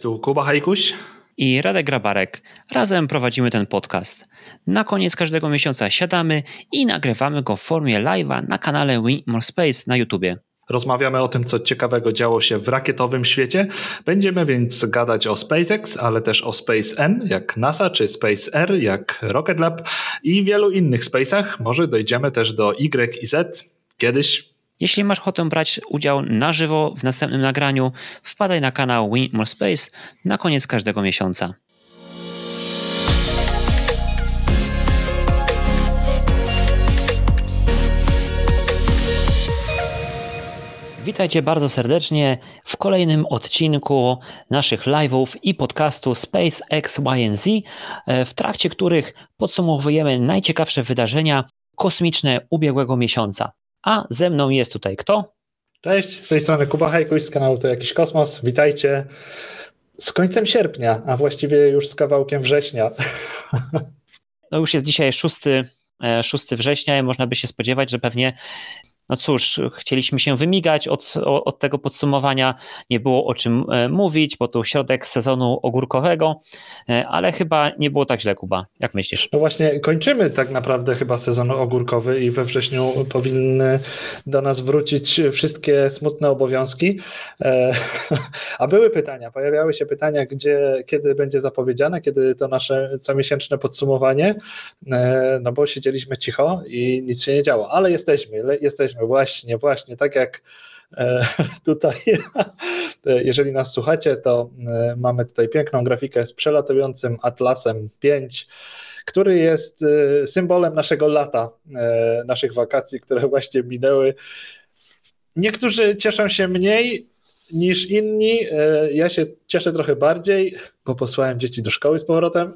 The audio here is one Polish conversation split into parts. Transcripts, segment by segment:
Tu Kuba Hajkuś i Radek Grabarek. Razem prowadzimy ten podcast. Na koniec każdego miesiąca siadamy i nagrywamy go w formie live'a na kanale Win More Space na YouTubie. Rozmawiamy o tym, co ciekawego działo się w rakietowym świecie. Będziemy więc gadać o SpaceX, ale też o Space N, jak NASA, czy Space R, jak Rocket Lab i wielu innych space'ach. Może dojdziemy też do Y i Z kiedyś. Jeśli masz ochotę brać udział na żywo w następnym nagraniu, wpadaj na kanał Win More Space na koniec każdego miesiąca. Witajcie bardzo serdecznie w kolejnym odcinku naszych live'ów i podcastu Space X, Y Z, e, w trakcie których podsumowujemy najciekawsze wydarzenia kosmiczne ubiegłego miesiąca. A ze mną jest tutaj kto? Cześć, z tej strony Kuba Hajkuś z kanału To Jakiś Kosmos. Witajcie z końcem sierpnia, a właściwie już z kawałkiem września. No już jest dzisiaj 6, 6 e, września i można by się spodziewać, że pewnie no cóż, chcieliśmy się wymigać od, od tego podsumowania, nie było o czym e, mówić, bo to środek sezonu ogórkowego, e, ale chyba nie było tak źle, Kuba. Jak myślisz? No właśnie, kończymy tak naprawdę chyba sezon ogórkowy i we wrześniu powinny do nas wrócić wszystkie smutne obowiązki. E, a były pytania, pojawiały się pytania, gdzie, kiedy będzie zapowiedziane, kiedy to nasze comiesięczne podsumowanie, no bo siedzieliśmy cicho i nic się nie działo, ale jesteśmy, jesteśmy właśnie, właśnie, tak jak e, tutaj, jeżeli nas słuchacie, to e, mamy tutaj piękną grafikę z przelatującym Atlasem 5, który jest e, symbolem naszego lata, naszych wakacji, które właśnie minęły. Niektórzy cieszą się mniej, niż inni. E, ja się cieszę trochę bardziej, bo posłałem dzieci do szkoły z powrotem.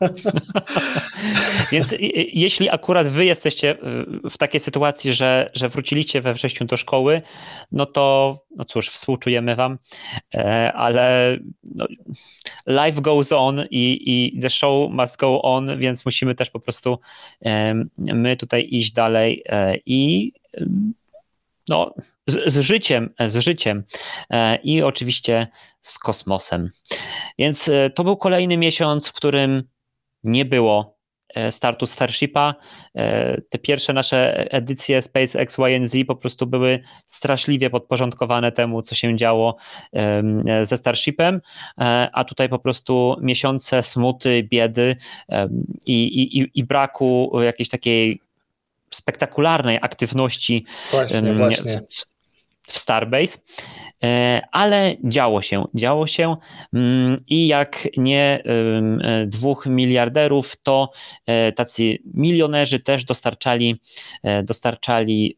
Więc jeśli akurat wy jesteście w takiej sytuacji, że, że wróciliście we wrześniu do szkoły, no to no cóż, współczujemy wam, e, ale no, life goes on i, i the show must go on, więc musimy też po prostu my tutaj iść dalej e, i no, z, z, życiem, z życiem e, i oczywiście z kosmosem. Więc e, to był kolejny miesiąc, w którym nie było e, startu Starshipa. Te pierwsze nasze edycje SpaceX YNZ po prostu były straszliwie podporządkowane temu, co się działo ze Starshipem, a tutaj po prostu miesiące smuty, biedy i, i, i braku jakiejś takiej spektakularnej aktywności właśnie, właśnie. w Starbase, e, ale działo się, działo się mm, i jak nie e, dwóch miliarderów, to e, tacy milionerzy też dostarczali, dostarczali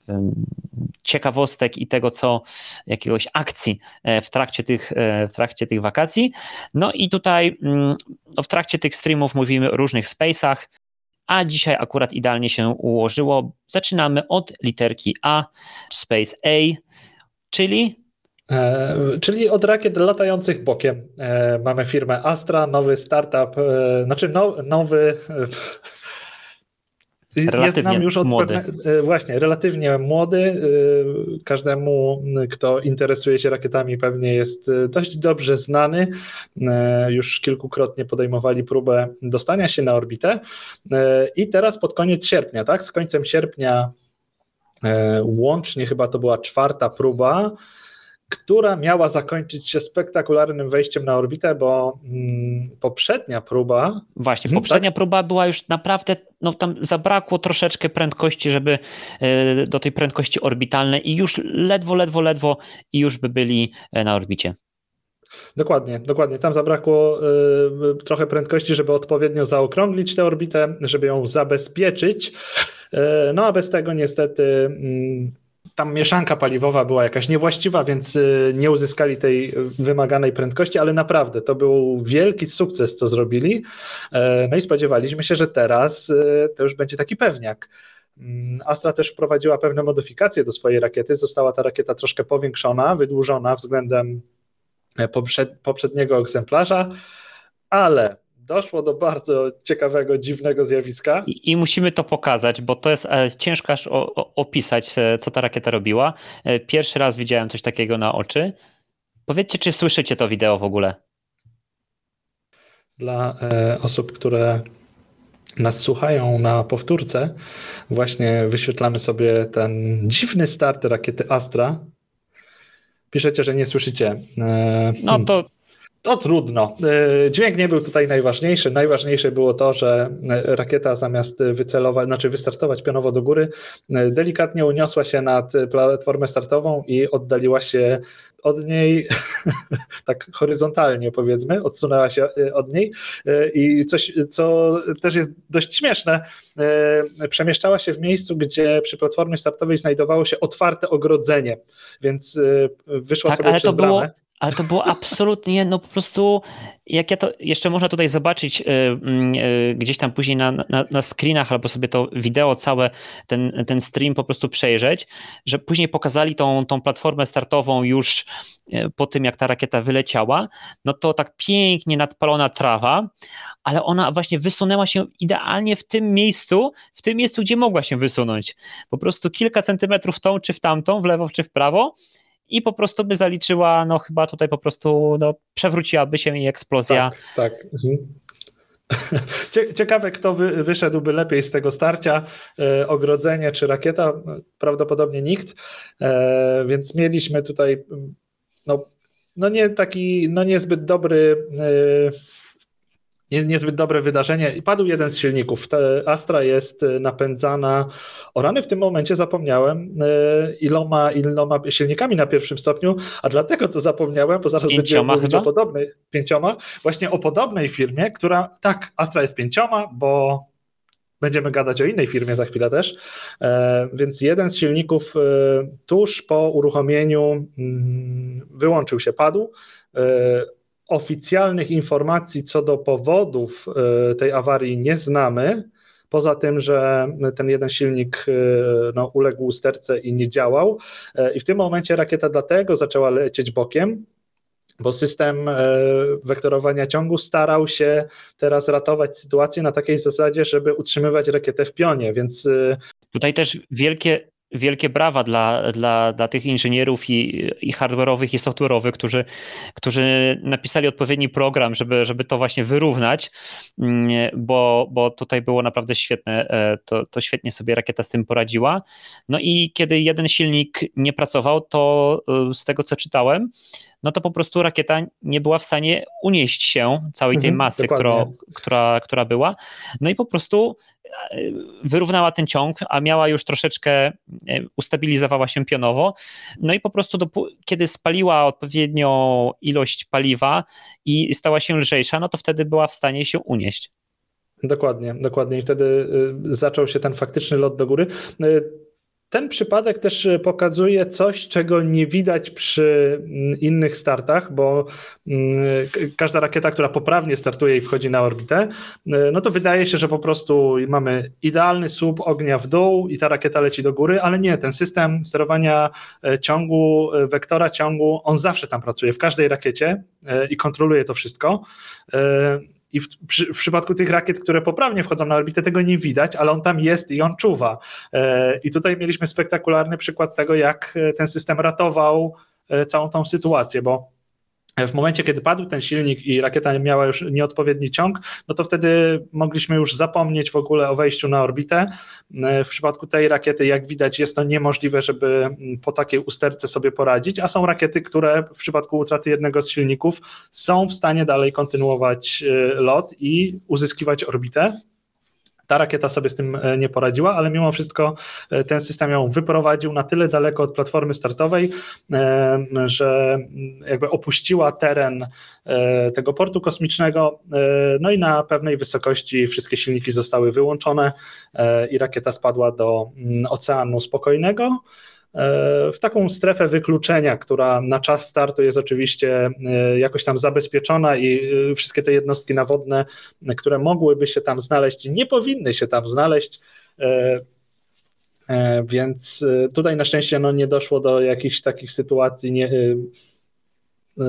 ciekawostek i tego, co jakiegoś akcji w trakcie tych, w trakcie tych wakacji. No i tutaj mm, no w trakcie tych streamów mówimy o różnych space'ach, a dzisiaj akurat idealnie się ułożyło. Zaczynamy od literki A, Space A, czyli E, czyli od rakiet latających bokiem. E, mamy firmę Astra, nowy startup, e, znaczy no, nowy Relatywnie jest już od młody. Pewne, e, właśnie, relatywnie młody. E, każdemu, kto interesuje się rakietami, pewnie jest dość dobrze znany. Już kilkukrotnie podejmowali próbę dostania się na orbitę. I teraz pod koniec sierpnia, tak? Z końcem sierpnia łącznie chyba to była czwarta próba która miała zakończyć się spektakularnym wejściem na orbitę, bo mm, poprzednia próba. Właśnie, mhm, poprzednia tak? próba była już naprawdę, no tam zabrakło troszeczkę prędkości, żeby y, do tej prędkości orbitalnej i już ledwo, ledwo, ledwo i już by byli e, na orbicie. Dokładnie, dokładnie. Tam zabrakło y, trochę prędkości, żeby odpowiednio zaokrąglić tę orbitę, żeby ją zabezpieczyć. Y, no a bez tego niestety. Y, tam mieszanka paliwowa była jakaś niewłaściwa, więc y, nie uzyskali tej wymaganej prędkości, ale naprawdę to był wielki sukces, co zrobili. E, no i spodziewaliśmy się, że teraz y, to już będzie taki pewniak. Mm, Astra też wprowadziła pewne modyfikacje do swojej rakiety. Została ta rakieta troszkę powiększona, wydłużona względem e, poprzedniego egzemplarza, ale doszło do bardzo ciekawego, dziwnego zjawiska. I, I, musimy to pokazać, bo to jest e, ciężko aż o, o, opisać, e, co ta rakieta robiła. E, pierwszy raz widziałem coś takiego na oczy. Powiedzcie, czy słyszycie to wideo w ogóle? Dla osób, które nas słuchają na powtórce, właśnie wyświetlamy sobie ten dziwny start rakiety Astra. Piszecie, że nie słyszycie. No hmm. to to trudno. E, dźwięk nie był tutaj najważniejszy. Najważniejsze było to, że e, rakieta zamiast wycelować, znaczy wystartować pionowo do góry, e, delikatnie uniosła się nad platformę startową i oddaliła się od niej tak horyzontalnie powiedzmy, odsunęła się od niej i coś, co też jest dość śmieszne, przemieszczała się w miejscu, gdzie przy platformie startowej znajdowało się otwarte ogrodzenie, więc wyszła tak, sobie ale przez to bramę. Było ale to było absolutnie, no po prostu, jak ja to, jeszcze można tutaj zobaczyć y, y, gdzieś tam później na, na, na, screenach albo sobie to wideo całe, ten, ten stream po prostu przejrzeć, że później pokazali tą, tą platformę startową już y, po tym, jak ta rakieta wyleciała, no to tak pięknie nadpalona trawa, ale ona właśnie wysunęła się idealnie w tym miejscu, w tym miejscu, gdzie mogła się wysunąć. Po prostu kilka centymetrów w tą czy w tamtą, w lewo czy w prawo, i po prostu by zaliczyła, no chyba tutaj po prostu no, przewróciłaby się jej eksplozja. Tak, tak. Mhm. Ciekawe, kto wy, wyszedłby lepiej z tego starcia, e, ogrodzenie czy rakieta, prawdopodobnie nikt, e, więc mieliśmy tutaj no, no nie taki, no niezbyt dobry e, nie, niezbyt dobre wydarzenie. I padł jeden z silników. Astra jest e, napędzana, o rany w tym momencie zapomniałem e, iloma, iloma silnikami na pierwszym stopniu, a dlatego to zapomniałem, bo zaraz pięcioma będziemy mówić o podobnej, pięcioma, właśnie o podobnej firmie, która, tak, Astra jest pięcioma, bo będziemy gadać o innej firmie za chwilę też, e, więc jeden z silników tuż po uruchomieniu mm, wyłączył się, padł, Oficjalnych informacji co do powodów e, tej awarii nie znamy. Poza tym, że ten jeden silnik e, no, uległ usterce i nie działał. E, I w tym momencie rakieta dlatego zaczęła lecieć bokiem, bo system wektorowania ciągu starał się teraz ratować sytuację na takiej zasadzie, żeby utrzymywać rakietę w pionie, więc. Tutaj też wielkie, wielkie brawa dla, dla, dla tych inżynierów i, i hardware'owych i software'owych, którzy, którzy napisali odpowiedni program, żeby, żeby to właśnie wyrównać, mm, bo, bo tutaj było naprawdę świetne, e, to, to świetnie sobie rakieta z tym poradziła. No i kiedy jeden silnik nie pracował, to e, z tego co czytałem, no to po prostu rakieta nie była w stanie unieść się całej tej mhm, masy, która, która, która była. No i po prostu e, wyrównała ten ciąg, a miała już troszeczkę, e, ustabilizowała się pionowo. No i po prostu, kiedy spaliła odpowiednią ilość paliwa i stała się lżejsza, no to wtedy była w stanie się unieść. Dokładnie, dokładnie. I wtedy y, zaczął się ten faktyczny lot do góry. Ten przypadek też e, pokazuje coś, czego nie widać przy mm, innych startach, bo mm, każda rakieta, która poprawnie startuje i wchodzi na orbitę, e, no to wydaje się, że po prostu mamy idealny słup ognia w dół i ta rakieta leci do góry, ale nie, ten system sterowania e, ciągu, wektora ciągu, on zawsze tam pracuje, w każdej rakiecie i kontroluje to wszystko. I w, przy, w, przypadku tych rakiet, które poprawnie wchodzą na orbitę, tego nie widać, ale on tam jest i on czuwa. E, I tutaj mieliśmy spektakularny przykład tego, jak e, ten system ratował e, całą tą sytuację, bo w momencie, kiedy padł ten silnik i rakieta miała już nieodpowiedni ciąg, no to wtedy mogliśmy już zapomnieć w ogóle o wejściu na orbitę. W przypadku tej rakiety, jak widać, jest to niemożliwe, żeby po takiej usterce sobie poradzić, a są rakiety, które w przypadku utraty jednego z silników są w stanie dalej kontynuować e, lot i uzyskiwać orbitę. Ta rakieta sobie z tym e, nie poradziła, ale mimo wszystko e, ten system ją wyprowadził na tyle daleko od platformy startowej, e, że jakby opuściła teren tego portu kosmicznego, no i na pewnej wysokości wszystkie silniki zostały wyłączone i rakieta spadła do mm, Oceanu Spokojnego w taką strefę wykluczenia, która na czas startu jest oczywiście e, jakoś tam zabezpieczona i e, wszystkie te jednostki nawodne, które mogłyby się tam znaleźć, nie powinny się tam znaleźć. E, więc tutaj na szczęście no, nie doszło do jakichś takich sytuacji nie, E,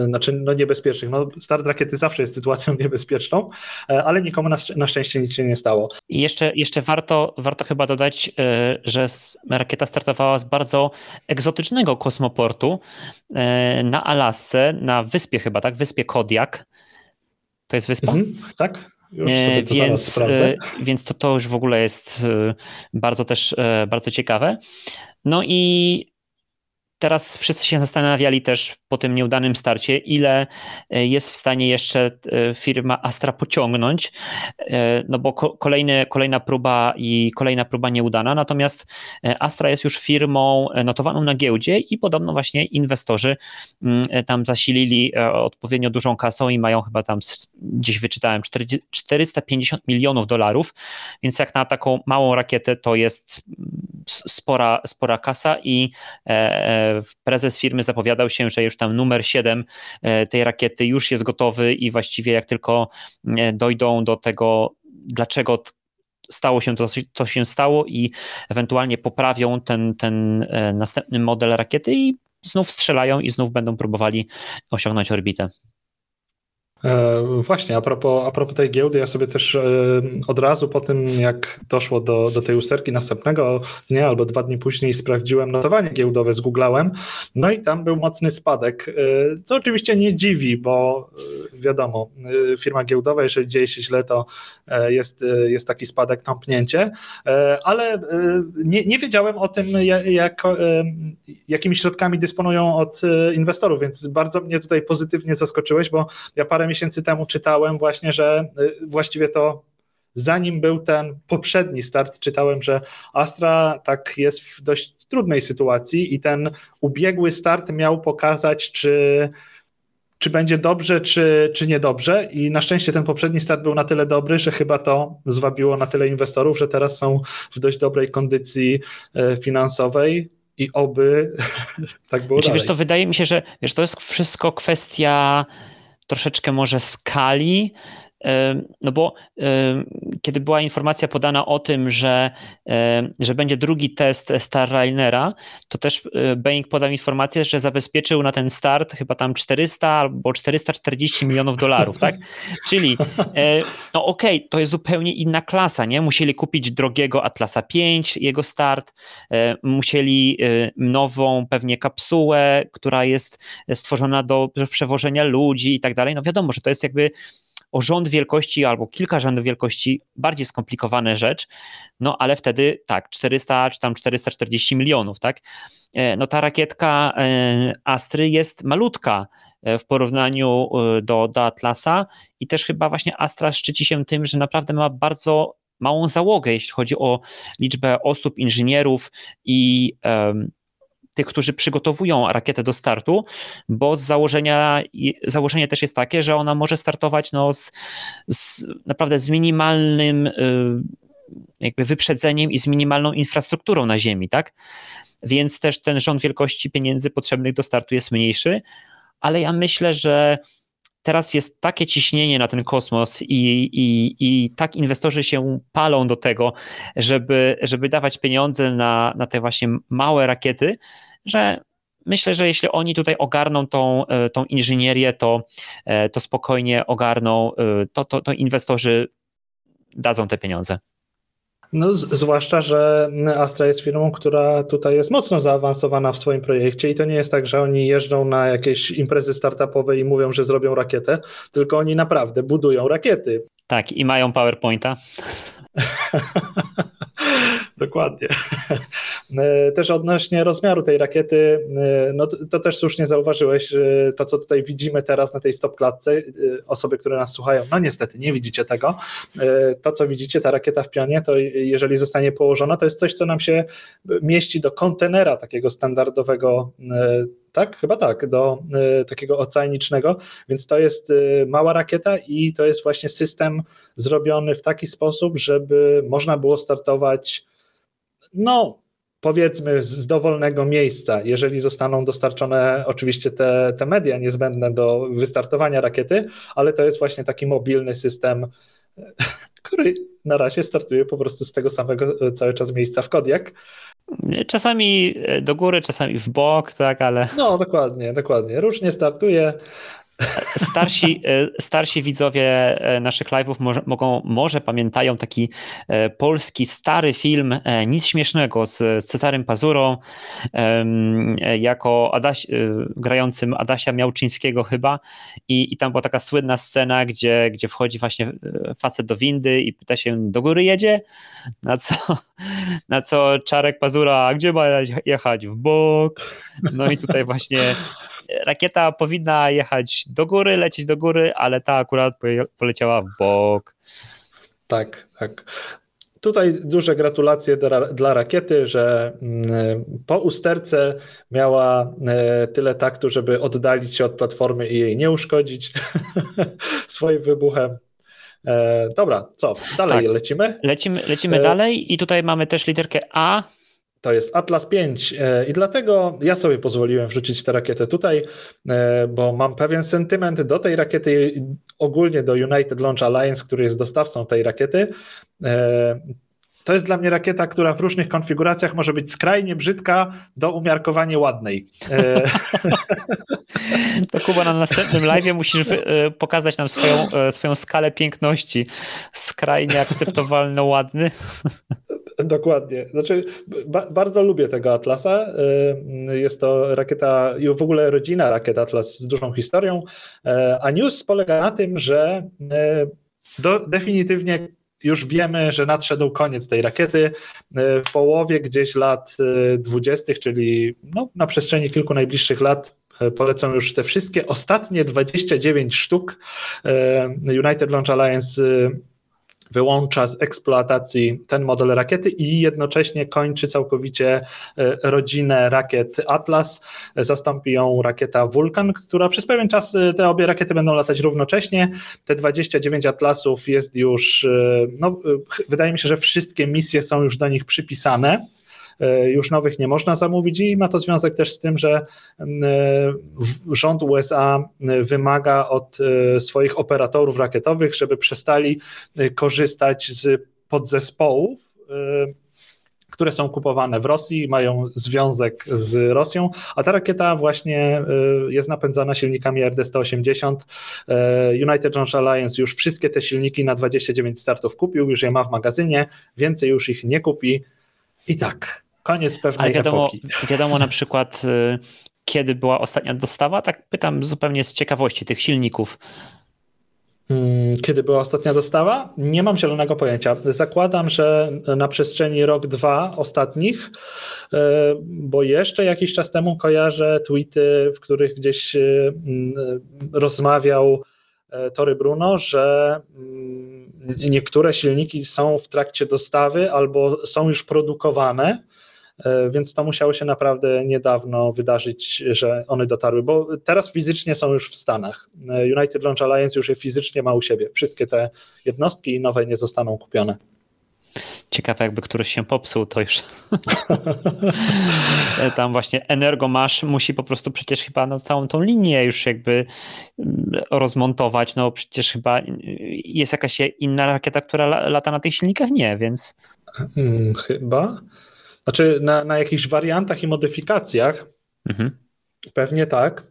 znaczy no niebezpiecznych. No, start rakiety zawsze jest sytuacją niebezpieczną, e, ale nikomu na, na szczęście nic się nie stało. I jeszcze, jeszcze warto, warto chyba dodać, e, że rakieta startowała z bardzo egzotycznego kosmoportu na Alasce, na wyspie chyba, tak? Wyspie Kodiak. To jest wyspa? Mhm, tak. E, więc, e, więc to, to już w ogóle jest e, bardzo też bardzo ciekawe. No i teraz wszyscy się zastanawiali też po tym nieudanym starcie, ile e, jest w stanie jeszcze e, firma Astra pociągnąć, e, no bo kolejny, kolejna próba i kolejna próba nieudana, natomiast Astra jest już firmą notowaną na giełdzie i podobno właśnie inwestorzy mm, tam zasilili odpowiednio dużą kasą i mają chyba tam gdzieś wyczytałem 450 milionów dolarów, więc jak na taką małą rakietę to jest mm, spora, spora kasa i prezes firmy zapowiadał się, że już tam numer 7 e, tej rakiety już jest gotowy i właściwie jak tylko e, dojdą do tego, dlaczego stało się to, co się stało i ewentualnie poprawią ten, ten e, następny model rakiety i znów strzelają i znów będą próbowali osiągnąć orbitę. E, właśnie, a propos, a propos tej giełdy, ja sobie też e, od razu po tym, jak doszło do, do tej usterki następnego dnia albo dwa dni później sprawdziłem notowanie giełdowe, zgooglałem, no i tam był mocny spadek, e, co oczywiście nie dziwi, bo wiadomo, firma giełdowa, jeżeli dzieje się źle, to jest, jest taki spadek, tąpnięcie, ale nie, nie wiedziałem o tym, jak, jakimi środkami dysponują od inwestorów, więc bardzo mnie tutaj pozytywnie zaskoczyłeś, bo ja parę miesięcy temu czytałem właśnie, że y, właściwie to zanim był ten poprzedni start, czytałem, że Astra tak jest w dość trudnej sytuacji i ten ubiegły start miał pokazać, czy, czy będzie dobrze, czy, czy niedobrze. I na szczęście ten poprzedni start był na tyle dobry, że chyba to zwabiło na tyle inwestorów, że teraz są w dość dobrej kondycji y, finansowej. I oby tak było. Znaczy, wiesz co, wydaje mi się, że wiesz, to jest wszystko kwestia troszeczkę może skali, no bo kiedy była informacja podana o tym, że, że będzie drugi test Starlinera, to też e, Boeing podał informację, że zabezpieczył na ten start chyba tam 400 albo 440 milionów dolarów, tak? Czyli e, no okej, okay, to jest zupełnie inna klasa, nie? Musieli kupić drogiego Atlasa 5, jego start, e, musieli nową pewnie kapsułę, która jest stworzona do przewożenia ludzi i tak dalej. No wiadomo, że to jest jakby o rząd wielkości albo kilka rzędów wielkości bardziej skomplikowana rzecz, no ale wtedy tak, 400 czy tam 440 milionów, tak? E, no ta rakietka e, Astry jest malutka e, w porównaniu do, do Atlasa i też chyba właśnie Astra szczyci się tym, że naprawdę ma bardzo małą załogę, jeśli chodzi o liczbę osób, inżynierów i um, tych, którzy przygotowują rakietę do startu, bo z założenia, założenie też jest takie, że ona może startować no z, z naprawdę z minimalnym y, jakby wyprzedzeniem i z minimalną infrastrukturą na Ziemi, tak? Więc też ten rząd wielkości pieniędzy potrzebnych do startu jest mniejszy, ale ja myślę, że teraz jest takie ciśnienie na ten kosmos i, i, i tak inwestorzy się palą do tego, żeby, żeby dawać pieniądze na, na te właśnie małe rakiety, że myślę, że jeśli oni tutaj ogarną tą, e, tą inżynierię, to, e, to spokojnie ogarną, e, to, to, to inwestorzy dadzą te pieniądze. No, zwłaszcza, że Astra jest firmą, która tutaj jest mocno zaawansowana w swoim projekcie i to nie jest tak, że oni jeżdżą na jakieś imprezy startupowe i mówią, że zrobią rakietę, tylko oni naprawdę budują rakiety. Tak, i mają PowerPointa. Dokładnie. E, też odnośnie rozmiaru tej rakiety, e, no to, też słusznie zauważyłeś, to co tutaj widzimy teraz na tej stopklatce, e, osoby, które nas słuchają, no niestety nie widzicie tego, to co widzicie, ta rakieta w pionie, to jeżeli zostanie położona, to jest coś, co nam się mieści do kontenera takiego standardowego tak? Chyba tak, do y, takiego oceanicznego, więc to jest y, mała rakieta i to jest właśnie system zrobiony w taki sposób, żeby można było startować, no powiedzmy z dowolnego miejsca, jeżeli zostaną dostarczone oczywiście te, te media niezbędne do wystartowania rakiety, ale to jest właśnie taki mobilny system, który na razie startuje po prostu z tego samego cały czas miejsca w Kodiak. Czasami do góry, czasami w bok, tak, ale. No, dokładnie, dokładnie. Różnie startuje. Starsi, starsi widzowie naszych live'ów może, mogą, może pamiętają taki polski stary film Nic śmiesznego z Cezarym Pazurą jako Adaś, grającym Adasia Miałczyńskiego chyba i, i tam była taka słynna scena, gdzie, gdzie wchodzi właśnie facet do windy i pyta się, do góry jedzie? Na co, na co Czarek Pazura, gdzie ma jechać? W bok. No i tutaj właśnie rakieta powinna jechać do góry, lecieć do góry, ale ta akurat poleciała w bok. Tak, tak. Tutaj duże gratulacje dla, rakiety, że mm, po usterce miała e, tyle taktu, żeby oddalić się od platformy i jej nie uszkodzić swoim wybuchem. E, dobra, co? Dalej tak. lecimy? Lecimy, lecimy e... dalej i tutaj mamy też literkę A. To jest Atlas 5 e, i dlatego ja sobie pozwoliłem wrzucić tę rakietę tutaj, e, bo mam pewien sentyment do tej rakiety, ogólnie do United Launch Alliance, który jest dostawcą tej rakiety. E, to jest dla mnie rakieta, która w różnych konfiguracjach może być skrajnie brzydka do umiarkowanie ładnej. To Kuba na następnym live musisz pokazać nam swoją, swoją skalę piękności. Skrajnie akceptowalno ładny. Dokładnie. Znaczy, ba bardzo lubię tego Atlasa. Y, jest to rakieta i w ogóle rodzina rakiet Atlas z dużą historią. Y, a news polega na tym, że y, do, definitywnie już wiemy, że nadszedł koniec tej rakiety. W połowie gdzieś lat 20., czyli no, na przestrzeni kilku najbliższych lat, polecą już te wszystkie ostatnie 29 sztuk. United Launch Alliance wyłącza z eksploatacji ten model rakiety i jednocześnie kończy całkowicie e, rodzinę rakiet Atlas. Zastąpi ją rakieta Vulcan, która przez pewien czas e, te obie rakiety będą latać równocześnie. Te 29 Atlasów jest już, e, no, wydaje mi się, że wszystkie misje są już do nich przypisane. E, już nowych nie można zamówić i ma to związek też z tym, że e, rząd USA wymaga od e, swoich operatorów rakietowych, żeby przestali korzystać z podzespołów które są kupowane w Rosji, mają związek z Rosją, a ta rakieta właśnie jest napędzana silnikami RD-180. United Launch Alliance już wszystkie te silniki na 29 startów kupił, już je ma w magazynie, więcej już ich nie kupi. I tak, Koniec pewnej Ale wiadomo, epoki. wiadomo na przykład, y, kiedy była ostatnia dostawa? Tak pytam zupełnie z ciekawości tych silników. Hmm, kiedy była ostatnia dostawa? Nie mam zielonego pojęcia. Zakładam, że na przestrzeni rok, dwa ostatnich, y, bo jeszcze jakiś czas temu kojarzę tweety, w których gdzieś y, rozmawiał Tory Bruno, że mm, niektóre silniki są w trakcie dostawy albo są już produkowane E, więc to musiało się naprawdę niedawno wydarzyć, że one dotarły, bo teraz fizycznie są już w Stanach. E, United Launch Alliance już je fizycznie ma u siebie. Wszystkie te jednostki nowe nie zostaną kupione. Ciekawe, jakby któryś się popsuł, to już tam właśnie Energomasz musi po prostu przecież chyba no, całą tą linię już jakby mm, rozmontować, no przecież chyba jest jakaś inna rakieta, która lata na tych silnikach? Nie, więc... Hmm, chyba. Znaczy na, na jakichś wariantach i modyfikacjach mhm. pewnie tak.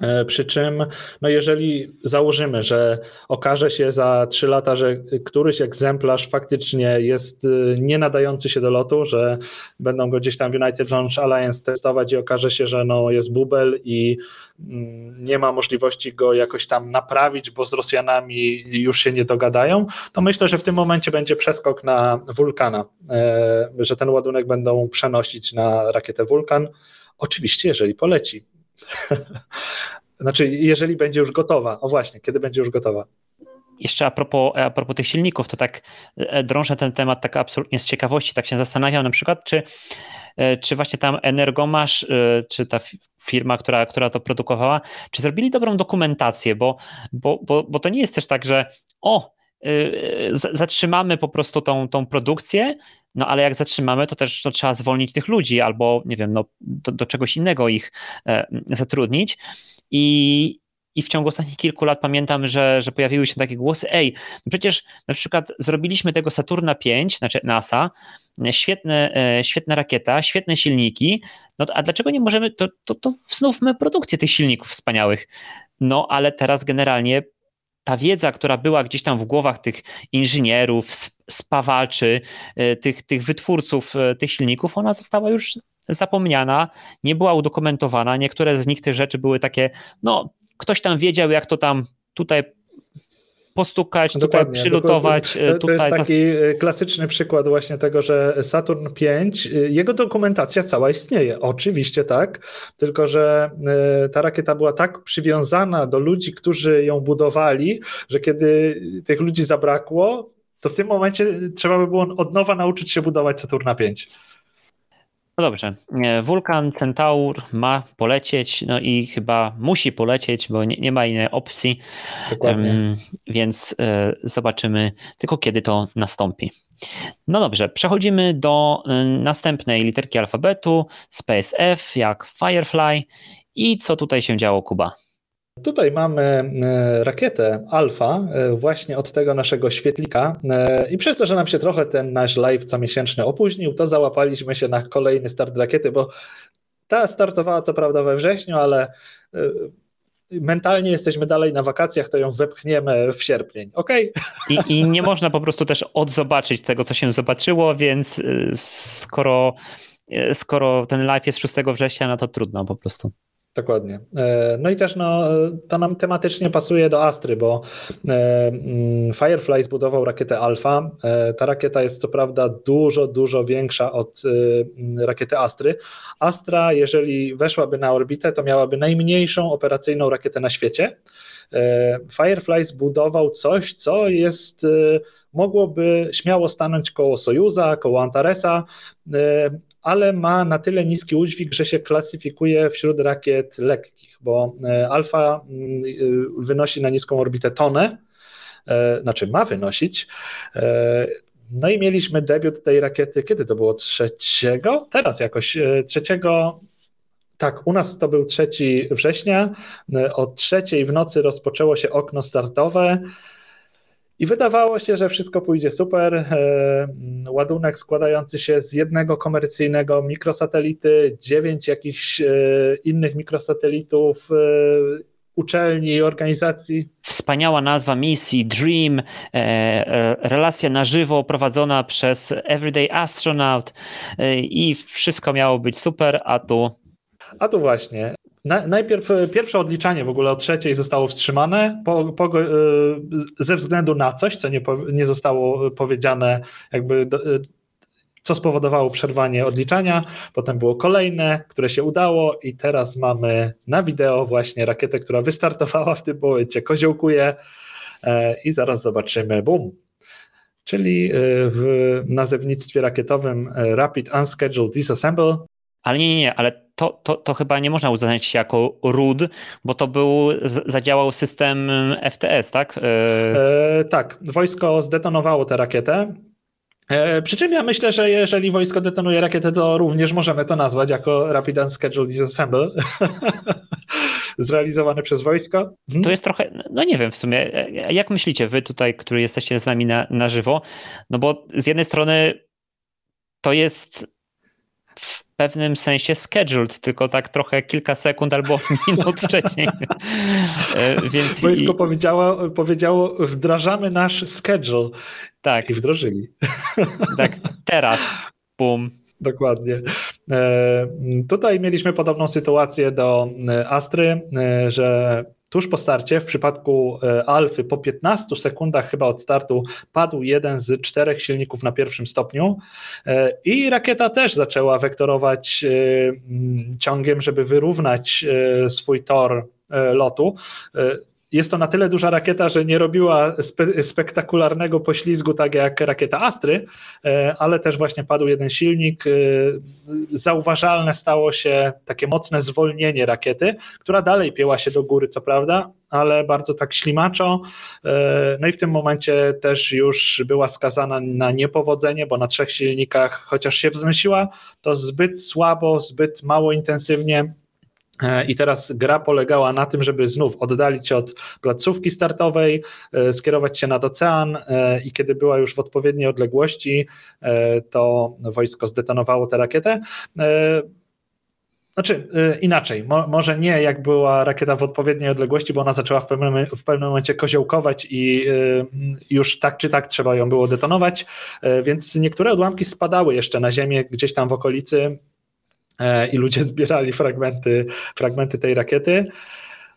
E, przy czym, no jeżeli założymy, że okaże się za 3 lata, że któryś egzemplarz faktycznie jest y, nie nadający się do lotu, że będą go gdzieś tam w United Launch Alliance testować i okaże się, że no jest bubel i mm, nie ma możliwości go jakoś tam naprawić, bo z Rosjanami już się nie dogadają, to myślę, że w tym momencie będzie przeskok na Wulkana, e, że ten ładunek będą przenosić na rakietę Wulkan. Oczywiście, jeżeli poleci. znaczy, jeżeli będzie już gotowa. O właśnie, kiedy będzie już gotowa. Jeszcze a propos, a propos tych silników, to tak e, drążę ten temat tak absolutnie z ciekawości, tak się zastanawiam na przykład, czy, e, czy właśnie tam Energomasz, e, czy ta firma, która, która to produkowała, czy zrobili dobrą dokumentację, bo, bo, bo, bo to nie jest też tak, że o, zatrzymamy po prostu tą, tą produkcję, no ale jak zatrzymamy, to też to trzeba zwolnić tych ludzi albo, nie wiem, no, do, do czegoś innego ich e, zatrudnić. I, i w ciągu ostatnich kilku lat pamiętam, że, że pojawiły się takie głosy, ej, no przecież na przykład zrobiliśmy tego Saturna 5, znaczy NASA, świetne, e, świetna rakieta, świetne silniki, no a dlaczego nie możemy, to, to, to wznówmy produkcję tych silników wspaniałych. No ale teraz generalnie ta wiedza, która była gdzieś tam w głowach tych inżynierów, spawaczy, tych, tych wytwórców tych silników, ona została już zapomniana, nie była udokumentowana. Niektóre z nich tych rzeczy były takie, no ktoś tam wiedział, jak to tam tutaj postukać, tutaj przylutować. To, to, tutaj jest taki e, klasyczny przykład właśnie tego, że Saturn V, e, jego dokumentacja cała istnieje. Oczywiście tak, tylko że e, ta rakieta była tak przywiązana do ludzi, którzy ją budowali, że kiedy tych ludzi zabrakło, to w tym momencie trzeba by było od nowa nauczyć się budować Saturna V. No dobrze. Wulkan Centaur ma polecieć, no i chyba musi polecieć, bo nie, nie ma innej opcji. Dokładnie. Um, więc e, zobaczymy tylko kiedy to nastąpi. No dobrze, przechodzimy do e, następnej literki alfabetu, Space F jak Firefly. I co tutaj się działo, Kuba? Tutaj mamy e, rakietę Alfa, e, właśnie od tego naszego świetlika. E, I przez to, że nam się trochę ten nasz live comiesięczny opóźnił, to załapaliśmy się na kolejny start rakiety, bo ta startowała co prawda we wrześniu, ale mentalnie jesteśmy dalej na wakacjach, to ją wepchniemy w sierpień, ok? I, I, nie można po prostu też odzobaczyć tego, co się zobaczyło, więc skoro, skoro ten live jest 6 września, no to trudno po prostu. Dokładnie. E, no i też no, to nam tematycznie pasuje do Astry, bo e, mm, Firefly zbudował rakietę Alpha. E, ta rakieta jest co prawda dużo, dużo większa od mm, rakiety Astry. Astra, jeżeli weszłaby na orbitę, to miałaby najmniejszą operacyjną rakietę na świecie. Firefly zbudował coś, co jest mogłoby śmiało stanąć koło Sojuza, koło Antaresa, ale ma na tyle niski udźwig, że się klasyfikuje wśród rakiet lekkich, bo e, Alfa mm, e, wynosi na niską orbitę tonę, e, znaczy ma wynosić. No i mieliśmy debiut tej rakiety, kiedy to było? Trzeciego? Teraz jakoś, trzeciego tak, u nas to był 3 września. O trzeciej w nocy rozpoczęło się okno startowe. I wydawało się, że wszystko pójdzie super. E, ładunek składający się z jednego komercyjnego mikrosatelity, dziewięć jakichś e, innych mikrosatelitów, e, uczelni, organizacji. Wspaniała nazwa misji, Dream, relacja na żywo prowadzona przez Everyday Astronaut i wszystko miało być super, a tu. A tu właśnie. Na, najpierw e, pierwsze odliczanie w ogóle o trzeciej zostało wstrzymane po, po, e, ze względu na coś, co nie, nie zostało powiedziane, jakby e, co spowodowało przerwanie odliczania. Potem było kolejne, które się udało, i teraz mamy na wideo właśnie rakietę, która wystartowała w tym momencie, koziołkuje i zaraz zobaczymy. Bum. Czyli w nazewnictwie rakietowym Rapid Unscheduled Disassemble. Ale nie, nie, nie, ale to, to, to chyba nie można uznać się jako RUD, bo to był, zadziałał system FTS, tak? E... E, tak, wojsko zdetonowało tę rakietę. E, przy czym ja myślę, że jeżeli wojsko detonuje rakietę, to również możemy to nazwać jako Rapid Unscheduled Disassemble. Zrealizowane przez wojsko. Mhm. To jest trochę, no nie wiem w sumie, e, jak myślicie wy tutaj, którzy jesteście z nami na, na żywo, no bo z jednej strony to jest pewnym sensie scheduled, tylko tak trochę kilka sekund albo minut wcześniej. E, więc Wojsko i... powiedziało, powiedziało, wdrażamy nasz schedule. Tak. I wdrożyli. Tak, teraz. Bum. Dokładnie. E, tutaj mieliśmy podobną sytuację do e, Astry, że Tuż po starcie, w przypadku e, Alfy, po 15 sekundach chyba od startu, padł jeden z czterech silników na pierwszym stopniu e, i rakieta też zaczęła wektorować e, ciągiem, żeby wyrównać swój tor lotu jest to na tyle duża rakieta, że nie robiła spe spektakularnego poślizgu, tak jak rakieta Astry, e, ale też właśnie padł jeden silnik. E, zauważalne stało się takie mocne zwolnienie rakiety, która dalej pieła się do góry, co prawda, ale bardzo tak ślimaczo. E, no i w tym momencie też już była skazana na niepowodzenie, bo na trzech silnikach, chociaż się wzmysiła, to zbyt słabo, zbyt mało intensywnie I teraz gra polegała na tym, żeby znów oddalić się od placówki startowej, e, skierować się nad ocean e, i kiedy była już w odpowiedniej odległości, to wojsko zdetonowało tę rakietę. znaczy inaczej, Mo, może nie jak była rakieta w odpowiedniej odległości, bo ona zaczęła w pewnym, w pewnym momencie koziołkować i już tak czy tak trzeba ją było detonować, więc niektóre odłamki spadały jeszcze na ziemię gdzieś tam w okolicy i ludzie zbierali fragmenty, fragmenty tej rakiety.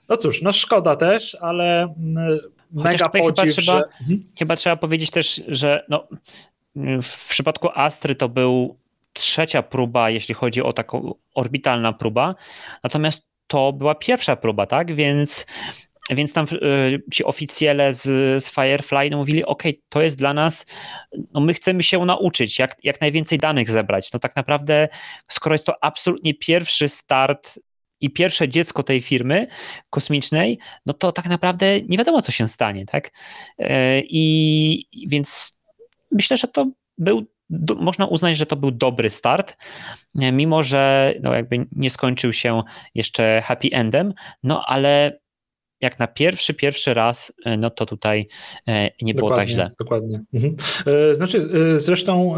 No cóż, no szkoda też, ale mm, mega podziw, chyba, że... trzeba, mhm. chyba trzeba powiedzieć też, że no, w przypadku Astry to był trzecia próba, jeśli chodzi o taką orbitalna próba, natomiast to była pierwsza próba, tak? Więc, więc tam y, ci oficjele z, z Firefly no mówili, ok, to jest dla nas, no my chcemy się nauczyć, jak, jak najwięcej danych zebrać. No tak naprawdę, skoro jest to absolutnie pierwszy start i pierwsze dziecko tej firmy kosmicznej, no to tak naprawdę nie wiadomo, co się stanie, tak? Y, I więc myślę, że to był można uznać, że to był dobry start, e, mimo że no jakby nie skończył się jeszcze happy endem, no ale jak na pierwszy, pierwszy raz, e, no to tutaj e, nie było tak źle. Dokładnie. Mhm. Znaczy, zresztą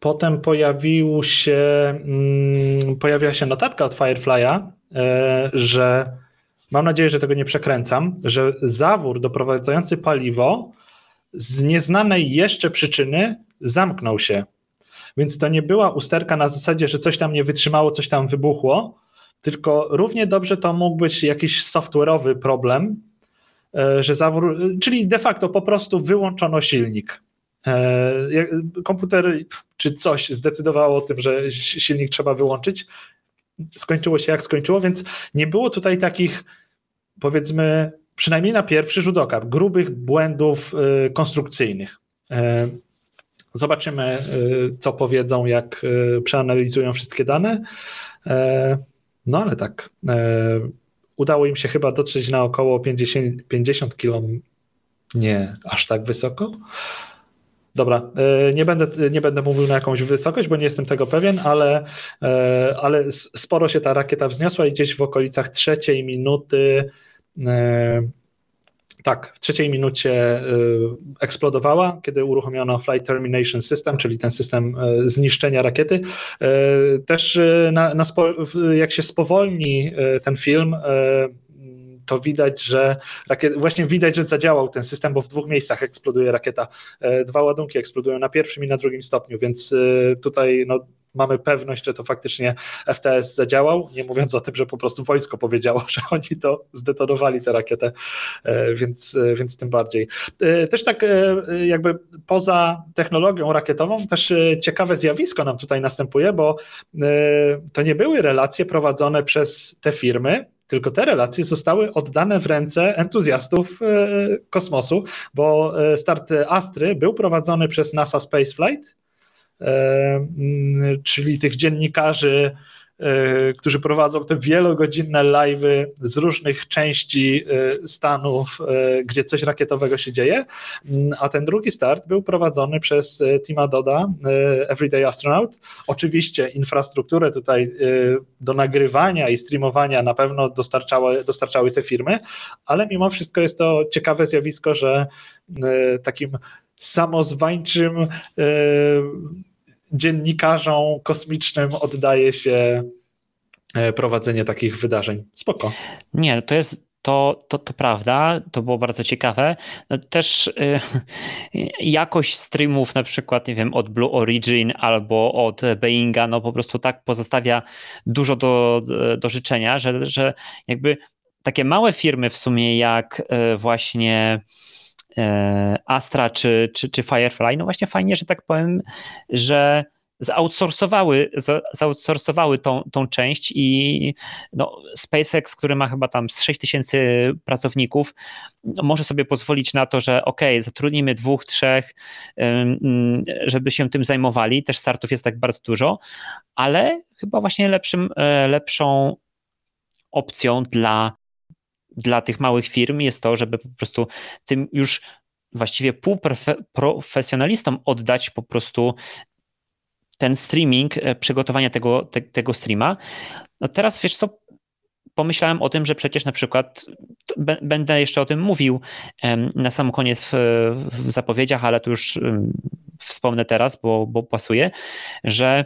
potem pojawił się, mm, pojawiła się notatka od Firefly'a, że mam nadzieję, że tego nie przekręcam, że zawór doprowadzający paliwo z nieznanej jeszcze przyczyny zamknął się. Więc to nie była usterka na zasadzie, że coś tam nie wytrzymało, coś tam wybuchło, tylko równie dobrze to mógł być jakiś software'owy problem, e, że zawór, czyli de facto po prostu wyłączono silnik. E, komputer czy coś zdecydowało o tym, że silnik trzeba wyłączyć. Skończyło się jak skończyło, więc nie było tutaj takich powiedzmy przynajmniej na pierwszy rzut oka, grubych błędów y, konstrukcyjnych. E, zobaczymy, co powiedzą, jak przeanalizują wszystkie dane. E, no ale tak, e, udało im się chyba dotrzeć na około 50, 50 km. Nie, aż tak wysoko. Dobra, nie będę, nie będę mówił na jakąś wysokość, bo nie jestem tego pewien, ale, ale sporo się ta rakieta wzniosła i gdzieś w okolicach trzeciej minuty E, tak, w trzeciej minucie e, eksplodowała, kiedy uruchomiono Flight Termination System, czyli ten system e, zniszczenia rakiety. Też na, na jak się spowolni ten film, to widać, że rakiet, właśnie widać, że zadziałał ten system, bo w dwóch miejscach eksploduje rakieta. Dwa ładunki eksplodują na pierwszym i na drugim stopniu, więc tutaj no, mamy pewność, że to faktycznie FTS zadziałał, nie mówiąc o tym, że po prostu wojsko powiedziało, że oni to zdetonowali tę rakietę, e, więc, e, więc tym bardziej. E, też tak jakby poza technologią rakietową, też ciekawe zjawisko nam tutaj następuje, bo to nie były relacje prowadzone przez te firmy, tylko te relacje zostały oddane w ręce entuzjastów kosmosu, bo start Astry był prowadzony przez NASA Spaceflight, czyli tych dziennikarzy, e, którzy prowadzą te wielogodzinne live'y z różnych części e, Stanów, gdzie coś rakietowego się dzieje, mm, a ten drugi start był prowadzony przez Tima Doda, Everyday Astronaut. Oczywiście infrastrukturę tutaj do nagrywania i streamowania na pewno dostarczały, dostarczały te firmy, ale mimo wszystko jest to ciekawe zjawisko, że takim samozwańczym e, dziennikarzom kosmicznym oddaje się e, prowadzenie takich wydarzeń. Spoko. Nie, to jest to, to, to prawda, to było bardzo ciekawe. No też y, jakość streamów na przykład, nie wiem, od Blue Origin albo od Boeinga, no po prostu tak pozostawia dużo do, do życzenia, że, że jakby takie małe firmy w sumie jak właśnie E, Astra czy, czy, czy Firefly, no właśnie fajnie, że tak powiem, że zoutsourcowały, zoutsourcowały tą, tą część i no, SpaceX, który ma chyba tam z 6 tysięcy pracowników, no, może sobie pozwolić na to, że ok, zatrudnimy dwóch, trzech, żeby się tym zajmowali, też startów jest tak bardzo dużo, ale chyba właśnie lepszym, e, lepszą opcją dla dla tych małych firm jest to, żeby po prostu tym już właściwie półprofesjonalistom oddać po prostu ten streaming, e, przygotowania tego, te, tego streama. No teraz wiesz co, pomyślałem o tym, że przecież na przykład będę jeszcze o tym mówił na sam koniec w, w zapowiedziach, ale tu już wspomnę teraz, bo, bo pasuje, że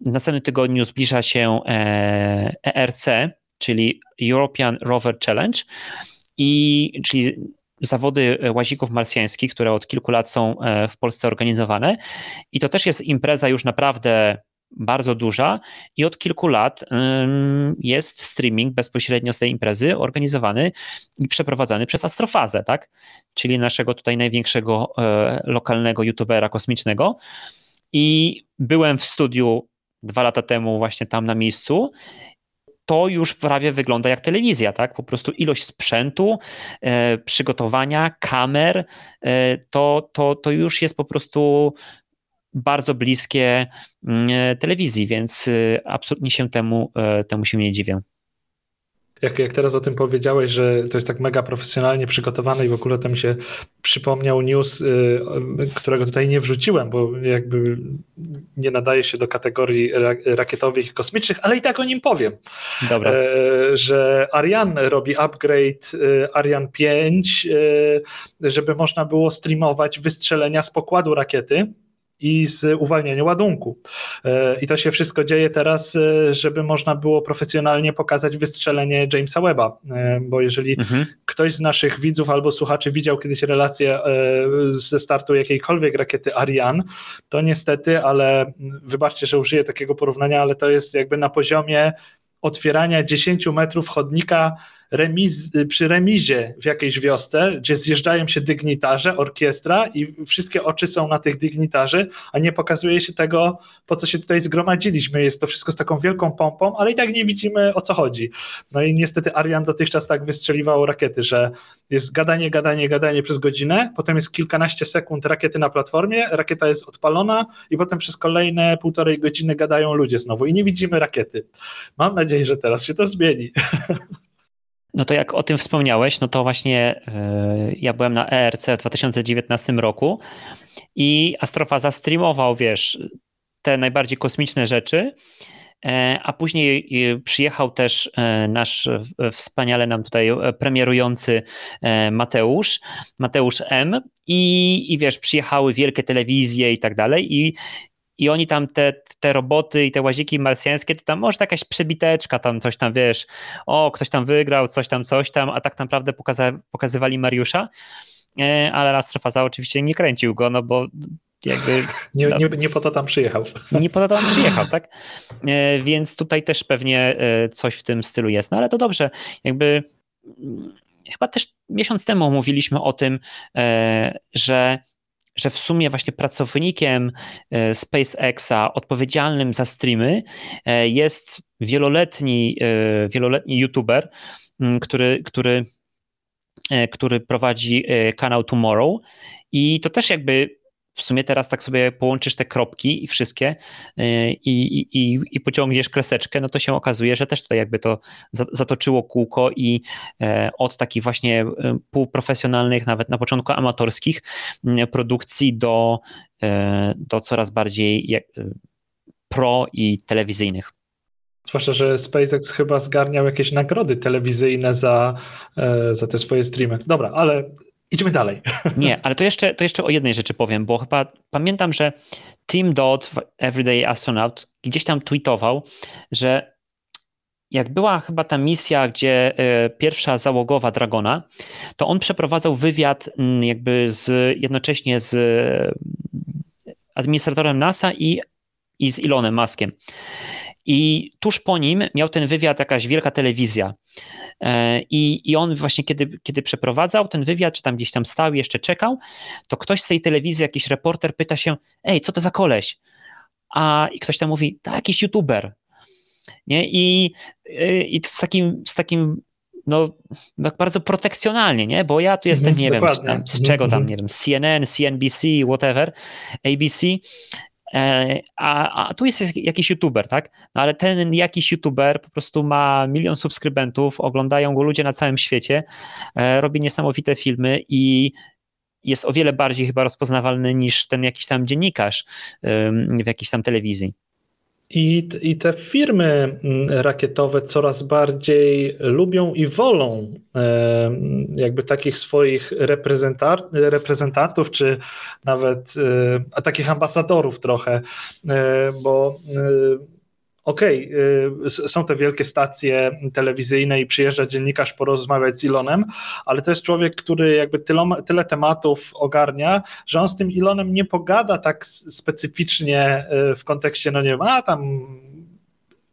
w następnym tygodniu zbliża się ERC, e czyli European Rover Challenge, i, czyli zawody łazików marsjańskich, które od kilku lat są e, w Polsce organizowane. I to też jest impreza już naprawdę bardzo duża i od kilku lat jest streaming bezpośrednio z tej imprezy organizowany i przeprowadzany przez Astrofazę, tak? czyli naszego tutaj największego e, lokalnego youtubera kosmicznego. I byłem w studiu dwa lata temu właśnie tam na miejscu to już prawie wygląda jak telewizja, tak? Po prostu ilość sprzętu, e, przygotowania, kamer, e, to, to, to już jest po prostu bardzo bliskie mm, e, telewizji, więc e, absolutnie się temu, e, temu się nie dziwię. Jak, jak teraz o tym powiedziałeś, że to jest tak mega profesjonalnie przygotowane i w ogóle to mi się przypomniał news, y, którego tutaj nie wrzuciłem, bo jakby nie nadaje się do kategorii rakietowych i kosmicznych, ale i tak o nim powiem. Dobra. E, że Ariane robi upgrade y, Ariane 5, y, żeby można było streamować wystrzelenia z pokładu rakiety i z uwalniania ładunku. E, I to się wszystko dzieje teraz, e, żeby można było profesjonalnie pokazać wystrzelenie Jamesa Webba, e, bo jeżeli mhm. ktoś z naszych widzów albo słuchaczy widział kiedyś relację ze startu jakiejkolwiek rakiety Ariane, to niestety, ale wybaczcie, że użyję takiego porównania, ale to jest jakby na poziomie otwierania 10 metrów chodnika remiz, przy remizie w jakiejś wiosce, gdzie zjeżdżają się dygnitarze, orkiestra i wszystkie oczy są na tych dygnitarzy, a nie pokazuje się tego, po co się tutaj zgromadziliśmy. Jest to wszystko z taką wielką pompą, ale i tak nie widzimy o co chodzi. No i niestety Arian dotychczas tak wystrzeliwał rakiety, że jest gadanie, gadanie, gadanie przez godzinę, potem jest kilkanaście sekund rakiety na platformie, rakieta jest odpalona i potem przez kolejne półtorej godziny gadają ludzie znowu i nie widzimy rakiety. Mam nadzieję, że teraz się to zmieni. No to jak o tym wspomniałeś, no to właśnie yy, ja byłem na ERC w 2019 roku i Astrofaza streamował, wiesz, te najbardziej kosmiczne rzeczy, e, a później e, przyjechał też nasz wspaniale nam tutaj premierujący Mateusz, Mateusz M. I, i wiesz, przyjechały wielkie telewizje i tak dalej. I, i oni tam te, te roboty i te łaziki marsjańskie, to tam może jakaś przebiteczka, tam coś tam, wiesz, o, ktoś tam wygrał, coś tam, coś tam, a tak naprawdę pokaza pokazywali Mariusza, e, ale Astrofaza oczywiście nie kręcił go, no bo jakby... Nie, no, nie, nie po to tam przyjechał. Nie po to tam przyjechał, tak? E, więc tutaj też pewnie e, coś w tym stylu jest, no ale to dobrze, jakby mm, chyba też miesiąc temu mówiliśmy o tym, że że w sumie właśnie pracownikiem e, SpaceXa odpowiedzialnym za streamy e, jest wieloletni, e, wieloletni youtuber, który, który, który prowadzi kanał Tomorrow. I to też jakby w sumie teraz tak sobie połączysz te kropki i wszystkie y, i, i, i pociągniesz kreseczkę, no to się okazuje, że też tutaj jakby to zatoczyło kółko i e, od takich właśnie e, półprofesjonalnych, nawet na początku amatorskich produkcji do, e, do coraz bardziej pro i telewizyjnych. Zwłaszcza, że SpaceX chyba zgarniał jakieś nagrody telewizyjne za, za te swoje streamy. Dobra, ale Idźmy dalej. Nie, ale to jeszcze, to jeszcze o jednej rzeczy powiem, bo chyba pamiętam, że Tim Dodd, Everyday Astronaut, gdzieś tam tweetował, że jak była chyba ta misja, gdzie e, pierwsza załogowa Dragona, to on przeprowadzał wywiad mm, jakby z, jednocześnie z e, administratorem NASA i, i z Elonem Muskiem. I tuż po nim miał ten wywiad jakaś wielka telewizja. E, I, I on właśnie, kiedy, kiedy przeprowadzał ten wywiad, czy tam gdzieś tam stał jeszcze czekał, to ktoś z tej telewizji, jakiś reporter pyta się, ej, co to za koleś? A i ktoś tam mówi, to jakiś youtuber. Nie? I, y, i z takim, z takim no, tak bardzo protekcjonalnie, nie? Bo ja tu jestem, mhm, nie wiem, z, tam, z czego tam, mhm. nie wiem, CNN, CNBC, whatever, ABC a, a, tu jest jakiś youtuber, tak? No ale ten jakiś youtuber po prostu ma milion subskrybentów, oglądają go ludzie na całym świecie, e, robi niesamowite filmy i jest o wiele bardziej chyba rozpoznawalny niż ten jakiś tam dziennikarz w jakiejś tam telewizji. I, I te firmy mm, rakietowe coraz bardziej lubią i wolą e, jakby takich swoich reprezentantów, czy nawet e, a takich ambasadorów trochę, e, bo okej, okay, są te wielkie stacje telewizyjne i przyjeżdża dziennikarz porozmawiać z Ilonem, ale to jest człowiek, który jakby tyle, tematów ogarnia, że on z tym Ilonem nie pogada tak specyficznie w kontekście, no nie wiem, a tam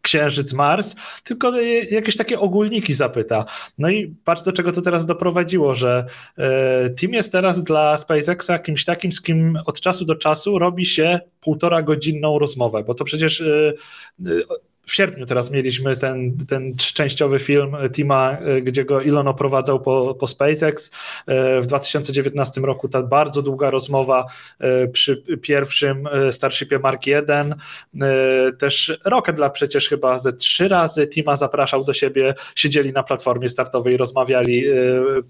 Księżyc, Mars, tylko jakieś takie ogólniki zapyta. No i patrz do czego to teraz doprowadziło, że e, Team jest teraz dla SpaceXa kimś takim, z kim od czasu do czasu robi się półtora godzinną rozmowę, bo to przecież e, w sierpniu teraz mieliśmy ten, ten częściowy film Tima, e, gdzie go Elon oprowadzał po, po SpaceX. E, w 2019 roku ta bardzo długa rozmowa e, przy pierwszym Starshipie Mark 1. Też Rocket przecież chyba ze trzy razy Tima zapraszał do siebie, siedzieli na platformie startowej, rozmawiali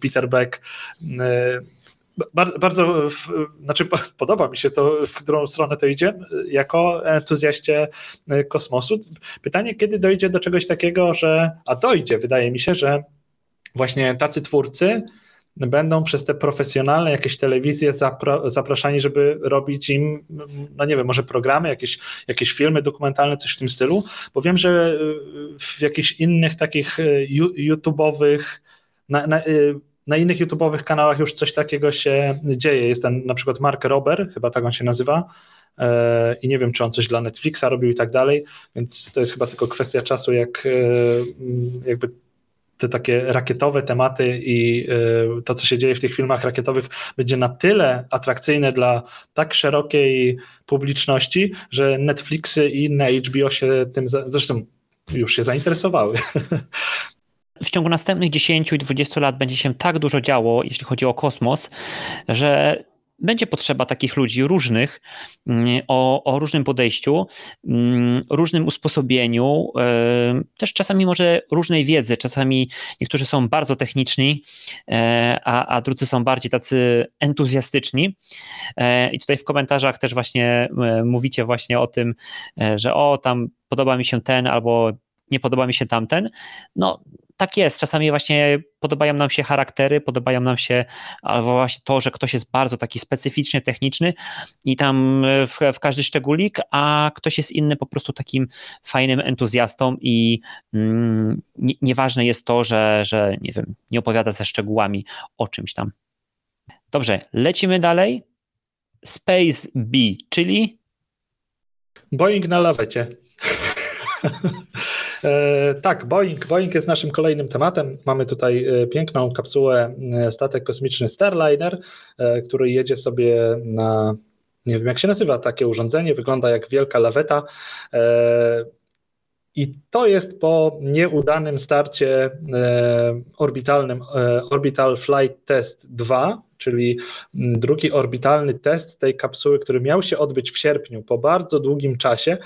Peter Beck bardzo, znaczy podoba mi się to, w którą stronę to idzie, jako entuzjaście e, kosmosu. Pytanie, kiedy dojdzie do czegoś takiego, że, a dojdzie, wydaje mi się, że właśnie tacy twórcy będą przez te profesjonalne jakieś telewizje zapraszani, żeby robić im, no nie wiem, może programy, jakieś, jakieś filmy dokumentalne, coś w tym stylu, bo wiem, że w jakichś innych takich e, YouTube'owych na, na, e, na innych YouTube'owych kanałach już coś takiego się dzieje. Jest ten na przykład Mark Rober, chyba tak on się nazywa. E, I nie wiem, czy on coś dla Netflixa robił i tak dalej, więc to jest chyba tylko kwestia czasu, jak e, jakby te takie rakietowe tematy i e, to, co się dzieje w tych filmach rakietowych, będzie na tyle atrakcyjne dla tak szerokiej publiczności, że Netflixy i inne HBO się tym, zresztą już się zainteresowały. w ciągu następnych 10 i 20 lat będzie się tak dużo działo, jeśli chodzi o kosmos, że będzie potrzeba takich ludzi różnych, mm, o, o, różnym podejściu, mm, różnym usposobieniu, e, też czasami może różnej wiedzy. Czasami niektórzy są bardzo techniczni, e, a, a drudzy są bardziej tacy entuzjastyczni. E, I tutaj w komentarzach też właśnie mówicie właśnie o tym, że o, tam podoba mi się ten albo nie podoba mi się tamten. No, tak jest. Czasami właśnie podobają nam się charaktery, podobają nam się albo właśnie to, że ktoś jest bardzo taki specyficznie techniczny i tam w, w każdy szczególik, a ktoś jest inny po prostu takim fajnym entuzjastą i mm, nie, nieważne jest to, że, że nie wiem, nie opowiada ze szczegółami o czymś tam. Dobrze, lecimy dalej. Space B, czyli Boeing na lawecie. E, tak, Boeing. Boeing jest naszym kolejnym tematem. Mamy tutaj e, piękną kapsułę, e, statek kosmiczny Starliner, który jedzie sobie na, nie wiem jak się nazywa takie urządzenie, wygląda jak wielka laweta. I to jest po nieudanym starcie orbitalnym Orbital Flight Test 2, czyli mm, drugi orbitalny test tej kapsuły, który miał się odbyć w sierpniu po bardzo długim czasie.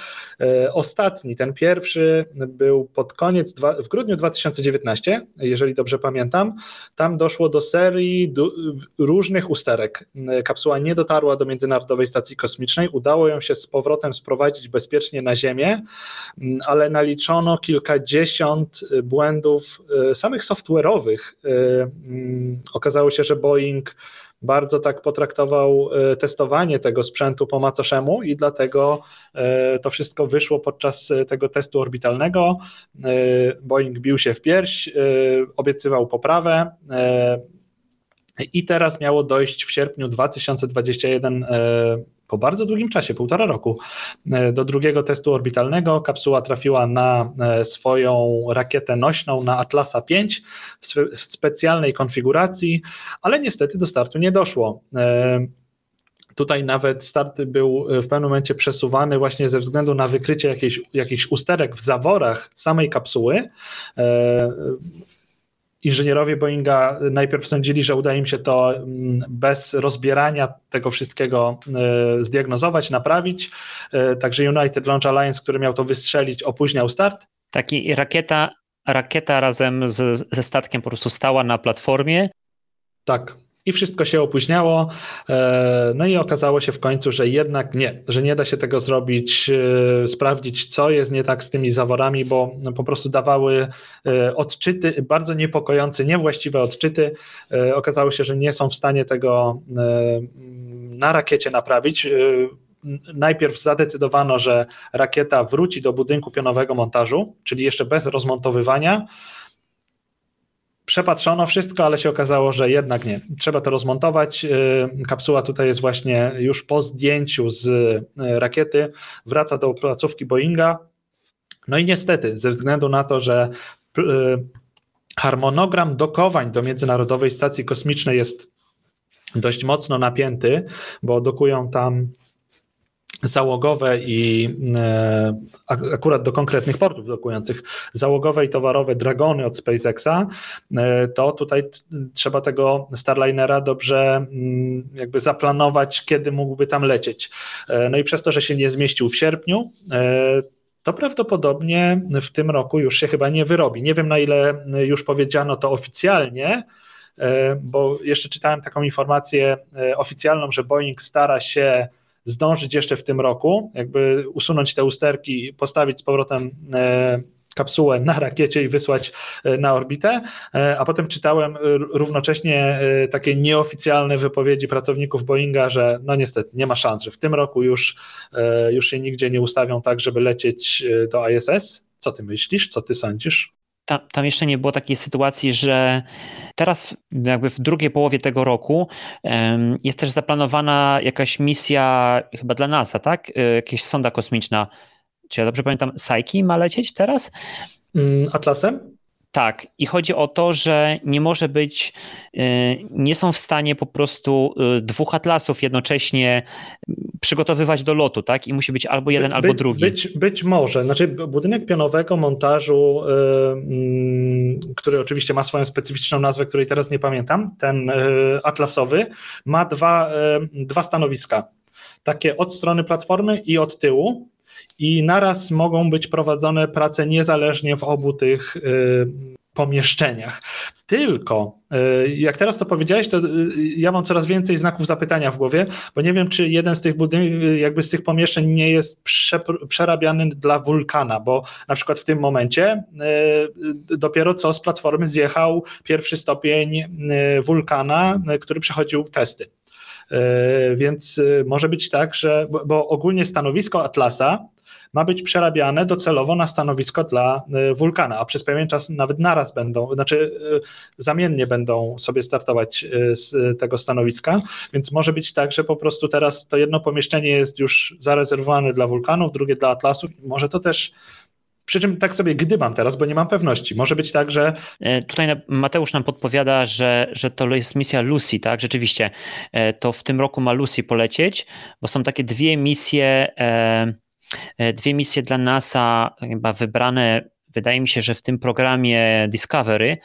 E, ostatni, ten pierwszy był pod koniec, w grudniu 2019, jeżeli dobrze pamiętam. Tam doszło do serii różnych usterek. E, kapsuła nie dotarła do Międzynarodowej Stacji Kosmicznej, udało ją się z powrotem sprowadzić bezpiecznie na Ziemię, mm, ale naliczono kilkadziesiąt błędów e, samych software'owych. Mm, okazało się, że Boeing bardzo tak potraktował e, testowanie tego sprzętu po macoszemu i dlatego e, to wszystko wyszło podczas e, tego testu orbitalnego. Boeing bił się w pierś, obiecywał poprawę. I teraz miało dojść w sierpniu 2021 po bardzo długim czasie, półtora roku, e, do drugiego testu orbitalnego. Kapsuła trafiła na e, swoją rakietę nośną na Atlasa 5 w specjalnej konfiguracji, ale niestety do startu nie doszło. E, tutaj nawet start był w pewnym momencie przesuwany właśnie ze względu na wykrycie jakichś, jakichś usterek w zaworach samej kapsuły inżynierowie Boeinga najpierw sądzili, że uda im się to mm, bez rozbierania tego wszystkiego e, zdiagnozować, naprawić. E, także United Launch Alliance, który miał to wystrzelić, opóźniał start. Taki rakieta, rakieta razem z, ze statkiem po prostu stała na platformie. Tak. I wszystko się opóźniało. E, no i okazało się w końcu, że jednak nie, że nie da się tego zrobić, e, sprawdzić, co jest nie tak z tymi zaworami, bo po prostu dawały e, odczyty, bardzo niepokojące, niewłaściwe odczyty. Okazało się, że nie są w stanie tego na rakiecie naprawić. Najpierw zadecydowano, że rakieta wróci do budynku pionowego montażu, czyli jeszcze bez rozmontowywania Przepatrzono wszystko, ale się okazało, że jednak nie. Trzeba to rozmontować. Y, kapsuła tutaj jest właśnie już po zdjęciu z y, rakiety, wraca do placówki Boeinga. No i niestety, ze względu na to, że y, harmonogram dokowań do Międzynarodowej Stacji Kosmicznej jest dość mocno napięty, bo dokują tam załogowe i e, akurat do konkretnych portów dokujących załogowe i towarowe dragony od SpaceXa, e, to tutaj trzeba tego Starlinera dobrze mm, jakby zaplanować, kiedy mógłby tam lecieć. E, no i przez to, że się nie zmieścił w sierpniu, to prawdopodobnie w tym roku już się chyba nie wyrobi. Nie wiem na ile już powiedziano to oficjalnie, bo jeszcze czytałem taką informację oficjalną, że Boeing stara się zdążyć jeszcze w tym roku, jakby usunąć te usterki, postawić z powrotem e, kapsułę na rakiecie i wysłać e, na orbitę, e, a potem czytałem równocześnie takie nieoficjalne wypowiedzi pracowników Boeinga, że no niestety nie ma szans, że w tym roku już, już się nigdzie nie ustawią tak, żeby lecieć do ISS. Co ty myślisz? Co ty sądzisz? Tam, tam, jeszcze nie było takiej sytuacji, że teraz jakby w drugiej połowie tego roku jest też zaplanowana jakaś misja chyba dla NASA, tak? E, jakaś sonda kosmiczna. Czy ja dobrze pamiętam, Psyche ma lecieć teraz? Mm, Atlasem? Tak, i chodzi o to, że nie może być, y, nie są w stanie po prostu y, dwóch atlasów jednocześnie przygotowywać do lotu, tak? I musi być albo jeden, By, albo drugi. Być, być może. Znaczy, budynek pionowego montażu, yy, który oczywiście ma swoją specyficzną nazwę, której teraz nie pamiętam, ten atlasowy, ma dwa, dwa stanowiska. Takie od strony platformy i od tyłu i naraz mogą być prowadzone prace niezależnie w obu tych y, pomieszczeniach. Tylko, y, jak teraz to powiedziałeś, to y, ja mam coraz więcej znaków zapytania w głowie, bo nie wiem, czy jeden z tych jakby z tych pomieszczeń nie jest prze, przerabiany dla wulkana, bo na przykład w tym momencie dopiero co z platformy zjechał pierwszy stopień wulkana, który przechodził testy. Więc może być tak, że, bo ogólnie stanowisko Atlasa ma być przerabiane docelowo na stanowisko dla y, wulkana, a przez pewien czas nawet naraz będą, znaczy zamiennie będą sobie startować z tego stanowiska, więc może być tak, że po prostu teraz to jedno pomieszczenie jest już zarezerwowane dla wulkanów, drugie dla atlasów, może to też przy czym tak sobie gdybam teraz, bo nie mam pewności. Może być tak, że. E, tutaj Mateusz nam podpowiada, że, że to jest misja Lucy, tak? Rzeczywiście. E, to w tym roku ma Lucy polecieć, bo są takie dwie misje. E, dwie misje dla NASA, chyba wybrane wydaje mi się, że w tym programie Discovery,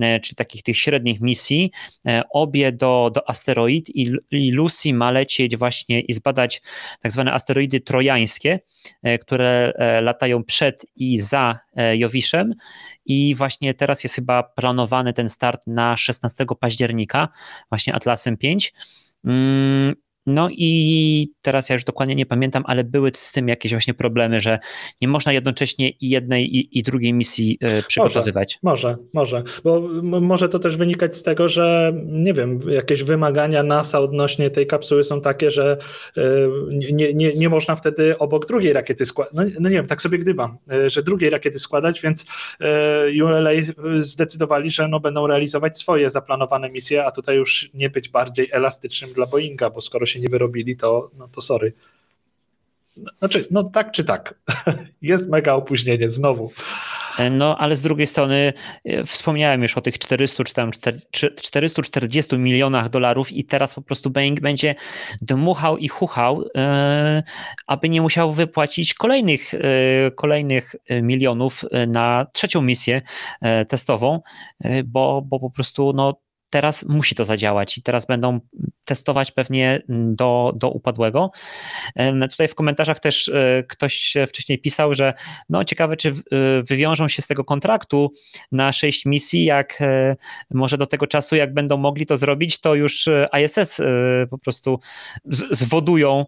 e, czy takich tych średnich misji, e, obie do, do asteroid i, i Lucy ma lecieć właśnie i zbadać tak zwane asteroidy trojańskie, które latają przed i za Jowiszem i właśnie teraz jest chyba planowany ten start na 16 października, właśnie Atlasem 5. No i teraz ja już dokładnie nie pamiętam, ale były z tym jakieś właśnie problemy, że nie można jednocześnie i jednej i, i drugiej misji y, przygotowywać. Może, może, może, bo może to też wynikać z tego, że nie wiem, jakieś wymagania NASA odnośnie tej kapsuły są takie, że y, nie, nie, nie można wtedy obok drugiej rakiety składać. No, no, nie wiem, tak sobie gdybam, y, że drugiej rakiety składać, więc ULA zdecydowali, że no będą realizować swoje zaplanowane misje, a tutaj już nie być bardziej elastycznym dla Boeinga, bo skoro się się nie wyrobili, to, no to sorry. Znaczy, no tak czy tak. Jest mega opóźnienie znowu. No, ale z drugiej strony e, wspomniałem już o tych 400 czy tam 440 milionach dolarów i teraz po prostu Boeing będzie dmuchał i chuchał, e, aby nie musiał wypłacić kolejnych, e, kolejnych milionów na trzecią misję testową, bo, bo po prostu no, teraz musi to zadziałać i teraz będą testować pewnie do, do upadłego. Tutaj w komentarzach też ktoś wcześniej pisał, że no ciekawe, czy wywiążą się z tego kontraktu na 6 misji, jak może do tego czasu, jak będą mogli to zrobić, to już ISS po prostu zwodują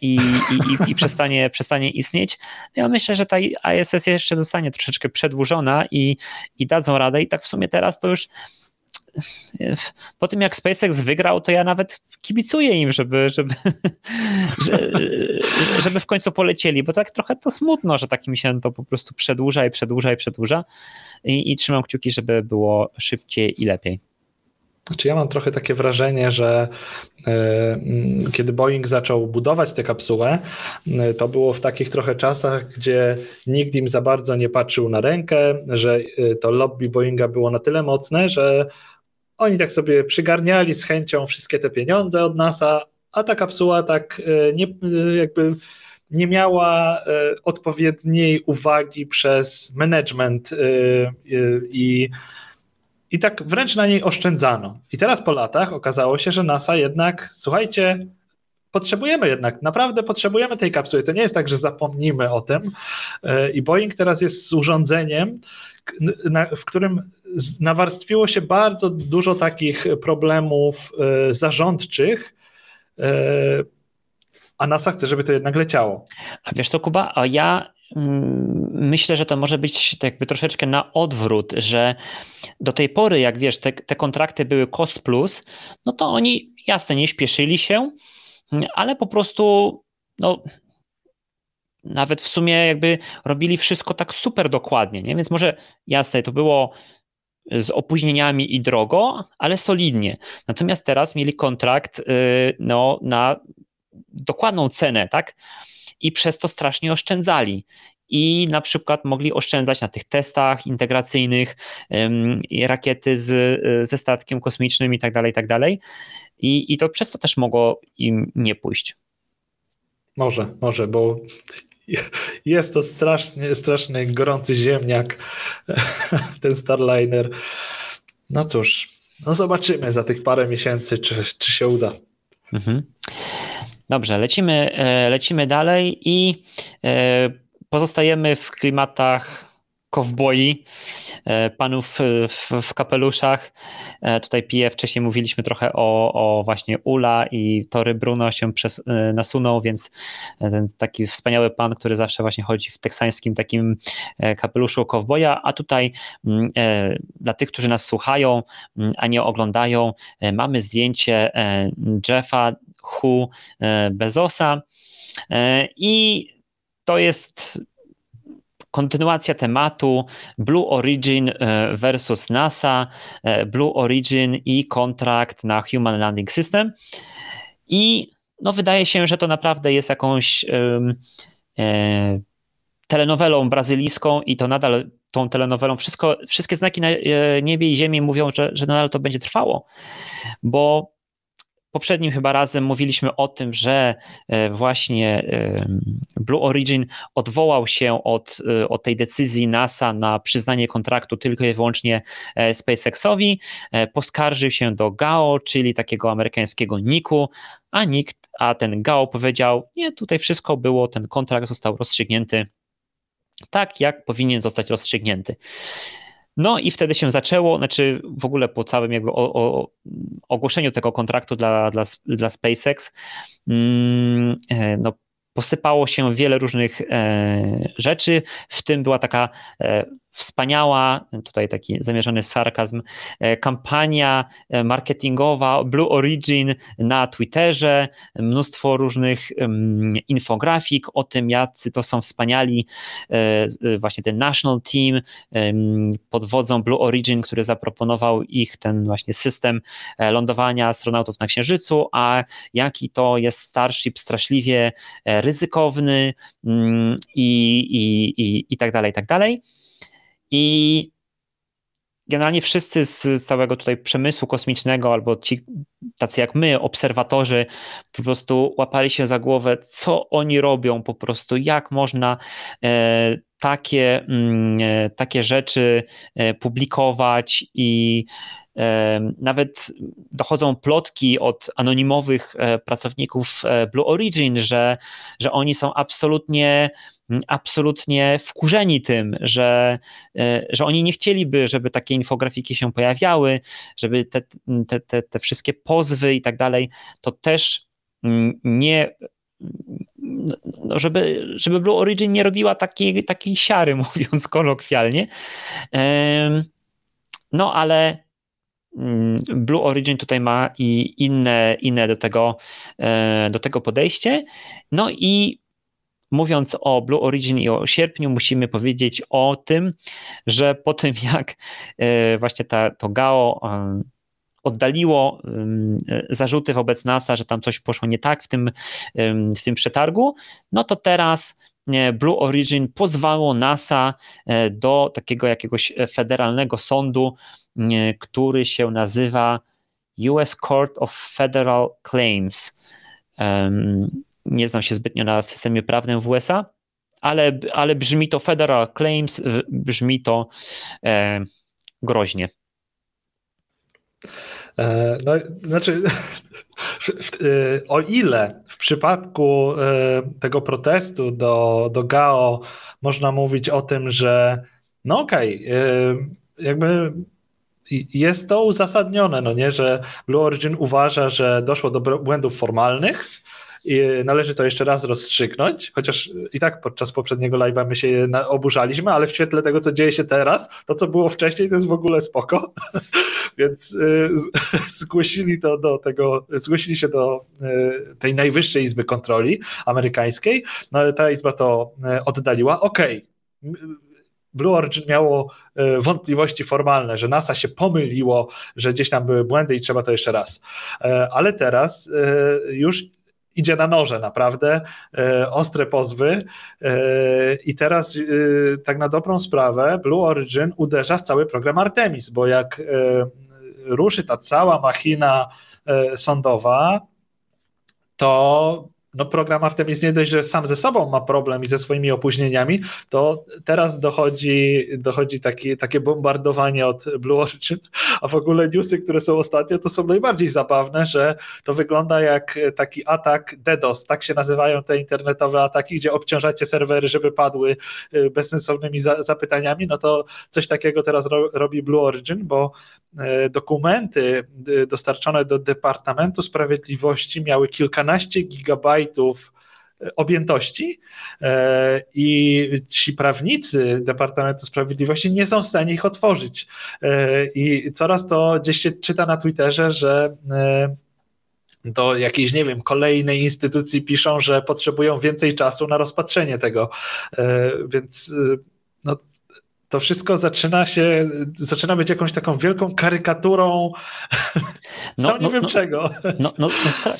i, i, i przestanie, przestanie istnieć. Ja myślę, że ta ISS jeszcze zostanie troszeczkę przedłużona i, i dadzą radę i tak w sumie teraz to już po tym jak SpaceX wygrał, to ja nawet kibicuję im, żeby, żeby, żeby w końcu polecieli, bo tak trochę to smutno, że tak mi się to po prostu przedłuża i przedłuża i przedłuża i, i trzymam kciuki, żeby było szybciej i lepiej. Znaczy ja mam trochę takie wrażenie, że y, kiedy Boeing zaczął budować tę kapsułę, y, to było w takich trochę czasach, gdzie nikt im za bardzo nie patrzył na rękę, że y, to lobby Boeinga było na tyle mocne, że oni tak sobie przygarniali z chęcią wszystkie te pieniądze od NASA, a ta kapsuła tak nie, jakby nie miała odpowiedniej uwagi przez management i i tak wręcz na niej oszczędzano. I teraz po latach okazało się, że NASA jednak, słuchajcie, potrzebujemy jednak, naprawdę potrzebujemy tej kapsuły. To nie jest tak, że zapomnimy o tym. E, I Boeing teraz jest z urządzeniem, w którym nawarstwiło się bardzo dużo takich problemów e, zarządczych, e, a NASA chce, żeby to jednak leciało. A wiesz co, Kuba, a ja Mm, myślę, że to może być tak jakby troszeczkę na odwrót, że do tej pory, jak wiesz, te, te kontrakty były cost plus, no to oni jasne nie śpieszyli się, ale po prostu no, nawet w sumie jakby robili wszystko tak super dokładnie, nie? Więc może jasne, to było z opóźnieniami i drogo, ale solidnie. Natomiast teraz mieli kontrakt y, no, na dokładną cenę, tak? i przez to strasznie oszczędzali. I na przykład mogli oszczędzać na tych testach integracyjnych, rakiety z, ze statkiem kosmicznym i tak dalej, i tak dalej. I, I to przez to też mogło im nie pójść. Może, może, bo jest to strasznie, straszny gorący ziemniak, ten Starliner. No cóż, no zobaczymy za tych parę miesięcy, czy, czy się uda. Mhm. Dobrze, lecimy, e, lecimy dalej i e, pozostajemy w klimatach kowboi, e, panów w, w, kapeluszach. Tutaj piję, wcześniej mówiliśmy trochę o, o właśnie Ula i Tory Bruno się przez, nasunął, więc ten taki wspaniały pan, który zawsze właśnie chodzi w teksańskim takim kapeluszu kowboja, a tutaj mm, dla tych, którzy nas słuchają, mm, a nie oglądają, mamy zdjęcie Jeffa Hu e, Bezosa e, i to jest kontynuacja tematu Blue Origin e, versus NASA, Blue Origin i kontrakt na Human Landing System. I no, wydaje się, że to naprawdę jest jakąś e, telenowelą brazylijską i to nadal tą telenowelą, wszystko, wszystkie znaki na niebie i ziemi mówią, że, że nadal to będzie trwało, bo poprzednim chyba razem mówiliśmy o tym, że e, właśnie Blue Origin odwołał się od, e, od tej decyzji NASA na przyznanie kontraktu tylko i wyłącznie e, SpaceXowi, poskarżył się do GAO, czyli takiego amerykańskiego NIK-u, a nikt, a ten GAO powiedział, nie, tutaj wszystko było, ten kontrakt został rozstrzygnięty tak, jak powinien zostać rozstrzygnięty. No i wtedy się zaczęło, znaczy w ogóle po całym jakby o, o, ogłoszeniu tego kontraktu dla, dla, dla SpaceX, mm, e, no, posypało się wiele różnych e, rzeczy, w tym była taka e, wspaniała, tutaj taki zamierzony sarkazm, e, kampania e, marketingowa Blue Origin na Twitterze, mnóstwo różnych infografik o tym, jacy to są wspaniali, e, właśnie ten National Team pod wodzą Blue Origin, który zaproponował ich ten właśnie system lądowania astronautów na Księżycu, a jaki to jest Starship straszliwie ryzykowny i, i, i, i tak dalej, i tak dalej. I generalnie wszyscy z całego tutaj przemysłu kosmicznego, albo ci tacy jak my, obserwatorzy, po prostu łapali się za głowę, co oni robią, po prostu jak można e, takie, mm, e, takie rzeczy e, publikować i nawet dochodzą plotki od anonimowych pracowników Blue Origin, że, że oni są absolutnie absolutnie wkurzeni tym, że, e, że oni nie chcieliby, żeby takie infografiki się pojawiały, żeby te, te, te, te wszystkie pozwy i tak dalej, to też nie no żeby, żeby Blue Origin nie robiła takiej, takiej siary, mówiąc kolokwialnie. No ale Blue Origin tutaj ma i inne, inne do, tego, e, do tego podejście. No i mówiąc o Blue Origin i o sierpniu, musimy powiedzieć o tym, że po tym jak e, właśnie ta, to GAO e, oddaliło zarzuty wobec NASA, że tam coś poszło nie tak w tym, w tym przetargu, no to teraz e, Blue Origin pozwało NASA do takiego jakiegoś federalnego sądu, który się nazywa US Court of Federal Claims nie znam się zbytnio na systemie prawnym w USA, ale, ale brzmi to Federal Claims, brzmi to e, groźnie. E, no, znaczy, e, o ile w przypadku e, tego protestu do, do GAO można mówić o tym, że no okej, okay, jakby jest to uzasadnione, no nie, że Blue Origin uważa, że doszło do błędów formalnych, należy to jeszcze raz rozstrzygnąć, chociaż i tak podczas poprzedniego live'a my się oburzaliśmy, ale w świetle tego, co dzieje się teraz, to co było wcześniej, to jest w ogóle spoko. Więc y, zgłosili to do tego, zgłosili się do y, tej najwyższej izby kontroli amerykańskiej, no ale ta izba to y, oddaliła. Okej. Okay. Blue Origin miało wątpliwości formalne, że NASA się pomyliło, że gdzieś tam były błędy i trzeba to jeszcze raz. Ale teraz już idzie na noże, naprawdę, e, ostre pozwy. E, i teraz e, tak na dobrą sprawę Blue Origin uderza w cały program Artemis, bo jak ruszy ta cała machina sądowa, to no program Artemis nie dość, że sam ze sobą ma problem i ze swoimi opóźnieniami, to teraz dochodzi, dochodzi taki, takie bombardowanie od Blue Origin, a w ogóle newsy, które są ostatnio, to są najbardziej zabawne, że to wygląda jak taki atak DDoS, tak się nazywają te internetowe ataki, gdzie obciążacie serwery, żeby padły y, bezsensownymi zapytaniami, no to coś takiego teraz robi Blue Origin, bo y, dokumenty y, dostarczone do Departamentu Sprawiedliwości miały kilkanaście gigabajtów E, objętości e, i ci prawnicy Departamentu Sprawiedliwości nie są w stanie ich otworzyć. E, I coraz to gdzieś się czyta na Twitterze, że do jakiejś, nie wiem, kolejnej instytucji piszą, że potrzebują więcej czasu na rozpatrzenie tego. Więc no, to wszystko zaczyna się, zaczyna być jakąś taką wielką karykaturą, no, sam nie no, wiem no, czego. No, no,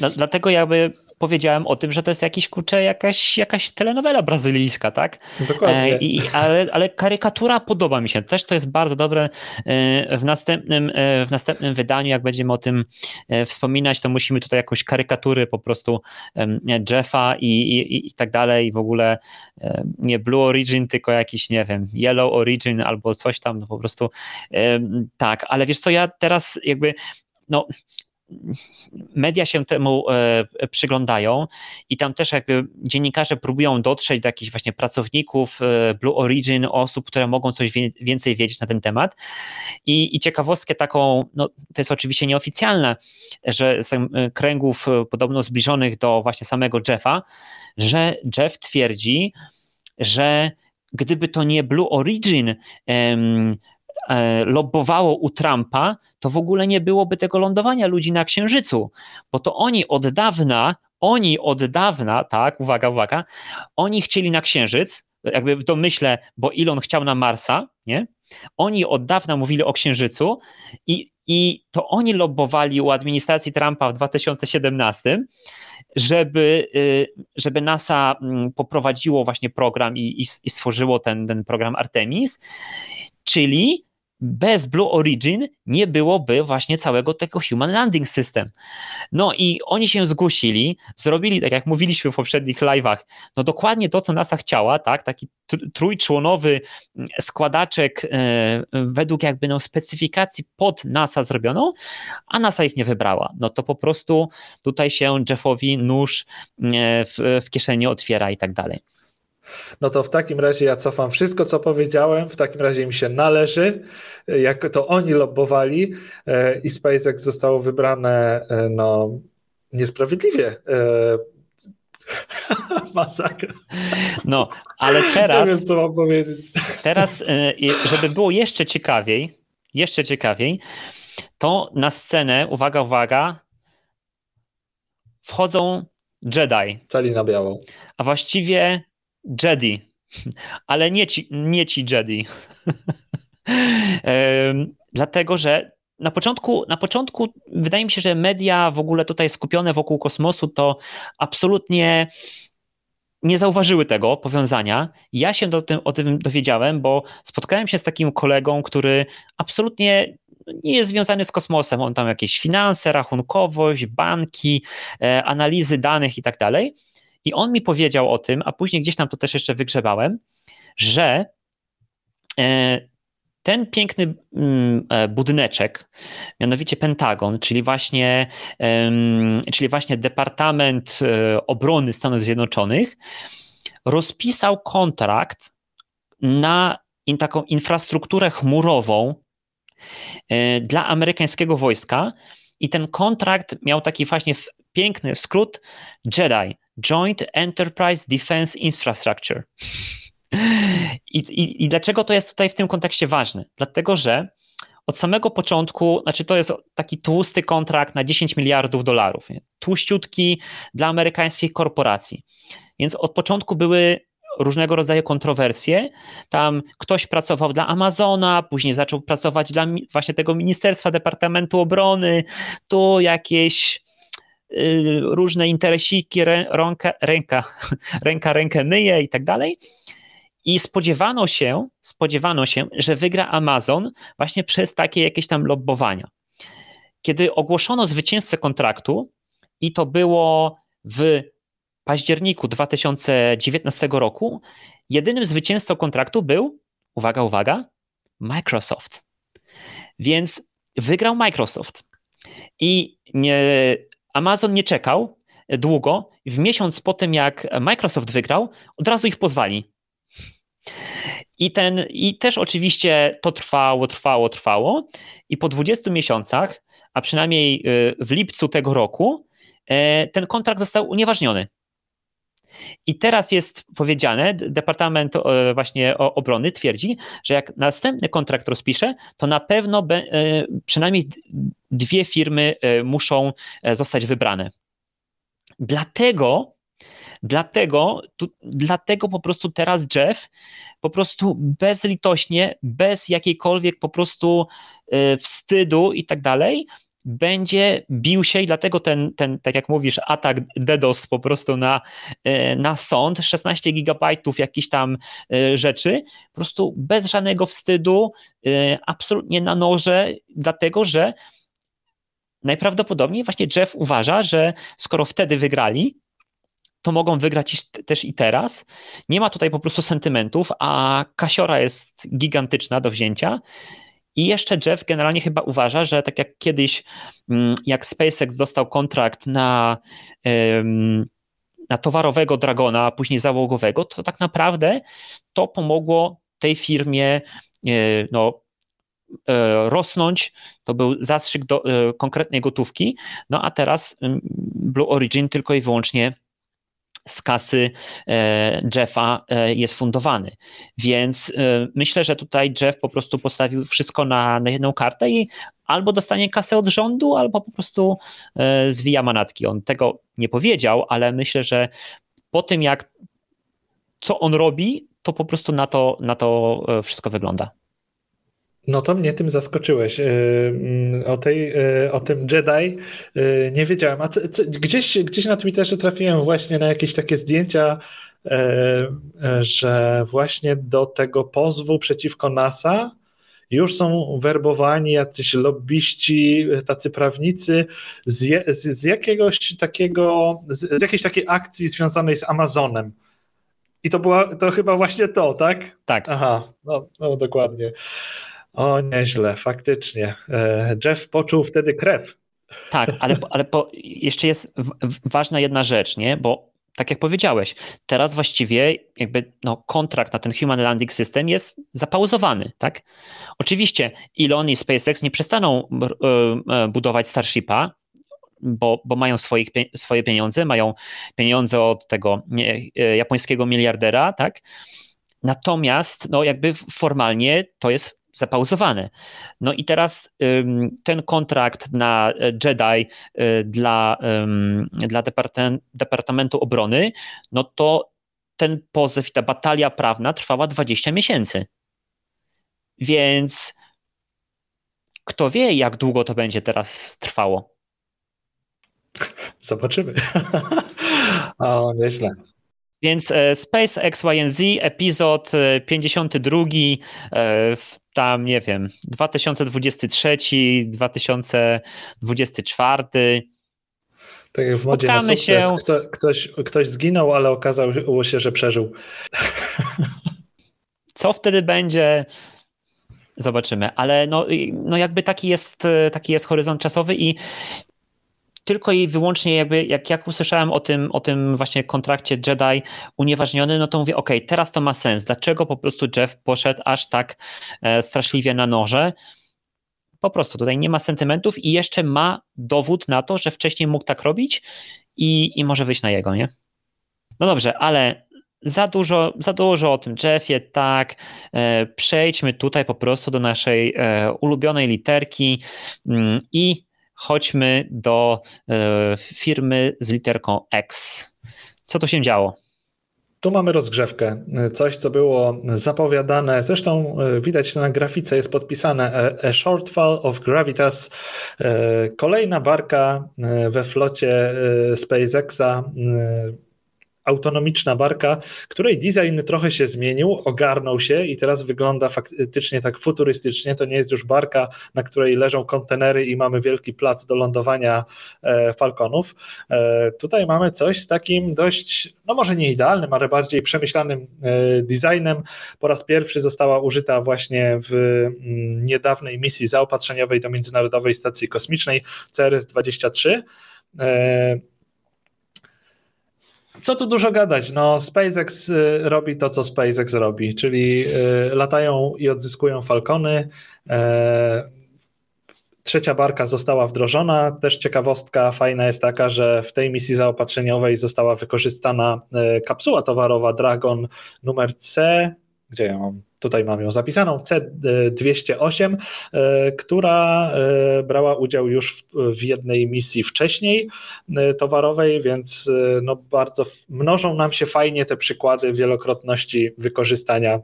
no, dlatego jakby powiedziałem o tym, że to jest jakiś, kurczę, jakaś, jakaś telenowela brazylijska, tak? Dokładnie. E, I, ale, ale karykatura podoba mi się. Też to jest bardzo dobre. E, w następnym, e, w następnym wydaniu, jak będziemy o tym wspominać, to musimy tutaj jakąś karykatury po prostu Jeffa i, i, i tak dalej. W ogóle nie Blue Origin, tylko jakiś, nie wiem, Yellow Origin albo coś tam, no po prostu tak. Ale wiesz co, ja teraz jakby no, media się temu e, przyglądają i tam też jakby dziennikarze próbują dotrzeć do jakichś właśnie pracowników e, Blue Origin, osób, które mogą coś więcej wiedzieć na ten temat. I, i ciekawostkę taką, no to jest oczywiście nieoficjalne, że z e, kręgów podobno zbliżonych do właśnie samego Jeffa, że Jeff twierdzi, że gdyby to nie Blue Origin E, lobbowało u Trumpa, to w ogóle nie byłoby tego lądowania ludzi na Księżycu, bo to oni od dawna, oni od dawna, tak, uwaga, uwaga, oni chcieli na Księżyc, jakby w domyśle, bo Elon chciał na Marsa, nie? Oni od dawna mówili o Księżycu i, i to oni lobbowali u administracji Trumpa w 2017, żeby, y, żeby NASA mm, poprowadziło właśnie program i, i stworzyło ten, ten program Artemis, czyli bez Blue Origin nie byłoby właśnie całego tego Human Landing System. No i oni się zgłosili, zrobili, tak jak mówiliśmy w poprzednich live'ach, no dokładnie to, co NASA chciała, tak, taki trójczłonowy składaczek e, według jakby no specyfikacji pod NASA zrobioną, a NASA ich nie wybrała. No to po prostu tutaj się Jeffowi nóż e, w, w kieszeni otwiera i tak dalej. No to w takim razie ja cofam wszystko, co powiedziałem. W takim razie im się należy, jak to oni lobbowali e, i SpaceX zostało wybrane e, no, niesprawiedliwie. E, masakra. No, ale teraz. Nie wiem, co mam powiedzieć. Teraz, żeby było jeszcze ciekawiej, jeszcze ciekawiej, to na scenę, uwaga, uwaga, wchodzą Jedi. Cali na białą. A właściwie Jedi, ale nie ci, nie ci Jedi. Dlatego, że na początku, na początku wydaje mi się, że media w ogóle tutaj skupione wokół kosmosu to absolutnie nie zauważyły tego powiązania. Ja się do tym, o tym dowiedziałem, bo spotkałem się z takim kolegą, który absolutnie nie jest związany z kosmosem. On tam jakieś finanse, rachunkowość, banki, e, analizy danych i tak dalej. I on mi powiedział o tym, a później gdzieś tam to też jeszcze wygrzebałem, że e, ten piękny mm, e, budyneczek, mianowicie Pentagon, czyli właśnie, czyli właśnie Departament e, Obrony Stanów Zjednoczonych, rozpisał kontrakt na taką infrastrukturę chmurową dla amerykańskiego wojska. I ten kontrakt miał taki właśnie piękny skrót JEDI, Joint Enterprise Defense Infrastructure. I, i, I dlaczego to jest tutaj w tym kontekście ważne? Dlatego, że od samego początku, znaczy to jest taki tłusty kontrakt na 10 miliardów dolarów, nie? tłuściutki dla amerykańskich korporacji. Więc od początku były różnego rodzaju kontrowersje. Tam ktoś pracował dla Amazona, później zaczął pracować dla właśnie tego Ministerstwa Departamentu Obrony, tu jakieś różne interesiki, ręka, ręka, ręka rękę myje i tak dalej. I spodziewano się, spodziewano się, że wygra Amazon właśnie przez takie jakieś tam lobbowania. Kiedy ogłoszono zwycięzcę kontraktu, i to było w październiku 2019 roku, jedynym zwycięzcą kontraktu był, uwaga, uwaga, Microsoft. Więc wygrał Microsoft. I nie, Amazon nie czekał długo. W miesiąc po tym, jak Microsoft wygrał, od razu ich pozwali. I, ten, I też oczywiście to trwało, trwało, trwało. I po 20 miesiącach, a przynajmniej y, w lipcu tego roku, e, ten kontrakt został unieważniony. I teraz jest powiedziane, Departament e, właśnie Obrony twierdzi, że jak następny kontrakt rozpisze, to na pewno e, przynajmniej dwie firmy e, muszą zostać wybrane. Dlatego, dlatego, tu, dlatego po prostu teraz Jeff po prostu bezlitośnie, bez jakiejkolwiek po prostu wstydu i tak dalej, będzie bił się i dlatego ten, ten tak jak mówisz, atak DDoS po prostu na, e, na sąd, 16 gigabajtów jakichś tam e, rzeczy, po prostu bez żadnego wstydu, e, absolutnie na noże, dlatego że najprawdopodobniej właśnie Jeff uważa, że skoro wtedy wygrali, to mogą wygrać też i teraz. Nie ma tutaj po prostu sentymentów, a kasiora jest gigantyczna do wzięcia i jeszcze Jeff generalnie chyba uważa, że tak jak kiedyś, mm, jak SpaceX dostał kontrakt na, na towarowego Dragona, a później załogowego, to tak naprawdę to pomogło tej firmie e, no, e, rosnąć, to był zastrzyk do e, konkretnej gotówki, no a teraz mm, Blue Origin tylko i wyłącznie z kasy e, Jeffa e, jest fundowany. Więc e, myślę, że tutaj Jeff po prostu postawił wszystko na, na jedną kartę i albo dostanie kasę od rządu, albo po prostu zwija manatki. On tego nie powiedział, ale myślę, że po tym jak co on robi, to po prostu na to, na to wszystko wygląda. No to mnie tym zaskoczyłeś. Y, mm, o, tej, y, o tym Jedi y, nie wiedziałem. A gdzieś, gdzieś na Twitterze trafiłem właśnie na jakieś takie zdjęcia, że właśnie do tego pozwu przeciwko NASA już są werbowani jacyś lobbyści, tacy prawnicy z, je, z, z jakiegoś takiego, z, z jakiejś takiej akcji związanej z Amazonem. I to była, to chyba właśnie to, tak? Tak. Aha, no, no dokładnie. O, nieźle, faktycznie. E, Jeff poczuł wtedy krew. Tak, ale, ale po, jeszcze jest ważna jedna rzecz, nie? Bo tak jak powiedziałeś, teraz właściwie jakby no, kontrakt na ten Human Landing System jest zapauzowany, tak? Oczywiście Elon i SpaceX nie przestaną e, e, budować Starshipa, bo, bo mają swoich, swoje pieniądze, mają pieniądze od tego nie, japońskiego miliardera, tak? Natomiast no jakby formalnie to jest zapauzowane. No i teraz ten kontrakt na Jedi y, dla, dla Departamentu Obrony, no to ten pozew i ta batalia prawna trwała 20 miesięcy. Więc kto wie, jak długo to będzie teraz trwało. Zobaczymy. o, nieźle. Więc e, Space XYZ, epizod 52, e, tam nie wiem, 2023, 2024. Tak jak w modzie na sukces, się... Kto, ktoś, ktoś zginął, ale okazało się, że przeżył. Co wtedy będzie? Zobaczymy, ale no, no jakby taki jest, taki jest horyzont czasowy i tylko i wyłącznie jakby, jak, jak usłyszałem o tym, o tym właśnie kontrakcie Jedi unieważniony, no to mówię, ok, teraz to ma sens. Dlaczego po prostu Jeff poszedł aż tak e, straszliwie na noże? Po prostu tutaj nie ma sentymentów i jeszcze ma dowód na to, że wcześniej mógł tak robić i, i może wyjść na jego, nie? No dobrze, ale za dużo, za dużo o tym Jeffie, tak. E, przejdźmy tutaj po prostu do naszej e, ulubionej literki mm, i chodźmy do e, firmy z literką X. Co to się działo? Tu mamy rozgrzewkę, coś co było zapowiadane, zresztą e, widać na grafice, jest podpisane A Shortfall of Gravitas, e, kolejna barka we flocie SpaceXa, autonomiczna barka, której design trochę się zmienił, ogarnął się i teraz wygląda faktycznie tak futurystycznie. To nie jest już barka, na której leżą kontenery i mamy wielki plac do lądowania e, Falconów. E, tutaj mamy coś z takim dość, no może nie idealnym, ale bardziej przemyślanym e, designem. Po raz pierwszy została użyta właśnie w mm, niedawnej misji zaopatrzeniowej do Międzynarodowej Stacji Kosmicznej CRS-23. Co tu dużo gadać? No, SpaceX y, robi to, co SpaceX robi, czyli y, latają i odzyskują Falcony. E, trzecia barka została wdrożona. Też ciekawostka fajna jest taka, że w tej misji zaopatrzeniowej została wykorzystana e, kapsuła towarowa Dragon numer C. Gdzie ja mam? tutaj mam ją zapisaną, C208, e, która e, brała udział już w jednej misji wcześniej e, towarowej, więc no bardzo mnożą nam się fajnie te przykłady wielokrotności wykorzystania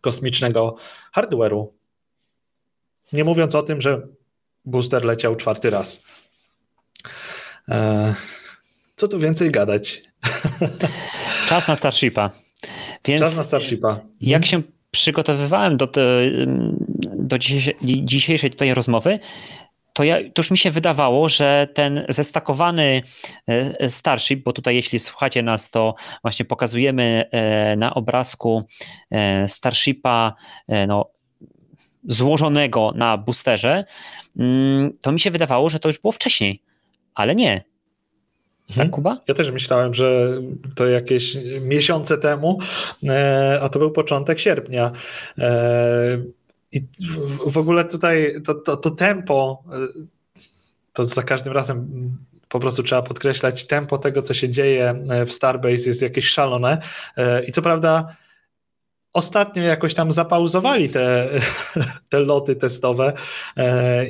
kosmicznego hardware'u. Nie mówiąc o tym, że booster leciał czwarty raz. Co tu więcej gadać? Czas na Starshipa. Więc Czas na Starshipa. Jak się przygotowywałem do, te, do dzisiejszej tutaj rozmowy, to, ja, to już mi się wydawało, że ten zestakowany e, Starship, bo tutaj jeśli słuchacie nas, to właśnie pokazujemy e, na obrazku e, Starshipa no, złożonego na boosterze, mm, to mi się wydawało, że to już było wcześniej, ale nie. Tak, mhm. Kuba? Ja też myślałem, że to jakieś miesiące temu, e, a to był początek sierpnia. E, I w ogóle tutaj to, to, to tempo, e, to za każdym razem po prostu trzeba podkreślać, tempo tego, co się dzieje w Starbase jest jakieś szalone. I co prawda, ostatnio jakoś tam zapauzowali te, te loty testowe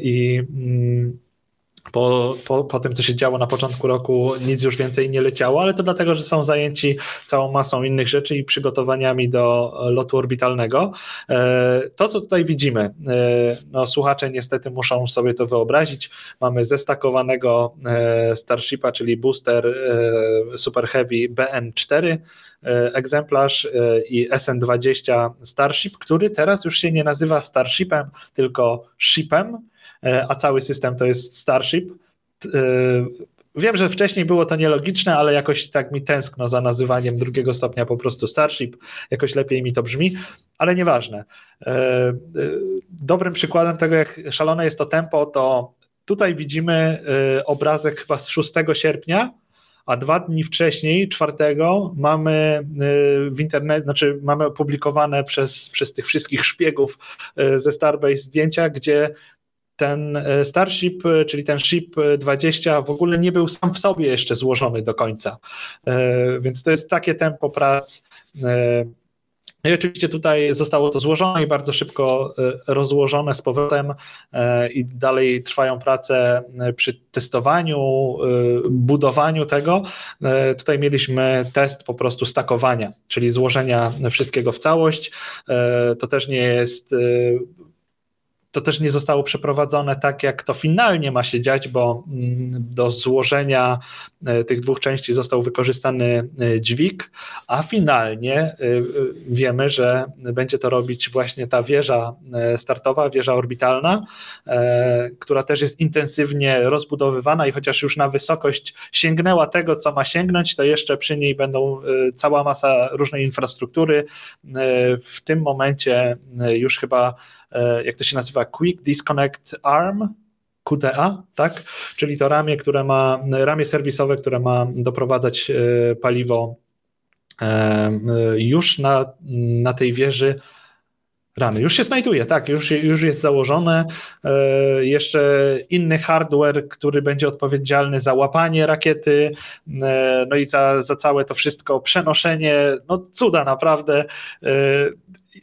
i mm, po, po, po tym, co się działo na początku roku, nic już więcej nie leciało, ale to dlatego, że są zajęci całą masą innych rzeczy i przygotowaniami do lotu orbitalnego. E, to, co tutaj widzimy, e, no, słuchacze niestety muszą sobie to wyobrazić. Mamy zestakowanego e, Starshipa, czyli booster Super Heavy BN4, egzemplarz i SN20 Starship, który teraz już się nie nazywa Starshipem, tylko Shipem a cały system to jest Starship. E, wiem, że wcześniej było to nielogiczne, ale jakoś tak mi tęskno za nazywaniem drugiego stopnia po prostu Starship. Jakoś lepiej mi to brzmi, ale nieważne. E, dobrym przykładem tego, jak szalone jest to tempo, to tutaj widzimy obrazek chyba z 6 sierpnia, a dwa dni wcześniej, czwartego, mamy w internecie, znaczy mamy opublikowane przez, przez tych wszystkich szpiegów ze Starbase zdjęcia, gdzie ten e, Starship, e, czyli ten Ship 20 w ogóle nie był sam w sobie jeszcze złożony do końca. E, więc to jest takie tempo prac. No i oczywiście tutaj zostało to złożone i bardzo szybko rozłożone z powrotem i dalej trwają prace przy testowaniu, budowaniu tego. Tutaj mieliśmy test po prostu stakowania, czyli złożenia wszystkiego w całość. To też nie jest to też nie zostało przeprowadzone tak, jak to finalnie ma się dziać, bo mm, do złożenia e, tych dwóch części został wykorzystany e, dźwig, a finalnie e, wiemy, że będzie to robić właśnie ta wieża startowa, wieża orbitalna, która też jest intensywnie rozbudowywana i chociaż już na wysokość sięgnęła tego, co ma sięgnąć, to jeszcze przy niej będą cała masa różnej infrastruktury. W tym momencie już chyba jak to się nazywa, Quick Disconnect Arm, QDA, tak? Czyli to ramię, które ma, ramię serwisowe, które ma doprowadzać e, paliwo e, już na, na tej wieży rany. Już się znajduje, tak, już, już jest założone. jeszcze inny hardware, który będzie odpowiedzialny za łapanie rakiety, no i za, za całe to wszystko przenoszenie, no cuda naprawdę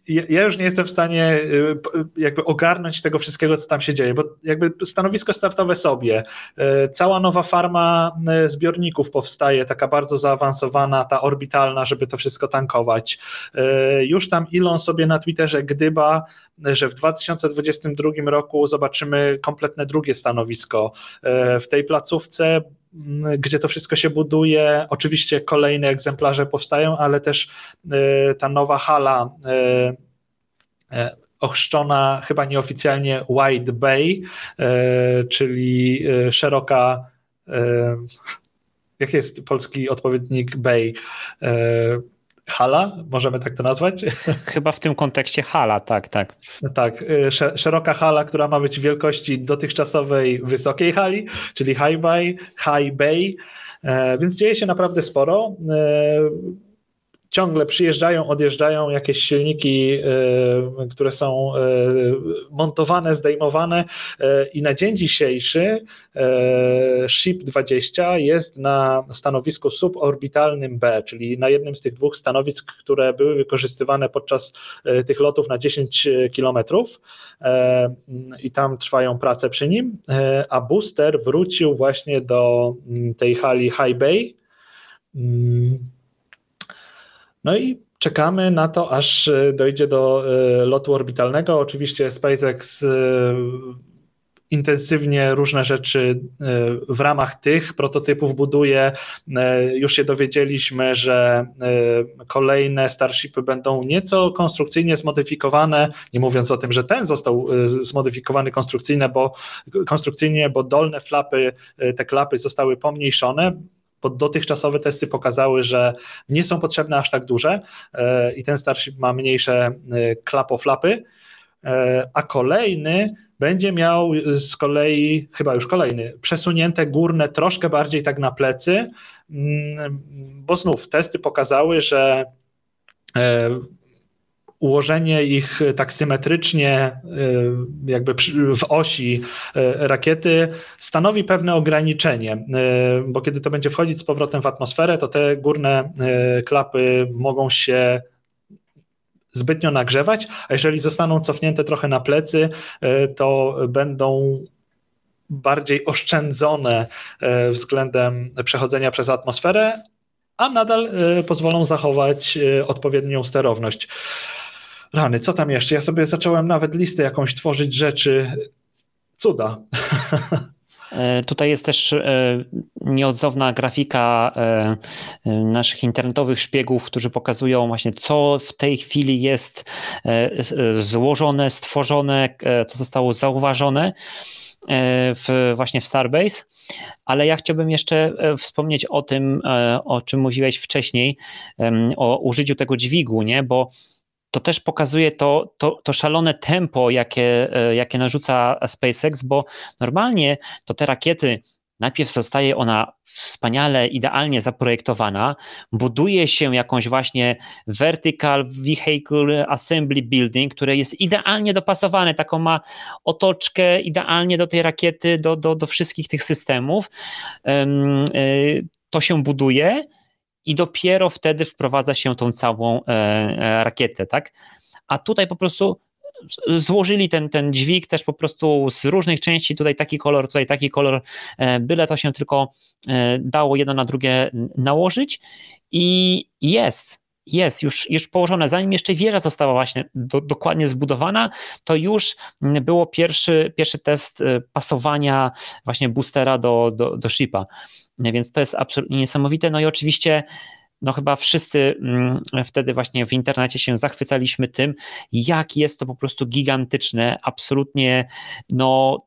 ja już nie jestem w stanie y, jakby ogarnąć tego wszystkiego, co tam się dzieje, bo jakby stanowisko startowe sobie, y, cała nowa farma y, zbiorników powstaje, taka bardzo zaawansowana, ta orbitalna, żeby to wszystko tankować. Już tam Elon sobie na Twitterze gdyba, że w 2022 roku zobaczymy kompletne drugie stanowisko. W tej placówce gdzie to wszystko się buduje. Oczywiście kolejne egzemplarze powstają, ale też e, ta nowa hala e, e, ochrzczona chyba nieoficjalnie Wide Bay, czyli szeroka jaki jest polski odpowiednik Bay? Hala, możemy tak to nazwać? Chyba w tym kontekście hala, tak, tak. Tak, y, szeroka hala, która ma być wielkości dotychczasowej wysokiej hali, czyli high bay, high bay, e, więc dzieje się naprawdę sporo. Ciągle przyjeżdżają, odjeżdżają jakieś silniki, e, które są e, montowane, zdejmowane e, i na dzień dzisiejszy SHIP 20 jest na stanowisku suborbitalnym B, czyli na jednym z tych dwóch stanowisk, które były wykorzystywane podczas tych lotów na 10 kilometrów i tam trwają prace przy nim, a booster wrócił właśnie do tej hali High Bay mm, no i czekamy na to, aż e, dojdzie do e, lotu orbitalnego. Oczywiście SpaceX e, intensywnie różne rzeczy w ramach tych prototypów buduje. Już się dowiedzieliśmy, że kolejne Starshipy będą nieco konstrukcyjnie zmodyfikowane, nie mówiąc o tym, że ten został zmodyfikowany konstrukcyjnie, bo, konstrukcyjnie, bo dolne flapy, te klapy zostały pomniejszone, dotychczasowe testy pokazały, że nie są potrzebne aż tak duże e, i ten Starship ma mniejsze e, klapoflapy, e, a kolejny będzie miał z kolei, chyba już kolejny, przesunięte górne troszkę bardziej tak na plecy, mm, bo znów testy pokazały, że ułożenie ich tak symetrycznie, y, jakby w osi y, rakiety, stanowi pewne ograniczenie, bo kiedy to będzie wchodzić z powrotem w atmosferę, to te górne klapy mogą się zbytnio nagrzewać, a jeżeli zostaną cofnięte trochę na plecy, to będą bardziej oszczędzone względem przechodzenia przez atmosferę, a nadal pozwolą zachować odpowiednią sterowność. Rany, co tam jeszcze? Ja sobie zacząłem nawet listę jakąś tworzyć rzeczy. Cuda. E, tutaj jest też e, nieodzowna grafika e, naszych internetowych szpiegów, którzy pokazują właśnie, co w tej chwili jest złożone, stworzone, co zostało zauważone w, właśnie w Starbase. Ale ja chciałbym jeszcze wspomnieć o tym, o czym mówiłeś wcześniej, o użyciu tego dźwigu, nie? bo to też pokazuje to, to, to szalone tempo, jakie, e, jakie narzuca SpaceX, bo normalnie to te rakiety Najpierw zostaje ona wspaniale, idealnie zaprojektowana, buduje się jakąś właśnie vertical vehicle assembly building, które jest idealnie dopasowane, taką ma otoczkę idealnie do tej rakiety, do, do, do wszystkich tych systemów. E, to się buduje i dopiero wtedy wprowadza się tą całą e, e, rakietę, tak? A tutaj po prostu złożyli ten, ten dźwig też po prostu z różnych części, tutaj taki kolor, tutaj taki kolor, e, byle to się tylko dało jedno na drugie nałożyć i jest, jest już, już położone. Zanim jeszcze wieża została właśnie do, dokładnie zbudowana, to już było pierwszy, pierwszy test pasowania właśnie boostera do, do, do shipa. Więc to jest absolutnie niesamowite. No i oczywiście no chyba wszyscy mm, wtedy właśnie w internecie się zachwycaliśmy tym, jak jest to po prostu gigantyczne, absolutnie no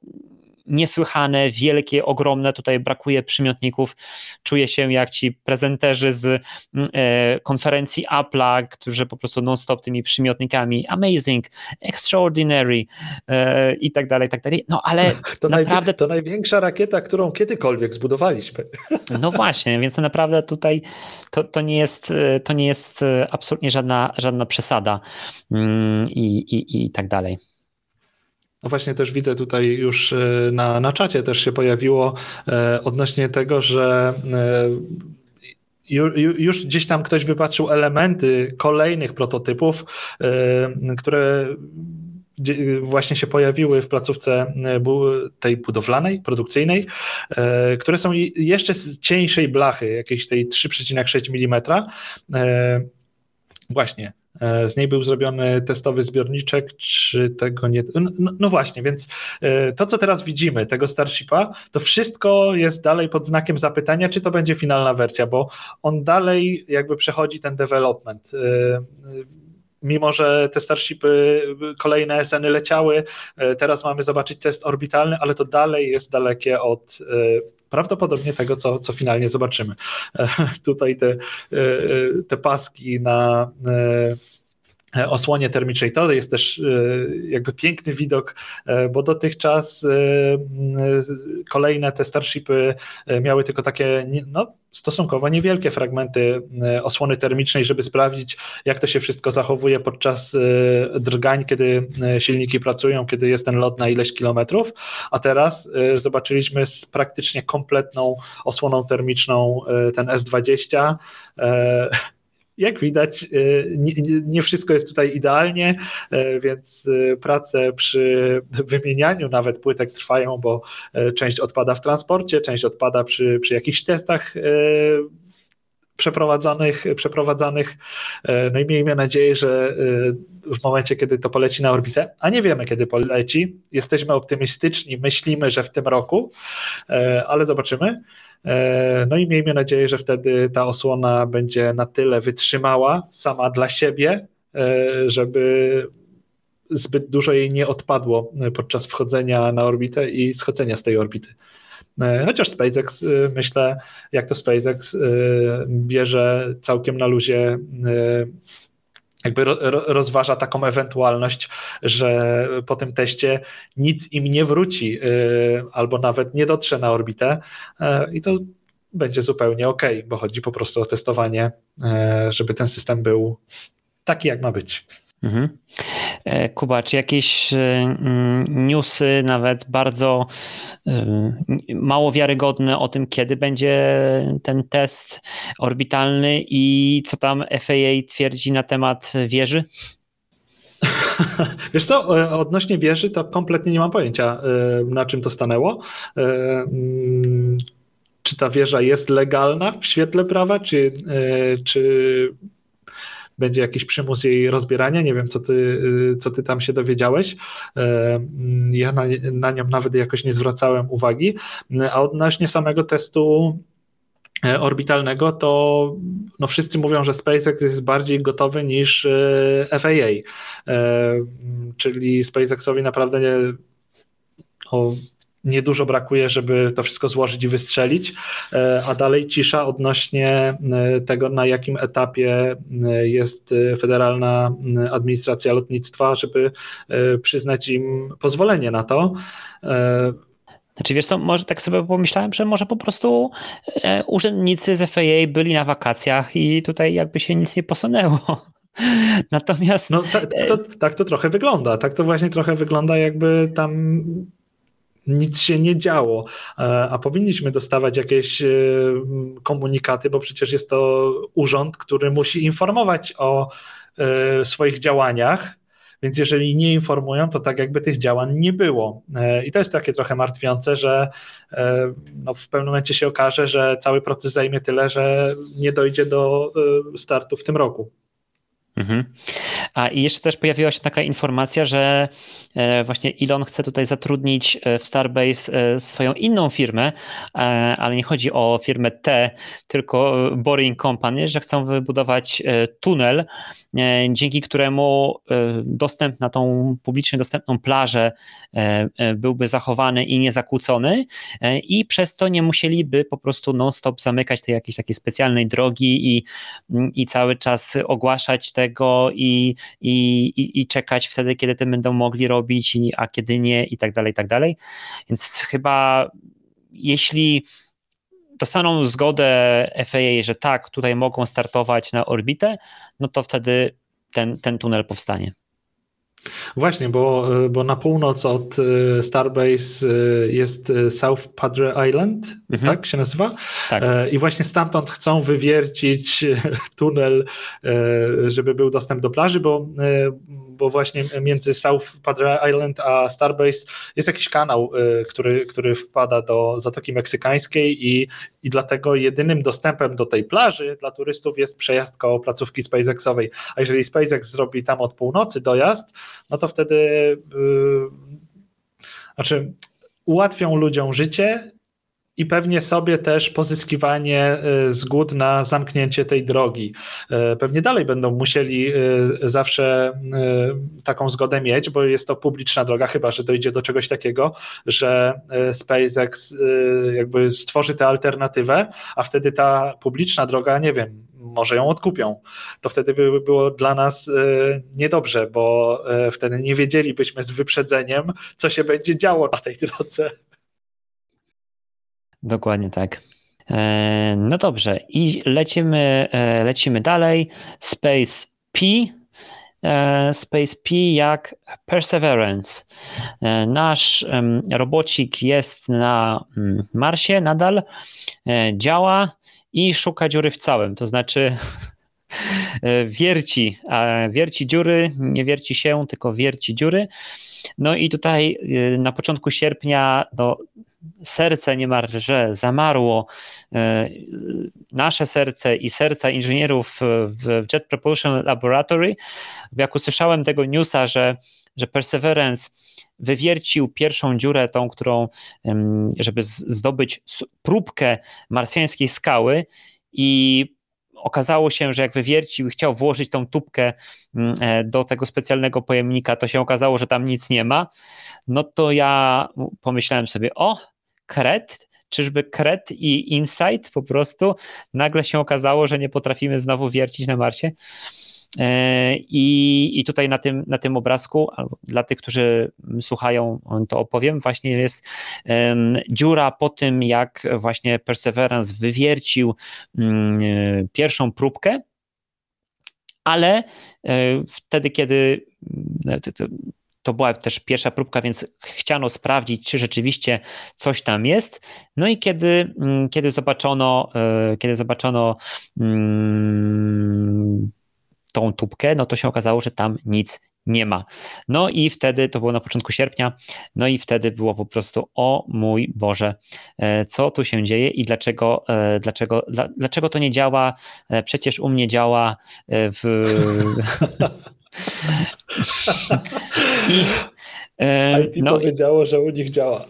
niesłychane, wielkie, ogromne. Tutaj brakuje przymiotników. Czuję się jak ci prezenterzy z mm, e, konferencji Apple'a, którzy po prostu non-stop tymi przymiotnikami amazing, extraordinary e, i tak dalej, i tak dalej. No ale to naprawdę... to największa rakieta, którą kiedykolwiek zbudowaliśmy. No właśnie, więc naprawdę tutaj to, to, nie, jest, to nie jest absolutnie żadna, żadna przesada mm, i, i, i tak dalej. No właśnie też widzę tutaj już e, na, na czacie też się pojawiło e, odnośnie tego, że e, już gdzieś tam ktoś wypatrzył elementy kolejnych prototypów, które właśnie się pojawiły w placówce tej budowlanej, produkcyjnej, które są jeszcze z cieńszej blachy, jakiejś tej 3,6 mm. Właśnie, z niej był zrobiony testowy zbiorniczek, czy tego nie. No, no, no, właśnie, więc e, to, co teraz widzimy, tego Starshipa, to wszystko jest dalej pod znakiem zapytania, czy to będzie finalna wersja, bo on dalej jakby przechodzi ten development e, mimo że te Starshipy, kolejne SN-y leciały, teraz mamy zobaczyć test orbitalny, ale to dalej jest dalekie od prawdopodobnie tego, co, co finalnie zobaczymy. Tutaj te, te paski na E, osłonie termicznej. To jest też e, jakby piękny widok, e, bo dotychczas kolejne te Starshipy miały tylko takie no, stosunkowo niewielkie fragmenty osłony termicznej, żeby sprawdzić, jak to się wszystko zachowuje podczas drgań, kiedy silniki pracują, kiedy jest ten lot na ileś kilometrów, a teraz zobaczyliśmy z praktycznie kompletną osłoną termiczną ten S20 jak widać, e, nie, nie, wszystko jest tutaj idealnie, e, więc e, prace przy wymienianiu nawet płytek trwają, bo część odpada w transporcie, część odpada przy, przy jakichś testach przeprowadzanych, przeprowadzanych. No i miejmy nadzieję, że w momencie, kiedy to poleci na orbitę, a nie wiemy, kiedy poleci, jesteśmy optymistyczni, myślimy, że w tym roku, ale zobaczymy. E, no i miejmy nadzieję, że wtedy ta osłona będzie na tyle wytrzymała sama dla siebie, e, żeby zbyt dużo jej nie odpadło podczas wchodzenia na orbitę i schodzenia z tej orbity. E, chociaż SpaceX, myślę, jak to SpaceX bierze całkiem na luzie jakby rozważa taką ewentualność, że po tym teście nic im nie wróci y, albo nawet nie dotrze na orbitę y, i to będzie zupełnie ok, bo chodzi po prostu o testowanie, y, żeby ten system był taki, jak ma być. Mhm. E, Kuba, czy jakieś e, mm, newsy, nawet bardzo e, mało wiarygodne o tym, kiedy będzie ten test orbitalny i co tam FAA twierdzi na temat wieży? Wiesz co, odnośnie wieży to kompletnie nie mam pojęcia, na czym to stanęło. Mm, czy ta wieża jest legalna w świetle prawa, czy, czy będzie jakiś przymus jej rozbierania. Nie wiem, co ty, co ty tam się dowiedziałeś. Mm, ja na, na nią nawet jakoś nie zwracałem uwagi. A odnośnie samego testu E, orbitalnego, to no wszyscy mówią, że SpaceX jest bardziej gotowy niż e, FAA. E, czyli SpaceXowi naprawdę nie, o, niedużo brakuje, żeby to wszystko złożyć i wystrzelić, a dalej cisza odnośnie tego, na jakim etapie jest Federalna Administracja Lotnictwa, żeby przyznać im pozwolenie na to. Znaczy wiesz co, może tak sobie pomyślałem, że może po prostu e, urzędnicy z FAA byli na wakacjach i tutaj jakby się nic nie posunęło. Natomiast... No tak to, tak to trochę wygląda, tak to właśnie trochę wygląda jakby tam nic się nie działo, e, a powinniśmy dostawać jakieś e, komunikaty, bo przecież jest to urząd, który musi informować o e, swoich działaniach więc jeżeli nie informują, to tak jakby tych działań nie było. I to jest takie trochę martwiące, że no w pewnym momencie się okaże, że cały proces zajmie tyle, że nie dojdzie do startu w tym roku. Mhm. A i jeszcze też pojawiła się taka informacja, że e, właśnie Elon chce tutaj zatrudnić e, w Starbase e, swoją inną firmę, ale nie chodzi o firmę T, tylko Boring Company, że chcą wybudować tunel, dzięki któremu dostęp na tą publicznie dostępną plażę byłby zachowany i niezakłócony i przez to nie musieliby po prostu non-stop zamykać tej jakiejś takiej specjalnej drogi i, i cały czas ogłaszać te tego i, i, i, czekać wtedy, kiedy tym będą mogli robić, a kiedy nie i tak dalej, i tak dalej. Więc chyba jeśli dostaną zgodę FAA, że tak, tutaj mogą startować na orbitę, no to wtedy ten, ten tunel powstanie. Właśnie, bo, bo na północ od e, Starbase e, jest e, South Padre Island, mhm. tak się nazywa? Tak. I właśnie stamtąd chcą wywiercić tunel, żeby był dostęp do plaży, bo bo właśnie między South Padre Island a Starbase jest jakiś kanał, y, który, który wpada do Zatoki Meksykańskiej i, i dlatego jedynym dostępem do tej plaży dla turystów jest przejazd koło placówki SpaceXowej. A jeżeli SpaceX zrobi tam od północy dojazd, no to wtedy yy, znaczy ułatwią ludziom życie i pewnie sobie też pozyskiwanie y, zgód na zamknięcie tej drogi. Y, pewnie dalej będą musieli y, zawsze taką zgodę mieć, bo jest to publiczna droga, chyba że dojdzie do czegoś takiego, że SpaceX jakby stworzy tę alternatywę, a wtedy ta publiczna droga, nie wiem, może ją odkupią. To wtedy by było dla nas niedobrze, bo wtedy nie wiedzielibyśmy z wyprzedzeniem, co się będzie działo na tej drodze. Dokładnie tak. E, no dobrze, i lecimy, e, lecimy dalej. Space P. E, Space P jak Perseverance. Nasz robocik jest na mm, Marsie nadal, działa i szuka dziury w całym. To znaczy wierci, wierci dziury, nie wierci się, tylko wierci dziury. No i tutaj na początku sierpnia no, serce niemalże zamarło, e, nasze serce i serca inżynierów w Jet Propulsion Laboratory, jak usłyszałem tego newsa, że, że Perseverance wywiercił pierwszą dziurę, tą, którą, żeby zdobyć próbkę marsjańskiej skały i okazało się, że jak wywiercił i chciał włożyć tą tubkę mm, e, do tego specjalnego pojemnika, to się okazało, że tam nic nie ma, no to ja pomyślałem sobie, o, kret, czyżby kret i insight po prostu? Nagle się okazało, że nie potrafimy znowu wiercić na Marsie. E, I, I tutaj na tym, na tym obrazku, dla tych, którzy słuchają, to opowiem, właśnie jest dziura po tym, jak właśnie Perseverance wywiercił um, pierwszą próbkę, ale um, wtedy, kiedy to była też pierwsza próbka, więc chciano sprawdzić, czy rzeczywiście coś tam jest. No i kiedy, mm, kiedy zobaczono, e, kiedy zobaczono mm, tą tubkę, no to się okazało, że tam nic nie ma. No i wtedy, to było na początku sierpnia, no i wtedy było po prostu, o mój Boże, e, co tu się dzieje i dlaczego, e, dlaczego, dlaczego to nie działa? E, przecież u mnie działa w... I, IT no, powiedziało, że u nich działa.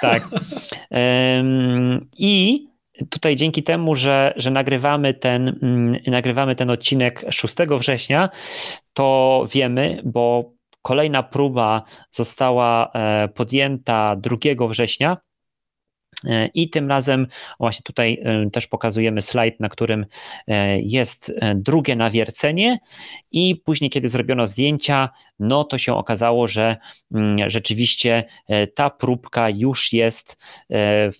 Tak. I tutaj dzięki temu, że, że nagrywamy, ten, mm, nagrywamy ten odcinek 6 września, to wiemy, bo kolejna próba została e, podjęta 2 września. E, I tym razem, właśnie tutaj e, też pokazujemy slajd, na którym jest drugie nawiercenie, i później, kiedy zrobiono zdjęcia, no to się okazało, że mm, rzeczywiście ta próbka już jest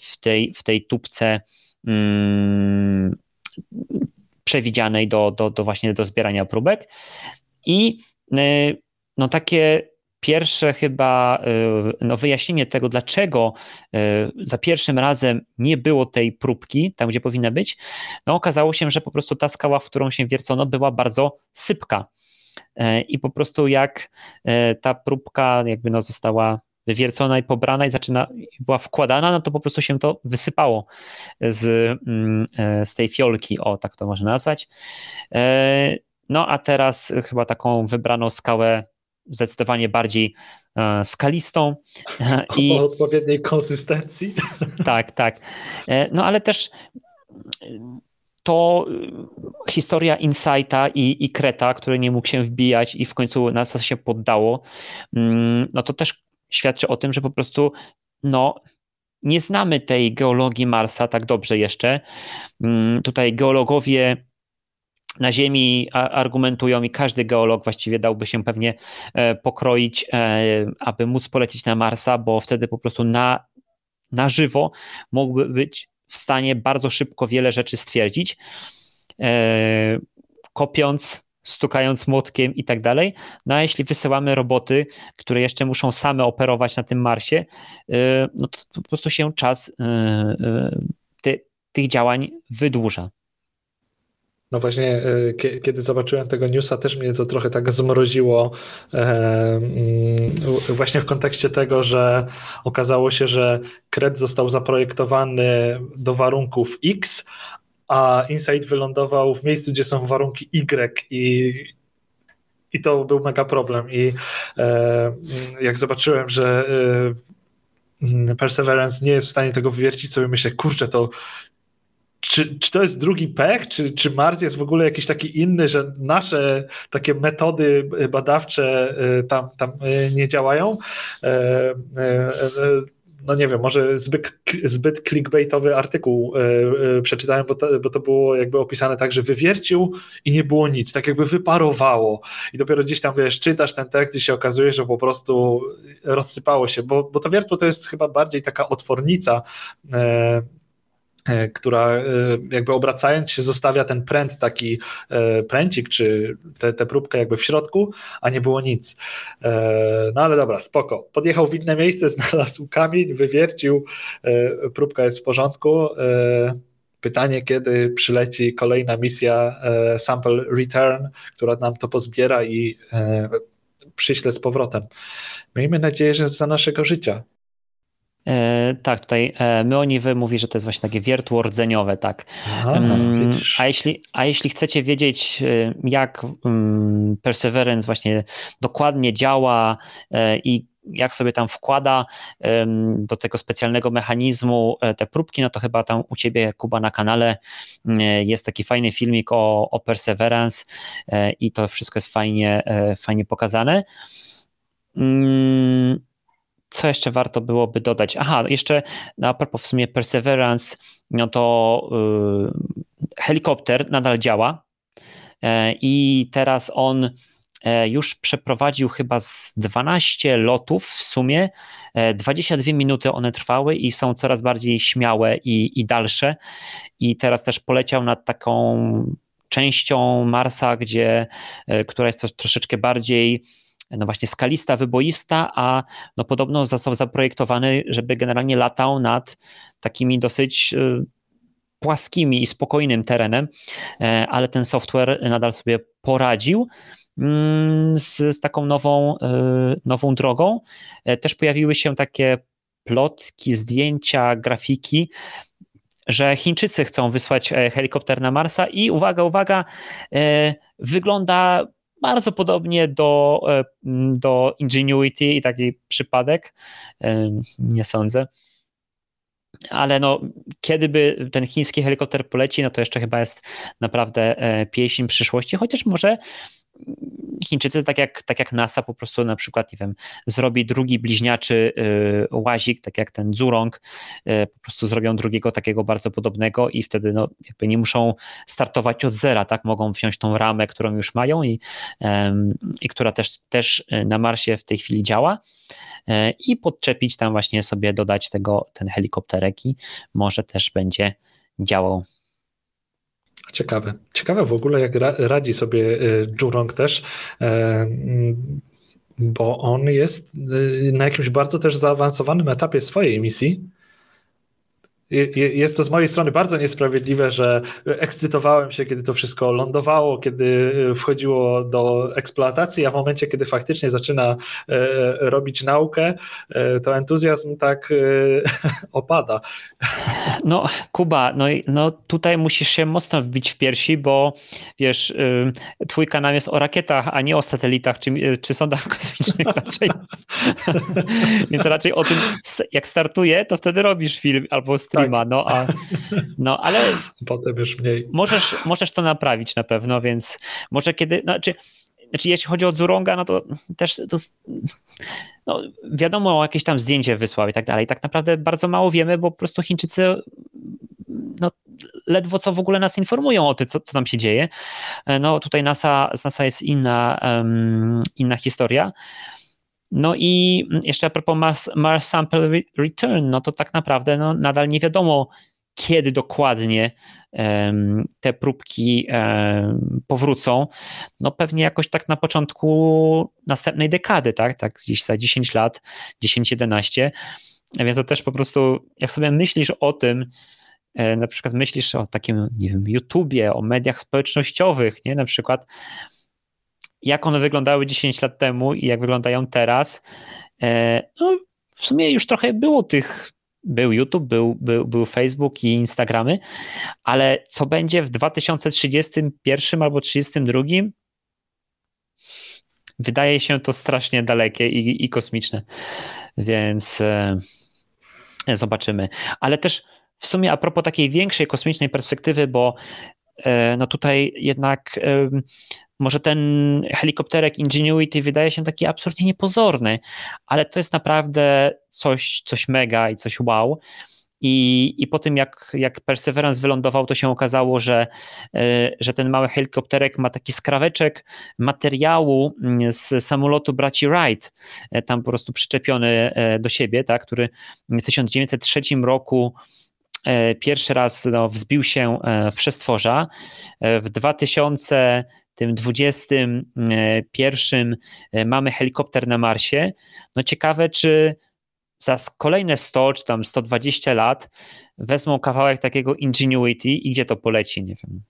w tej, w tej tubce mm, przewidzianej do, do, do właśnie do zbierania próbek. I no takie pierwsze chyba y, no wyjaśnienie tego, dlaczego y, za pierwszym razem nie było tej próbki tam, gdzie powinna być, no okazało się, że po prostu ta skała, w którą się wiercono, była bardzo sypka. I po prostu jak ta próbka jakby no została wywiercona i pobrana i zaczyna, była wkładana, no to po prostu się to wysypało z, mm, e, z tej fiolki, o tak to można nazwać. E, no a teraz chyba taką wybraną skałę zdecydowanie bardziej e, skalistą. I, o odpowiedniej konsystencji. Tak, tak. No ale też to historia Insighta i, i Kreta, który nie mógł się wbijać i w końcu nas się poddało, mm, no to też świadczy o tym, że po prostu no, nie znamy tej geologii Marsa tak dobrze jeszcze. Mm, tutaj geologowie na Ziemi argumentują i każdy geolog właściwie dałby się pewnie e, pokroić, e, aby móc polecieć na Marsa, bo wtedy po prostu na, na żywo mógłby być w stanie bardzo szybko wiele rzeczy stwierdzić, e, kopiąc stukając młotkiem i tak dalej. No a jeśli wysyłamy roboty, które jeszcze muszą same operować na tym Marsie, no to po prostu się czas ty, tych działań wydłuża. No właśnie, kiedy zobaczyłem tego newsa, też mnie to trochę tak zmroziło, mm, właśnie w kontekście tego, że okazało się, że kred został zaprojektowany do warunków X, a Insight wylądował w miejscu, gdzie są warunki Y i, i to był mega problem. I e, jak zobaczyłem, że e, Perseverance nie jest w stanie tego wywiercić, sobie myślę, kurczę, to czy, czy to jest drugi pech, czy, czy Mars jest w ogóle jakiś taki inny, że nasze takie metody badawcze e, tam, tam e, nie działają? E, no nie wiem, może zbyt, zbyt clickbaitowy artykuł przeczytałem, bo to, bo to było jakby opisane tak, że wywiercił i nie było nic, tak jakby wyparowało i dopiero gdzieś tam, wiesz, czytasz ten tekst i się okazuje, że po prostu rozsypało się, bo, bo to wiertło to jest chyba bardziej taka otwornica która e, jakby obracając się zostawia ten pręt, taki e, pręcik, czy tę próbkę jakby w środku, a nie było nic. No ale dobra, spoko. Podjechał w inne miejsce, znalazł kamień, wywiercił, próbka jest w porządku. Pytanie, kiedy przyleci kolejna misja Sample Return, która nam to pozbiera i przyśle z powrotem. Miejmy nadzieję, że za naszego życia. E, tak, tutaj e, Myoniwy mówi, że to jest właśnie takie wiertło rdzeniowe, tak. Aha, mm, a, jeśli, a jeśli chcecie wiedzieć, e, jak mm, Perseverance właśnie dokładnie działa i jak sobie tam wkłada do tego specjalnego mechanizmu te próbki, no to chyba tam u ciebie, Kuba, na kanale jest taki fajny filmik o, o Perseverance i to wszystko jest fajnie, fajnie pokazane. Mm, co jeszcze warto byłoby dodać? Aha, jeszcze na propos w sumie Perseverance, no to yy, helikopter nadal działa yy, i teraz on yy, już przeprowadził chyba z 12 lotów w sumie. 22 e, minuty one trwały i są coraz bardziej śmiałe i, i dalsze. I teraz też poleciał nad taką częścią Marsa, gdzie, e, która jest troszeczkę bardziej no właśnie skalista, wyboista, a no podobno został zaprojektowany, żeby generalnie latał nad takimi dosyć y, płaskimi i spokojnym terenem, e, ale ten software nadal sobie poradził. mm, z, z taką nową, nową drogą. Też pojawiły się takie plotki, zdjęcia, grafiki, że Chińczycy chcą wysłać helikopter na Marsa i uwaga, uwaga, wygląda bardzo podobnie do, do Ingenuity i taki przypadek. Nie sądzę ale no, kiedy by ten chiński helikopter poleci, no to jeszcze chyba jest naprawdę e, pieśń przyszłości, chociaż może Chińczycy, tak jak, tak jak NASA, po prostu na przykład, nie wiem, zrobi drugi bliźniaczy y, łazik, tak jak ten Zurong, y, po prostu zrobią drugiego takiego bardzo podobnego i wtedy no, jakby nie muszą startować od zera, tak? Mogą wziąć tą ramę, którą już mają i, i która też, też na Marsie w tej chwili działa y, i podczepić tam właśnie sobie, dodać tego, ten helikopterek i może też będzie działał Ciekawe. Ciekawe w ogóle, jak radzi sobie y, Jurong też, e, bo on jest y, na jakimś bardzo też zaawansowanym etapie swojej misji jest to z mojej strony bardzo niesprawiedliwe, że ekscytowałem się, kiedy to wszystko lądowało, kiedy wchodziło do eksploatacji, a w momencie, kiedy faktycznie zaczyna e, robić naukę, e, to entuzjazm tak e, opada. No, Kuba, no, no tutaj musisz się mocno wbić w piersi, bo wiesz, twój kanał jest o rakietach, a nie o satelitach czy, czy sondach kosmicznych raczej. Więc raczej o tym, jak startuje, to wtedy robisz film albo stream tak. no, a, no ale potem już mniej. Możesz, możesz to naprawić na pewno, więc może kiedy, znaczy, znaczy jeśli chodzi o Zuronga, no to też to, no, wiadomo, jakieś tam zdjęcie wysłał i tak dalej. Tak naprawdę bardzo mało wiemy, bo po prostu Chińczycy no, ledwo co w ogóle nas informują o tym, co, co tam się dzieje. No tutaj NASA, z NASA jest inna, um, inna historia. No i jeszcze a propos Mars, Sample Return, no to tak naprawdę no, nadal nie wiadomo, kiedy dokładnie um, te próbki um, powrócą. No pewnie jakoś tak na początku następnej dekady, tak? Tak gdzieś za 10 lat, 10-11. Więc to też po prostu, jak sobie myślisz o tym, e, na przykład myślisz o takim, nie wiem, YouTubie, o mediach społecznościowych, nie? Na przykład jak one wyglądały 10 lat temu i jak wyglądają teraz, e, no w sumie już trochę było tych, był YouTube, był, był, był Facebook i Instagramy, ale co będzie w 2031 albo 2032? Wydaje się to strasznie dalekie i, i kosmiczne, więc e, zobaczymy. Ale też w sumie a propos takiej większej kosmicznej perspektywy, bo e, no tutaj jednak może ten helikopterek Ingenuity wydaje się taki absurdnie niepozorny, ale to jest naprawdę coś, coś mega i coś wow. I, I po tym, jak, jak Perseverance wylądował, to się okazało, że, e, że ten mały helikopterek ma taki skraweczek materiału mm, z samolotu braci Wright, e, tam po prostu przyczepiony e, do siebie, tak, który w 1903 roku pierwszy raz no, wzbił się w przestworza. W 2000 tym 21 e, mamy helikopter na Marsie. No ciekawe, czy za kolejne 100 czy tam 120 lat wezmą kawałek takiego Ingenuity i gdzie to poleci, nie wiem.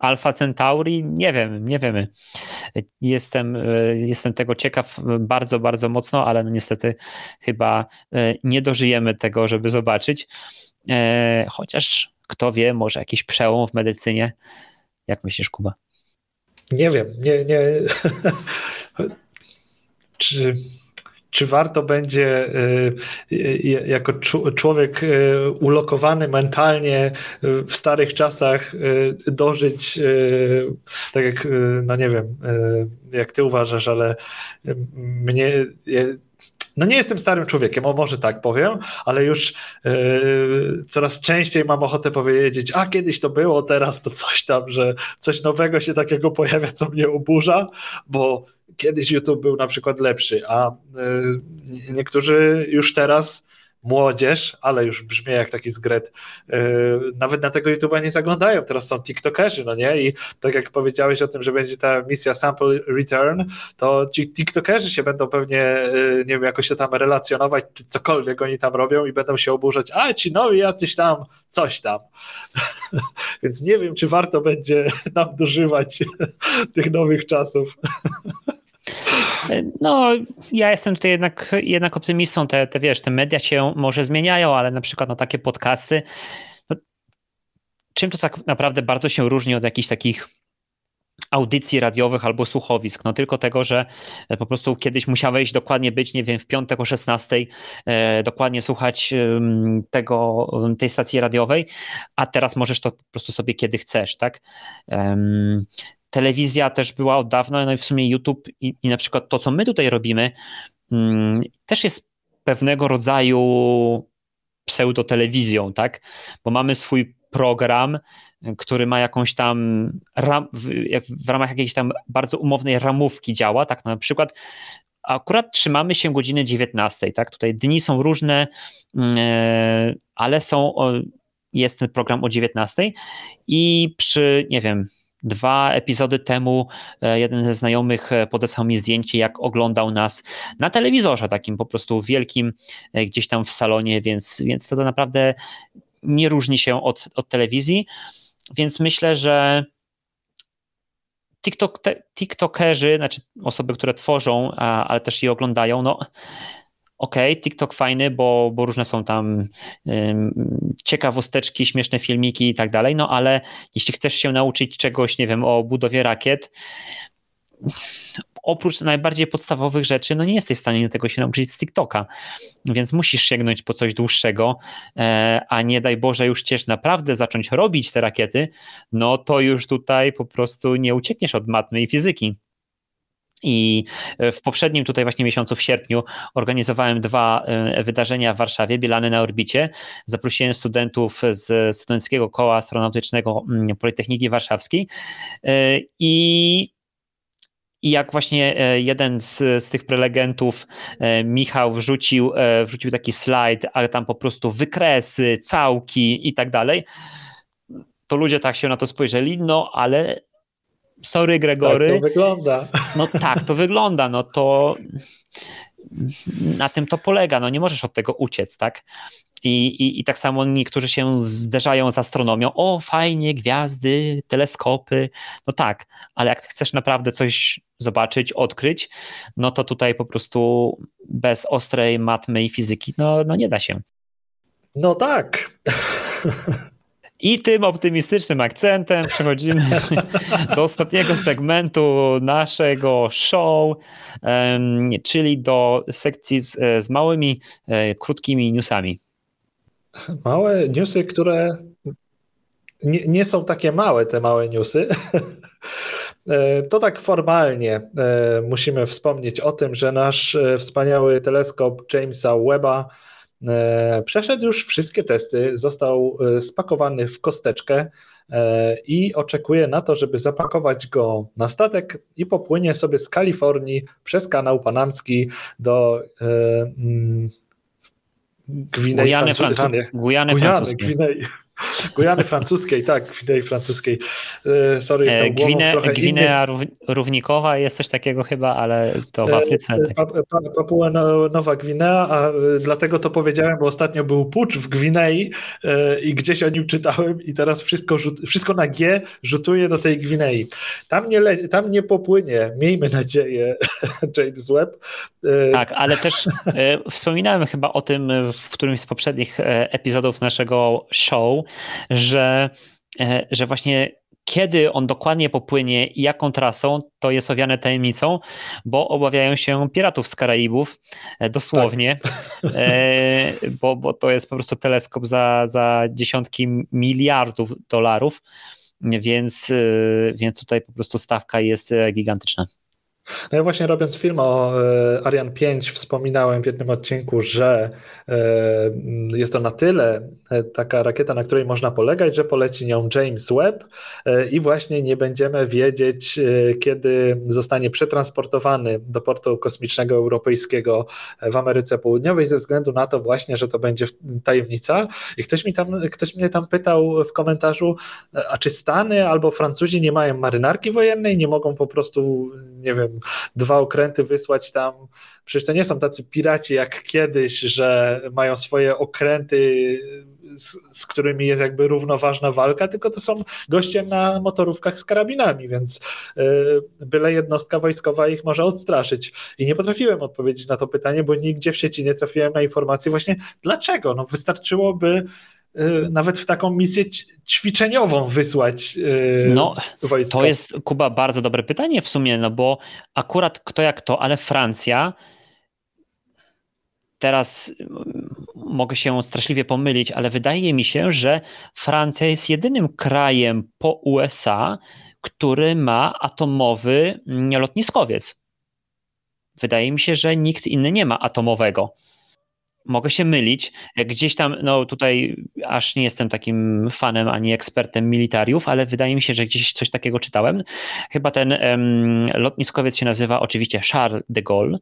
Alfa Centauri? Nie wiem, nie wiemy. Jestem, e, jestem tego ciekaw bardzo, bardzo mocno, ale no niestety chyba e, nie dożyjemy tego, żeby zobaczyć. Chociaż kto wie, może jakiś przełom w medycynie. Jak myślisz, Kuba? Nie wiem, nie, nie. czy, czy warto będzie y, y, jako człowiek y, ulokowany mentalnie w starych czasach dożyć, tak jak, no nie wiem, jak ty uważasz, ale mnie no nie jestem starym człowiekiem, o może tak powiem, ale już yy, coraz częściej mam ochotę powiedzieć, a kiedyś to było, teraz to coś tam, że coś nowego się takiego pojawia, co mnie oburza, bo kiedyś YouTube był na przykład lepszy, a yy, niektórzy już teraz młodzież, ale już brzmi jak taki zgret, nawet na tego YouTube'a nie zaglądają, teraz są TikTokerzy, no nie? I tak jak powiedziałeś o tym, że będzie ta misja sample return, to ci TikTokerzy się będą pewnie, nie wiem, jakoś się tam relacjonować, czy cokolwiek oni tam robią i będą się oburzać, a ci nowi jacyś tam, coś tam. Więc nie wiem, czy warto będzie nam dożywać tych nowych czasów. No, ja jestem tutaj jednak, jednak optymistą. Te, te, wiesz, te media się może zmieniają, ale na przykład no, takie podcasty. No, czym to tak naprawdę bardzo się różni od jakichś takich audycji radiowych albo słuchowisk, no tylko tego, że po prostu kiedyś musiałeś dokładnie być, nie wiem, w piątek o 16, e, dokładnie słuchać e, tego, tej stacji radiowej, a teraz możesz to po prostu sobie kiedy chcesz, tak? E, telewizja też była od dawna, no i w sumie YouTube i, i na przykład to, co my tutaj robimy, mm, też jest pewnego rodzaju pseudotelewizją, tak? Bo mamy swój program, który ma jakąś tam ram, w, w ramach jakiejś tam bardzo umownej ramówki działa, tak na przykład akurat trzymamy się godziny 19, tak? Tutaj dni są różne, e, ale są, jest ten program o 19 i przy, nie wiem, Dwa epizody temu e, jeden ze znajomych e, podesłał mi zdjęcie, jak oglądał nas na telewizorze, takim po prostu wielkim, e, gdzieś tam w salonie, więc, więc to, to naprawdę nie różni się od, od telewizji. Więc myślę, że TikTok, te, TikTokerzy, znaczy osoby, które tworzą, a, ale też i oglądają, no okej, okay, TikTok fajny, bo, bo różne są tam um, ciekawosteczki, śmieszne filmiki i tak dalej, no ale jeśli chcesz się nauczyć czegoś, nie wiem, o budowie rakiet, oprócz najbardziej podstawowych rzeczy, no nie jesteś w stanie tego się nauczyć z TikToka, więc musisz sięgnąć po coś dłuższego, e, a nie daj Boże już chcesz naprawdę zacząć robić te rakiety, no to już tutaj po prostu nie uciekniesz od matmy i fizyki. I e, w poprzednim tutaj właśnie miesiącu, w sierpniu, organizowałem dwa e, wydarzenia w Warszawie, Bielany na orbicie. Zaprosiłem studentów z Studenckiego Koła Astronautycznego mm, Politechniki Warszawskiej e, i i jak właśnie jeden z, z tych prelegentów, Michał, wrzucił, wrzucił taki slajd, ale tam po prostu wykresy, całki i tak dalej, to ludzie tak się na to spojrzeli, no ale sorry Gregory. Tak to wygląda. No tak, to wygląda, no to na tym to polega, no nie możesz od tego uciec, tak? I, i, I tak samo niektórzy się zderzają z astronomią. O, fajnie, gwiazdy, teleskopy. No tak, ale jak chcesz naprawdę coś zobaczyć, odkryć, no to tutaj po prostu bez ostrej matmy i fizyki, no, no nie da się. No tak. I tym optymistycznym akcentem przechodzimy do ostatniego segmentu naszego show, czyli do sekcji z, z małymi, e, krótkimi newsami. Małe newsy, które nie, nie są takie małe, te małe newsy. E, to tak formalnie e, musimy wspomnieć o tym, że nasz wspaniały teleskop Jamesa Webba E, przeszedł już wszystkie testy, został e, spakowany w kosteczkę e, i oczekuje na to, żeby zapakować go na statek i popłynie sobie z Kalifornii przez kanał panamski do mm, Gwinei Gujany, Gujany, Gujany Francuskiej. Gwinei. Gujany francuskiej, tak, Gwinei francuskiej. E, sorry, e, Gwine, Gwinea Równikowa jest coś takiego chyba, ale to w e, Afryce. Tak. Papua Nowa Gwinea, a dlatego to powiedziałem, bo ostatnio był pucz w Gwinei i gdzieś o nim czytałem i teraz wszystko, wszystko na G rzutuje do tej Gwinei. Tam nie, tam nie popłynie, miejmy nadzieję, James Webb. Tak, ale też wspominałem chyba o tym w którymś z poprzednich epizodów naszego show, że, e, że właśnie kiedy on dokładnie popłynie i jaką trasą, to jest owiane tajemnicą, bo obawiają się piratów z Karaibów, e, dosłownie, tak. E, bo, bo to jest po prostu teleskop za, za dziesiątki miliardów dolarów, więc, więc tutaj po prostu stawka jest gigantyczna. No ja właśnie robiąc film o e, Ariane 5 wspominałem w jednym odcinku, że e, jest to na tyle e, taka rakieta, na której można polegać, że poleci nią James Webb i właśnie nie będziemy wiedzieć, kiedy zostanie przetransportowany do portu kosmicznego europejskiego w Ameryce Południowej ze względu na to właśnie, że to będzie tajemnica. I ktoś, mi tam, ktoś mnie tam pytał w komentarzu, a czy Stany albo Francuzi nie mają marynarki wojennej, nie mogą po prostu, nie wiem, dwa okręty wysłać tam. Przecież to nie są tacy piraci jak kiedyś, że mają swoje okręty, z, z którymi jest jakby równoważna walka, tylko to są goście na motorówkach z karabinami, więc yy, byle jednostka wojskowa ich może odstraszyć. I nie potrafiłem odpowiedzieć na to pytanie, bo nigdzie w sieci nie trafiłem na informację właśnie dlaczego. No wystarczyłoby nawet w taką misję ćwiczeniową wysłać y, no, wojska? To jest, Kuba, bardzo dobre pytanie w sumie, no bo akurat kto jak to, ale Francja teraz mm, mogę się straszliwie pomylić, ale wydaje mi się, że Francja jest jedynym krajem po USA, który ma atomowy mm, lotniskowiec. Wydaje mi się, że nikt inny nie ma atomowego. Mogę się mylić. Gdzieś tam, no tutaj aż nie jestem takim fanem ani ekspertem militariów, ale wydaje mi się, że gdzieś coś takiego czytałem. Chyba ten um, lotniskowiec się nazywa oczywiście Charles de Gaulle.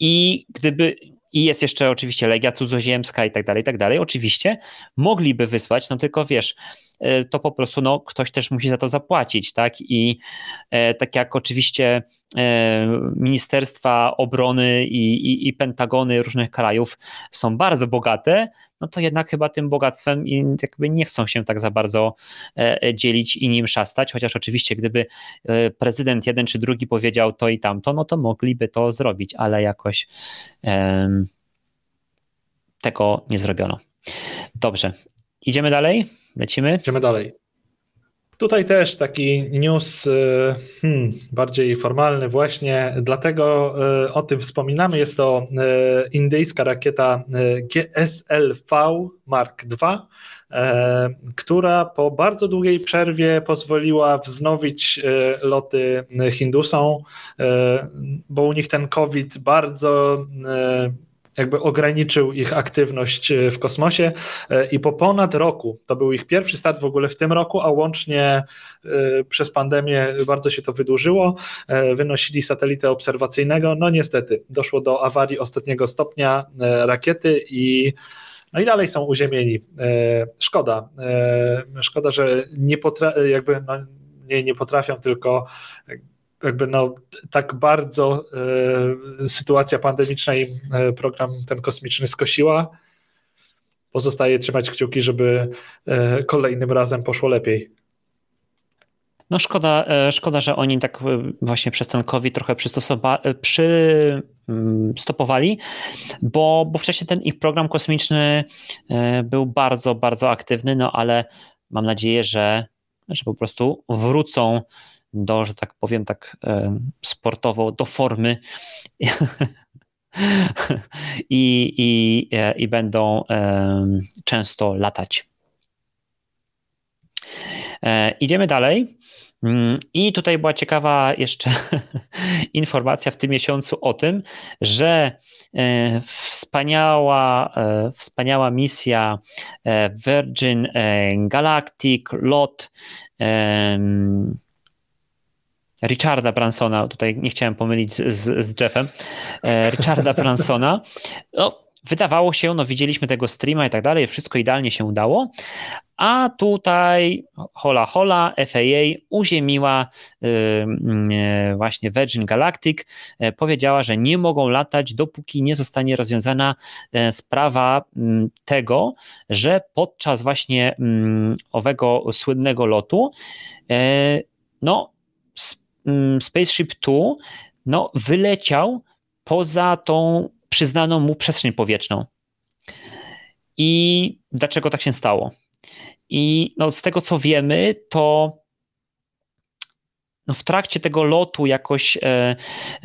I gdyby i jest jeszcze oczywiście Legia Cudzoziemska i tak dalej, i tak dalej. Oczywiście mogliby wysłać, no tylko wiesz, E, to po prostu no, ktoś też musi za to zapłacić, tak? I e, tak jak oczywiście e, ministerstwa obrony i, i, i pentagony różnych krajów są bardzo bogate, no to jednak chyba tym bogactwem jakby nie chcą się tak za bardzo dzielić i nim szastać, chociaż oczywiście gdyby prezydent jeden czy drugi powiedział to i tamto, no to mogliby to zrobić, ale jakoś tego nie zrobiono. Dobrze, idziemy dalej. Lecimy? Idziemy dalej. Tutaj też taki news y, hmm, bardziej formalny właśnie, dlatego y, o tym wspominamy. Jest to y, indyjska rakieta GSLV Mark II, która po bardzo długiej przerwie pozwoliła wznowić loty Hindusom, bo u nich ten COVID bardzo jakby ograniczył ich aktywność e, w kosmosie e, i po ponad roku, to był ich pierwszy start w ogóle w tym roku, a łącznie e, przez pandemię bardzo się to wydłużyło, wynosili satelitę obserwacyjnego, no niestety doszło do awarii ostatniego stopnia rakiety i no i dalej są uziemieni. Szkoda. Szkoda, że nie, potra- jakby no, nie, nie potrafią, tylko jakby no, tak bardzo e, sytuacja pandemiczna i e, program ten kosmiczny skosiła. Pozostaje trzymać kciuki, żeby e, kolejnym razem poszło lepiej. No szkoda, szkoda, że oni tak właśnie przez ten COVID trochę przystopowali, mm, bo, bo wcześniej ten ich program kosmiczny był bardzo, bardzo aktywny, no ale mam nadzieję, że, że po prostu wrócą do, że tak powiem, tak e, sportowo, do formy i, i, e, i będą e, często latać. Idziemy dalej. Mm, I tutaj była ciekawa jeszcze informacja w tym miesiącu o tym, że wspaniała, wspaniała misja Virgin Galactic LOT Richarda Bransona, tutaj nie chciałem pomylić z, z Jeffem, e, Richarda Bransona, no, wydawało się, no widzieliśmy tego streama i tak dalej, wszystko idealnie się udało, a tutaj hola hola, FAA uziemiła y, y, właśnie Virgin Galactic, y, powiedziała, że nie mogą latać, dopóki nie zostanie rozwiązana sprawa mm, tego, że podczas właśnie mm, owego słynnego lotu no Mm, Spaceship Two no, wyleciał poza tą przyznaną mu przestrzeń powietrzną. I dlaczego tak się stało? I no, z tego co wiemy, to no, w trakcie tego lotu jakoś e,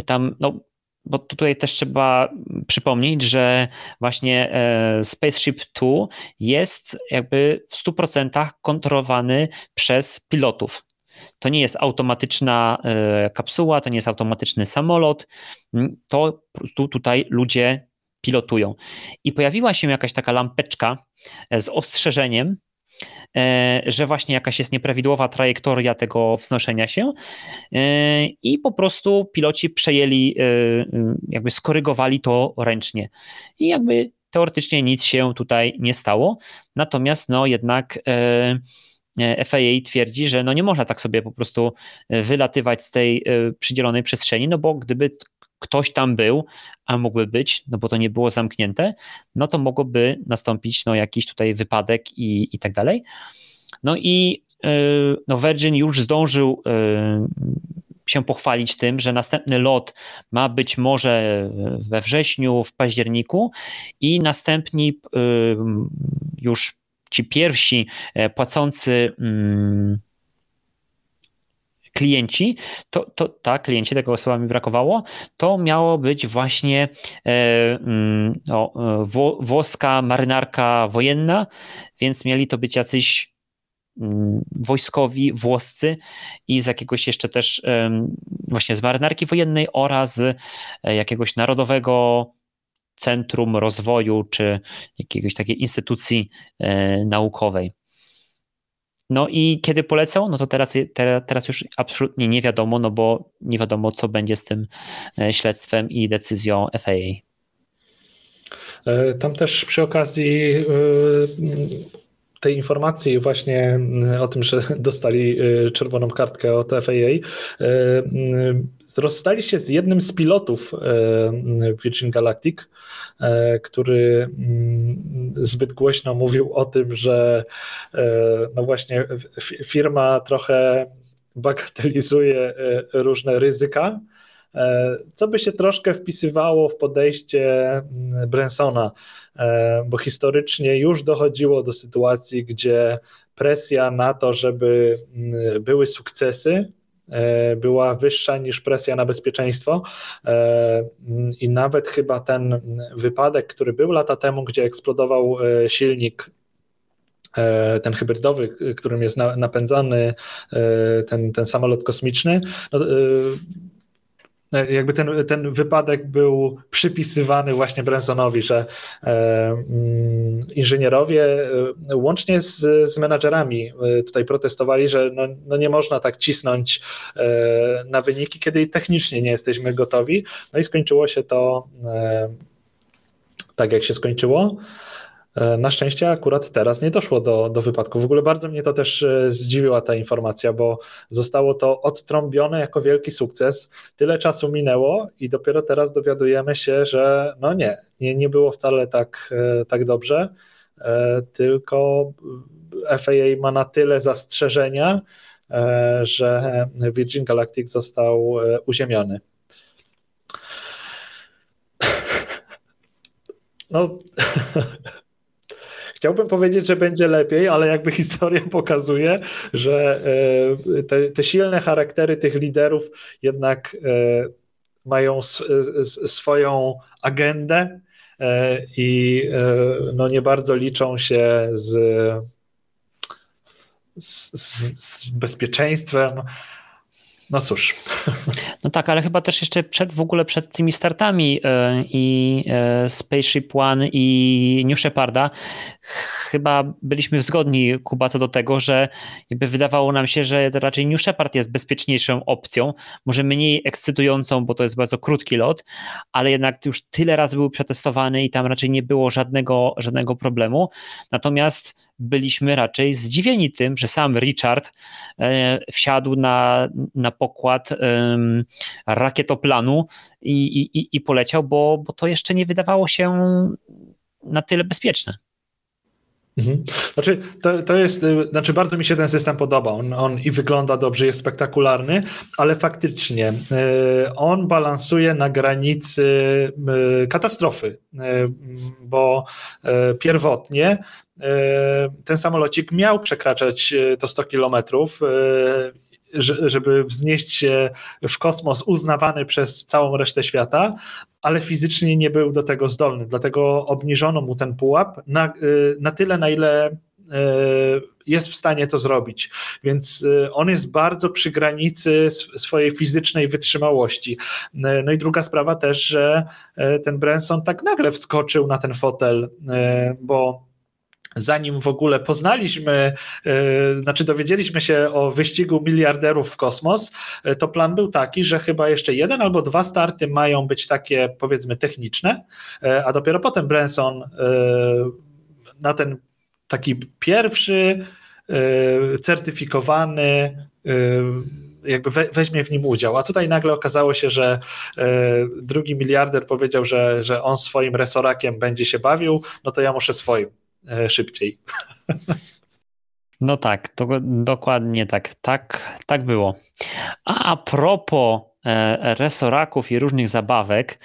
tam, no, bo tutaj też trzeba przypomnieć, że właśnie e, Spaceship Two jest jakby w 100% kontrolowany przez pilotów. To nie jest automatyczna e, kapsuła, to nie jest automatyczny samolot, to po prostu tutaj ludzie pilotują. I pojawiła się jakaś taka lampeczka z ostrzeżeniem, E, że właśnie jakaś jest nieprawidłowa trajektoria tego wznoszenia się e, i po prostu piloci przejęli, e, jakby skorygowali to ręcznie. I jakby teoretycznie nic się tutaj nie stało, natomiast no jednak FAA twierdzi, że no nie można tak sobie po prostu wylatywać z tej przydzielonej przestrzeni, no bo gdyby ktoś tam był, a mógłby być, no bo to nie było zamknięte, no to mogłoby nastąpić no, jakiś tutaj wypadek i, i tak dalej. No i no Virgin już zdążył się pochwalić tym, że następny lot ma być może we wrześniu, w październiku i następni już ci pierwsi e, płacący mm, klienci, to, to tak, klienci, tego słowa mi brakowało, to miało być właśnie e, mm, wo, włoska marynarka wojenna, więc mieli to być jacyś mm, wojskowi włoscy i z jakiegoś jeszcze też właśnie z marynarki wojennej oraz e, jakiegoś narodowego centrum rozwoju czy jakiegoś takiej instytucji e, naukowej. No i kiedy polecą, no to teraz, teraz już absolutnie nie wiadomo, no bo nie wiadomo, co będzie z tym e, śledztwem i decyzją FAA. E, tam też przy okazji tej informacji właśnie o tym, że dostali czerwoną kartkę od FAA, rozstali się z jednym z pilotów Virgin Galactic, E, który mm, zbyt głośno mówił o tym, że e, no właśnie firma trochę bagatelizuje e, różne ryzyka, co by się troszkę wpisywało w podejście mm, Bransona, bo historycznie już dochodziło do sytuacji, gdzie presja na to, żeby mm, były sukcesy, E, była wyższa niż presja na bezpieczeństwo. E, i nawet chyba ten wypadek, który był lata temu, gdzie eksplodował e, silnik ten hybrydowy, którym jest napędzany ten, ten samolot kosmiczny, no, E, jakby ten, ten wypadek był przypisywany właśnie Bransonowi, że e, mm, inżynierowie e, łącznie z, z menadżerami e, tutaj protestowali, że no, no nie można tak cisnąć e, na wyniki, kiedy technicznie nie jesteśmy gotowi. No i skończyło się to e, tak, jak się skończyło. E, na szczęście akurat teraz nie doszło do, do wypadku. W ogóle bardzo mnie to też e, zdziwiła ta informacja, bo zostało to odtrąbione jako wielki sukces. Tyle czasu minęło i dopiero teraz dowiadujemy się, że no nie, nie, nie było wcale tak, e, tak dobrze, tylko FAA ma na tyle zastrzeżenia, że Virgin Galactic został uziemiony. No, Chciałbym powiedzieć, że będzie lepiej, ale jakby historia pokazuje, że e, te, te silne charaktery tych liderów jednak e, mają swoją agendę e, i no nie bardzo liczą się z, z, z bezpieczeństwem no cóż. No tak, ale chyba też jeszcze przed w ogóle przed tymi startami e, i e, Spaceship One i New Sheparda chyba byliśmy zgodni, Kuba, co do tego, że jakby wydawało nam się, że raczej New Shepard jest bezpieczniejszą opcją, może mniej ekscytującą, bo to jest bardzo krótki lot, ale jednak już tyle razy był przetestowany i tam raczej nie było żadnego, żadnego problemu. Natomiast byliśmy raczej zdziwieni tym, że sam Richard e, wsiadł na, na pokład rakietoplanu i, i, i poleciał, bo, bo to jeszcze nie wydawało się na tyle bezpieczne. Mhm. Znaczy, to, to jest, y, znaczy bardzo mi się ten system podoba. On, on i wygląda dobrze, jest spektakularny, ale faktycznie y, on balansuje na granicy y, katastrofy, bo pierwotnie ten samolocik miał przekraczać to 100 kilometrów żeby wznieść się w kosmos uznawany przez całą resztę świata, ale fizycznie nie był do tego zdolny. Dlatego obniżono mu ten pułap na, y, na tyle, na ile jest w stanie to zrobić. Więc on jest bardzo przy granicy swojej fizycznej wytrzymałości. No i druga sprawa też, że ten Branson tak nagle wskoczył na ten fotel, bo zanim w ogóle poznaliśmy, e, znaczy dowiedzieliśmy się o wyścigu miliarderów w kosmos, e, to plan był taki, że chyba jeszcze jeden albo dwa starty mają być takie powiedzmy techniczne, e, a dopiero potem Branson na ten taki pierwszy certyfikowany jakby weźmie w nim udział. A tutaj nagle okazało się, że drugi miliarder powiedział, że, że on swoim resorakiem będzie się bawił, no to ja muszę swoim. E, szybciej. No tak, to, dokładnie tak. tak. Tak było. A, a propos e, resoraków i różnych zabawek,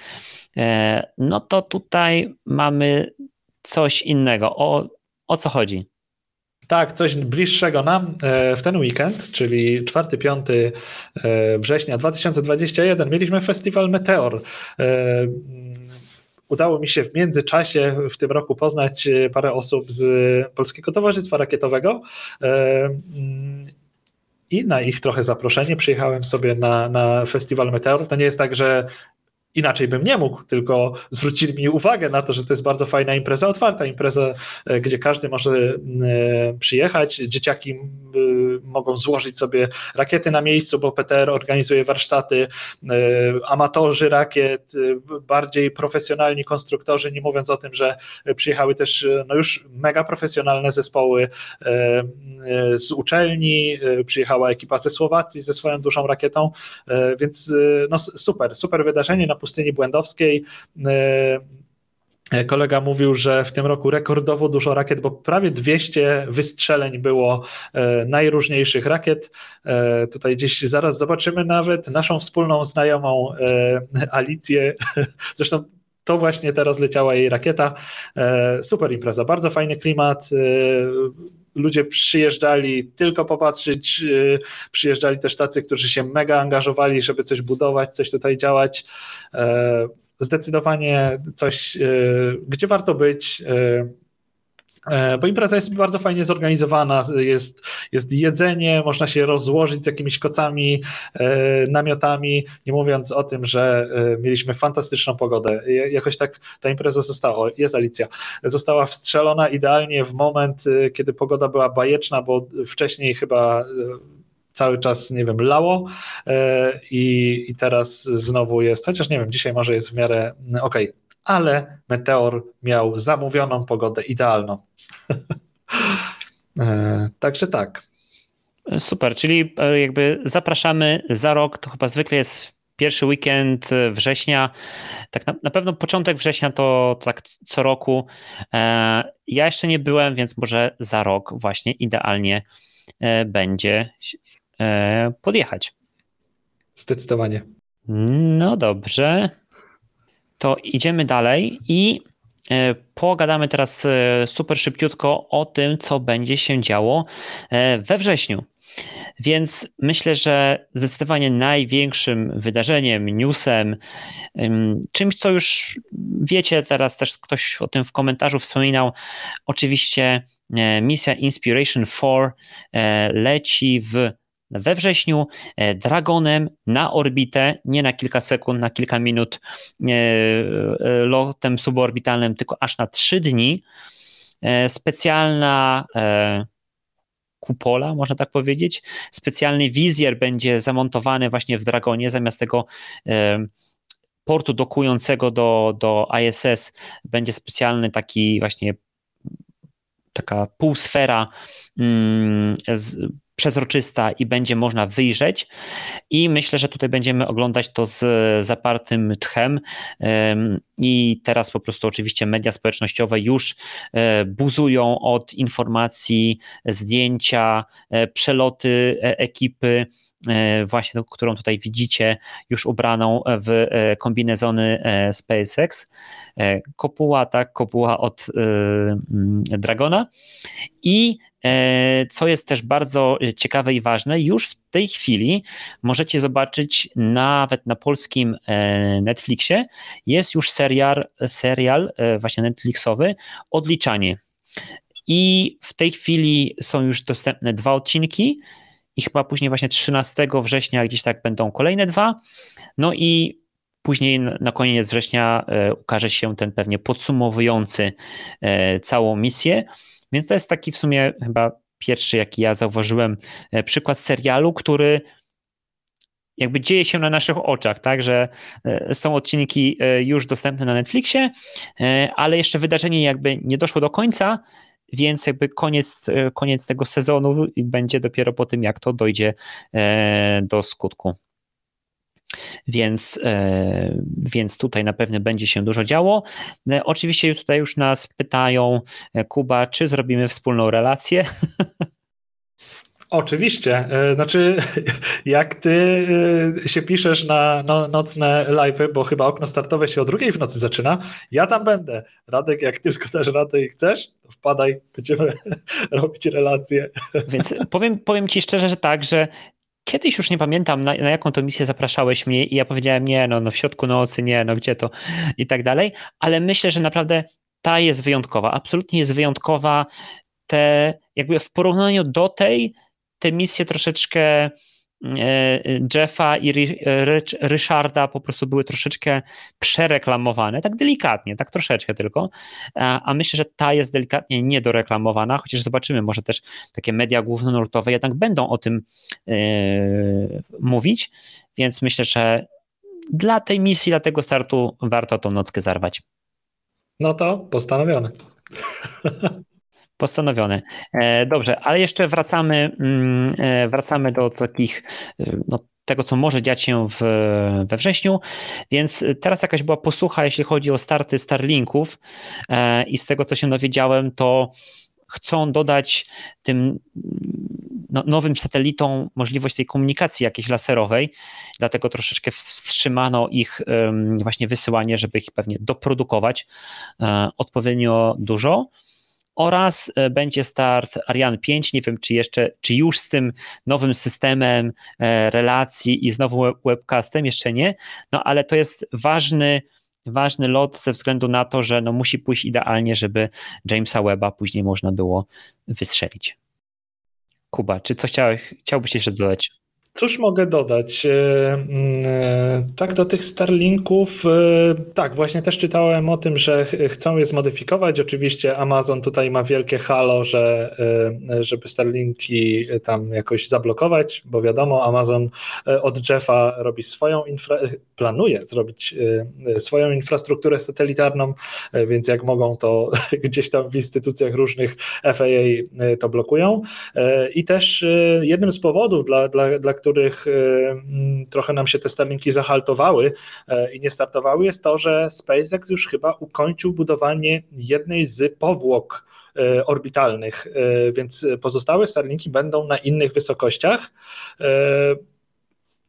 e, no to tutaj mamy coś innego. O, o co chodzi? Tak, coś bliższego nam w ten weekend, czyli 4-5 września 2021, mieliśmy festiwal Meteor udało mi się w międzyczasie w tym roku poznać e, parę osób z Polskiego Towarzystwa Rakietowego. E, mm, I na ich trochę zaproszenie przyjechałem sobie na, na festiwal Meteor. To nie jest tak, że inaczej bym nie mógł, tylko zwrócili mi uwagę na to, że to jest bardzo fajna impreza, otwarta impreza, e, gdzie każdy może e, przyjechać. Dzieciaki e, mogą złożyć sobie rakiety na miejscu, bo PTR organizuje warsztaty. Amatorzy rakiet, bardziej profesjonalni konstruktorzy, nie mówiąc o tym, że przyjechały też no już mega profesjonalne zespoły z uczelni, przyjechała ekipa ze Słowacji ze swoją dużą rakietą, więc no super, super wydarzenie na pustyni błędowskiej. E, kolega mówił, że w tym roku rekordowo dużo rakiet, bo prawie 200 wystrzeleń było e, najróżniejszych rakiet. E, tutaj gdzieś zaraz zobaczymy nawet naszą wspólną znajomą Alicję. Zresztą to właśnie teraz leciała jej rakieta. Super impreza, bardzo fajny klimat ludzie przyjeżdżali tylko popatrzeć, y, przyjeżdżali też tacy, którzy się mega angażowali, żeby coś budować, coś tutaj działać. E, zdecydowanie coś, y, gdzie warto być y, bo impreza jest bardzo fajnie zorganizowana, jest, jest jedzenie, można się rozłożyć z jakimiś kocami, e, namiotami, nie mówiąc o tym, że e, mieliśmy fantastyczną pogodę. Jakoś tak ta impreza została, jest Alicja, została wstrzelona idealnie w moment, kiedy pogoda była bajeczna, bo wcześniej chyba cały czas, nie wiem, lało i, i teraz znowu jest, chociaż nie wiem, dzisiaj może jest w miarę okej. Okay ale Meteor miał zamówioną pogodę idealną. E, także tak. Super, czyli e, jakby zapraszamy za rok, to chyba zwykle jest pierwszy weekend września, tak na, na pewno początek września to, to, tak co roku. E, ja jeszcze nie byłem, więc może za rok właśnie idealnie będzie podjechać. Zdecydowanie. No dobrze to idziemy dalej i e, pogadamy teraz e, super szybciutko o tym, co będzie się działo e, we wrześniu. Więc myślę, że zdecydowanie największym wydarzeniem, newsem, czymś, co już wiecie, teraz też ktoś o tym w komentarzu wspominał, oczywiście misja Inspiration 4 leci w we wrześniu e, Dragonem na orbitę, nie na kilka sekund, na kilka minut e, e, lotem suborbitalnym, tylko aż na trzy dni. Specjalna kupola, można tak powiedzieć. Specjalny wizjer będzie zamontowany właśnie w Dragonie, zamiast tego portu dokującego do, do ISS będzie specjalny taki właśnie taka półsfera mm, przezroczysta i będzie można wyjrzeć. I myślę, że tutaj będziemy oglądać to z zapartym tchem. I teraz po prostu oczywiście media społecznościowe już e, buzują od informacji, zdjęcia, e, przeloty e, ekipy właśnie, którą tutaj widzicie, już ubraną w kombinezony SpaceX. Kopuła, tak, kopuła od Dragona. I co jest też bardzo e, ciekawe i ważne, już w tej chwili możecie zobaczyć nawet na polskim e, Netflixie jest już serial, serial właśnie Netflixowy Odliczanie. I w tej chwili są już dostępne dwa odcinki i chyba później właśnie 13 września gdzieś tak będą kolejne dwa. No i później na koniec września e, ukaże się ten pewnie podsumowujący e, całą misję. Więc to jest taki w sumie chyba pierwszy, jaki ja zauważyłem, e, przykład serialu, który jakby dzieje się na naszych oczach, tak, że są odcinki już dostępne na Netflixie, ale jeszcze wydarzenie jakby nie doszło do końca, więc jakby koniec, e, koniec tego sezonu będzie dopiero po tym, jak to dojdzie e, do skutku. Więc, e, więc tutaj na pewno będzie się dużo działo. Oczywiście tutaj już nas pytają, Kuba, czy zrobimy wspólną relację? Oczywiście. Znaczy, jak ty się piszesz na no, nocne live'y, bo chyba okno startowe się o drugiej w nocy zaczyna, ja tam będę. Radek, jak tylko też radę i chcesz, wpadaj, będziemy robić relacje. Więc powiem, powiem ci szczerze, że tak, że kiedyś już nie pamiętam, na, na, jaką to misję zapraszałeś mnie i ja powiedziałem, nie, no, no w środku nocy, nie, no gdzie to? I tak dalej, ale myślę, że naprawdę ta jest wyjątkowa, absolutnie jest wyjątkowa, te jakby w porównaniu do tej, te misje troszeczkę Jeffa i Ryszarda po prostu były troszeczkę przereklamowane, tak delikatnie, tak troszeczkę tylko, a myślę, że ta jest delikatnie niedoreklamowana, chociaż zobaczymy, może też takie media głównonurtowe jednak będą o tym yy, mówić, więc myślę, że dla tej misji, dla tego startu warto tą nockę zarwać. No to postanowione. Postanowione. E, dobrze, ale jeszcze wracamy, mm, e, wracamy do takich, e, no, tego, co może dziać się w, we wrześniu. Więc teraz jakaś była posłucha, jeśli chodzi o starty Starlinków i z tego, co się dowiedziałem, to chcą dodać tym no, nowym satelitom możliwość tej komunikacji jakiejś laserowej, dlatego troszeczkę wstrzymano ich właśnie wysyłanie, żeby ich pewnie doprodukować odpowiednio dużo oraz e, będzie start Ariane 5. Nie wiem, czy jeszcze, czy już z tym nowym systemem e, relacji i z nowym webcastem, jeszcze nie, no ale to jest ważny, ważny lot ze względu na to, że no musi pójść idealnie, żeby Jamesa Webba później można było wystrzelić. Kuba, czy coś chciałbyś, chciałbyś jeszcze dodać? Cóż mogę dodać? E, mm, e, tak, do tych Starlinków, e, tak, właśnie też czytałem o tym, że chcą je zmodyfikować. Oczywiście Amazon tutaj ma wielkie halo, że, żeby Starlinki tam jakoś zablokować, bo wiadomo, Amazon od Jeffa robi swoją infra, planuje zrobić swoją infrastrukturę satelitarną, więc jak mogą, to gdzieś tam w instytucjach różnych FAA to blokują. I też jednym z powodów, dla, dla, dla których y, mm, trochę nam się te Starlinki zahaltowały e, i nie startowały, jest to, że SpaceX już chyba ukończył budowanie jednej z powłok e, orbitalnych, e, więc pozostałe Starlinki będą na innych wysokościach.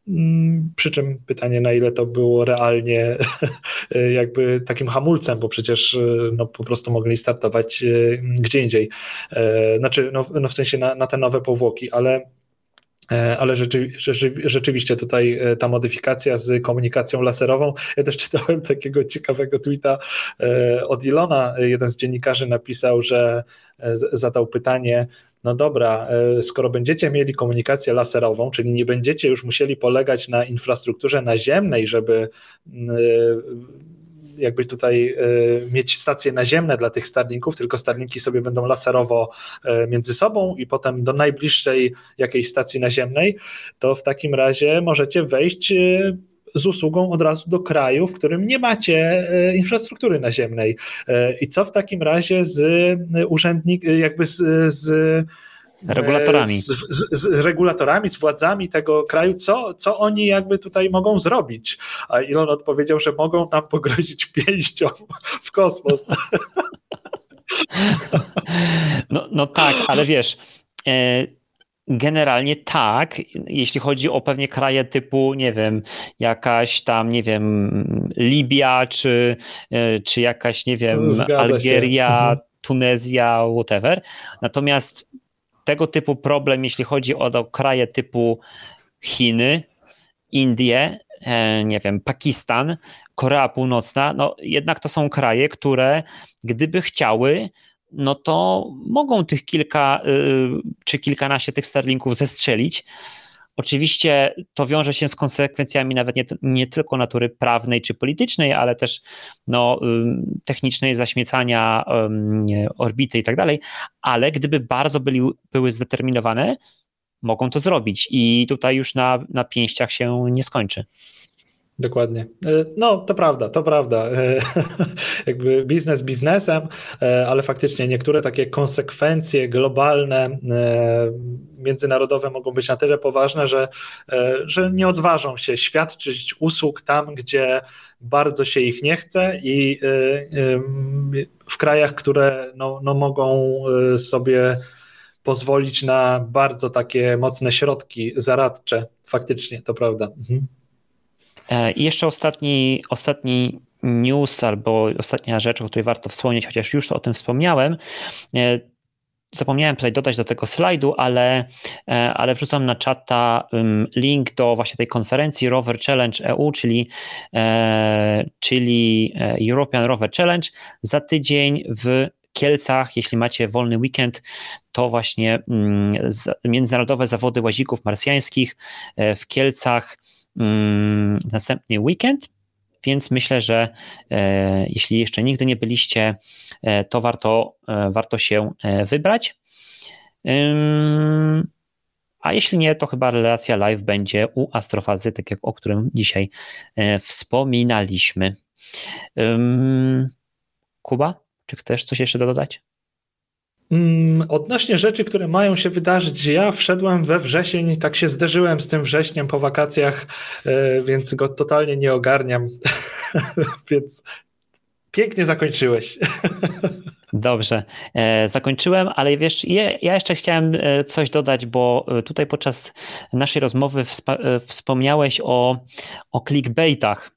Mm, przy czym pytanie, na ile to było realnie jakby takim hamulcem, bo przecież no, po prostu mogli startować gdzie indziej. Znaczy, no, no w sensie na, na te nowe powłoki, ale ale rzeczy, rzeczy, rzeczywiście tutaj e, ta modyfikacja z komunikacją laserową. Ja też czytałem takiego ciekawego tweeta e, od Ilona. Jeden z dziennikarzy napisał, że zadał pytanie. No dobra, skoro będziecie mieli komunikację laserową, czyli nie będziecie już musieli polegać na infrastrukturze naziemnej, żeby jakby tutaj e, mieć stacje naziemne dla tych Starlinków, tylko Starlinki sobie będą laserowo e, między sobą i potem do najbliższej jakiejś stacji naziemnej, to w takim razie możecie wejść e, z usługą od razu do kraju, w którym nie macie infrastruktury naziemnej. I co w takim razie z urzędnik, jakby z, z regulatorami. Z, z, z, regulatorami, z władzami tego kraju, co, co oni jakby tutaj mogą zrobić. A Elon odpowiedział, że mogą nam pogrozić pięścią w kosmos. No, no tak, ale wiesz, e, generalnie tak, jeśli chodzi o pewnie kraje typu, nie wiem, jakaś tam, nie wiem, Libia, czy, e, czy jakaś, nie wiem, Zgadza Algieria, mhm. Tunezja, whatever. Natomiast tego typu problem, jeśli chodzi o kraje typu Chiny, Indie, e, nie wiem, Pakistan, Korea Północna, no jednak to są kraje, które gdyby chciały, no to mogą tych kilka y, czy kilkanaście tych Starlinków zestrzelić. Oczywiście to wiąże się z konsekwencjami nawet nie, nie, tylko natury prawnej czy politycznej, ale też no, technicznej zaśmiecania orbity i tak dalej, ale gdyby bardzo byli, były zdeterminowane, mogą to zrobić i tutaj już na, na pięściach się nie skończy. Dokładnie. E, no, to prawda, to prawda. E, jakby biznes biznesem, e, ale faktycznie niektóre takie konsekwencje globalne, międzynarodowe mogą być na tyle poważne, że, że nie odważą się świadczyć usług tam, gdzie bardzo się ich nie chce i w krajach, które no, no mogą sobie pozwolić na bardzo takie mocne środki zaradcze. Faktycznie, to prawda. Mhm. E, I jeszcze ostatni, ostatni news albo ostatnia rzecz, o której warto wspomnieć, chociaż już to o tym wspomniałem. E, zapomniałem tutaj dodać do tego slajdu, ale, e, ale wrzucam na czata link do właśnie tej konferencji Rover Challenge EU, czyli, czyli European Rover Challenge. Za tydzień w Kielcach, jeśli macie wolny weekend, to właśnie mm, międzynarodowe zawody łazików marsjańskich w Kielcach następny weekend, więc myślę, że e, jeśli jeszcze nigdy nie byliście, e, to warto, e, warto się wybrać. A jeśli nie, to chyba relacja live będzie u Astrofazy, tak jak o którym dzisiaj wspominaliśmy. Kuba, czy chcesz coś jeszcze dodać? Mm, odnośnie rzeczy, które mają się wydarzyć, ja wszedłem we wrzesień, tak się zderzyłem z tym wrześniem po wakacjach, e, więc go totalnie nie ogarniam. więc pięknie zakończyłeś. Dobrze, e, zakończyłem, ale wiesz, ja jeszcze chciałem e, coś dodać, bo tutaj podczas naszej rozmowy wspomniałeś o, o clickbaitach.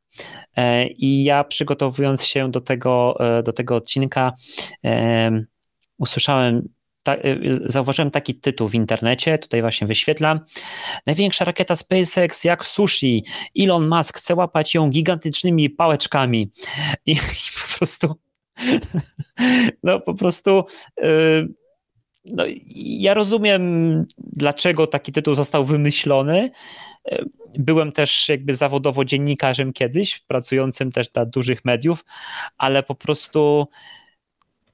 I ja przygotowując się do tego, do tego odcinka, usłyszałem, ta, y, zauważyłem taki tytuł w internecie, tutaj właśnie wyświetlam. Największa rakieta SpaceX jak sushi. Elon Musk chce łapać ją gigantycznymi pałeczkami. I, i po prostu no po prostu yy, no, ja rozumiem, dlaczego taki tytuł został wymyślony. Y, byłem też jakby zawodowo dziennikarzem kiedyś, pracującym też dla dużych mediów, ale po prostu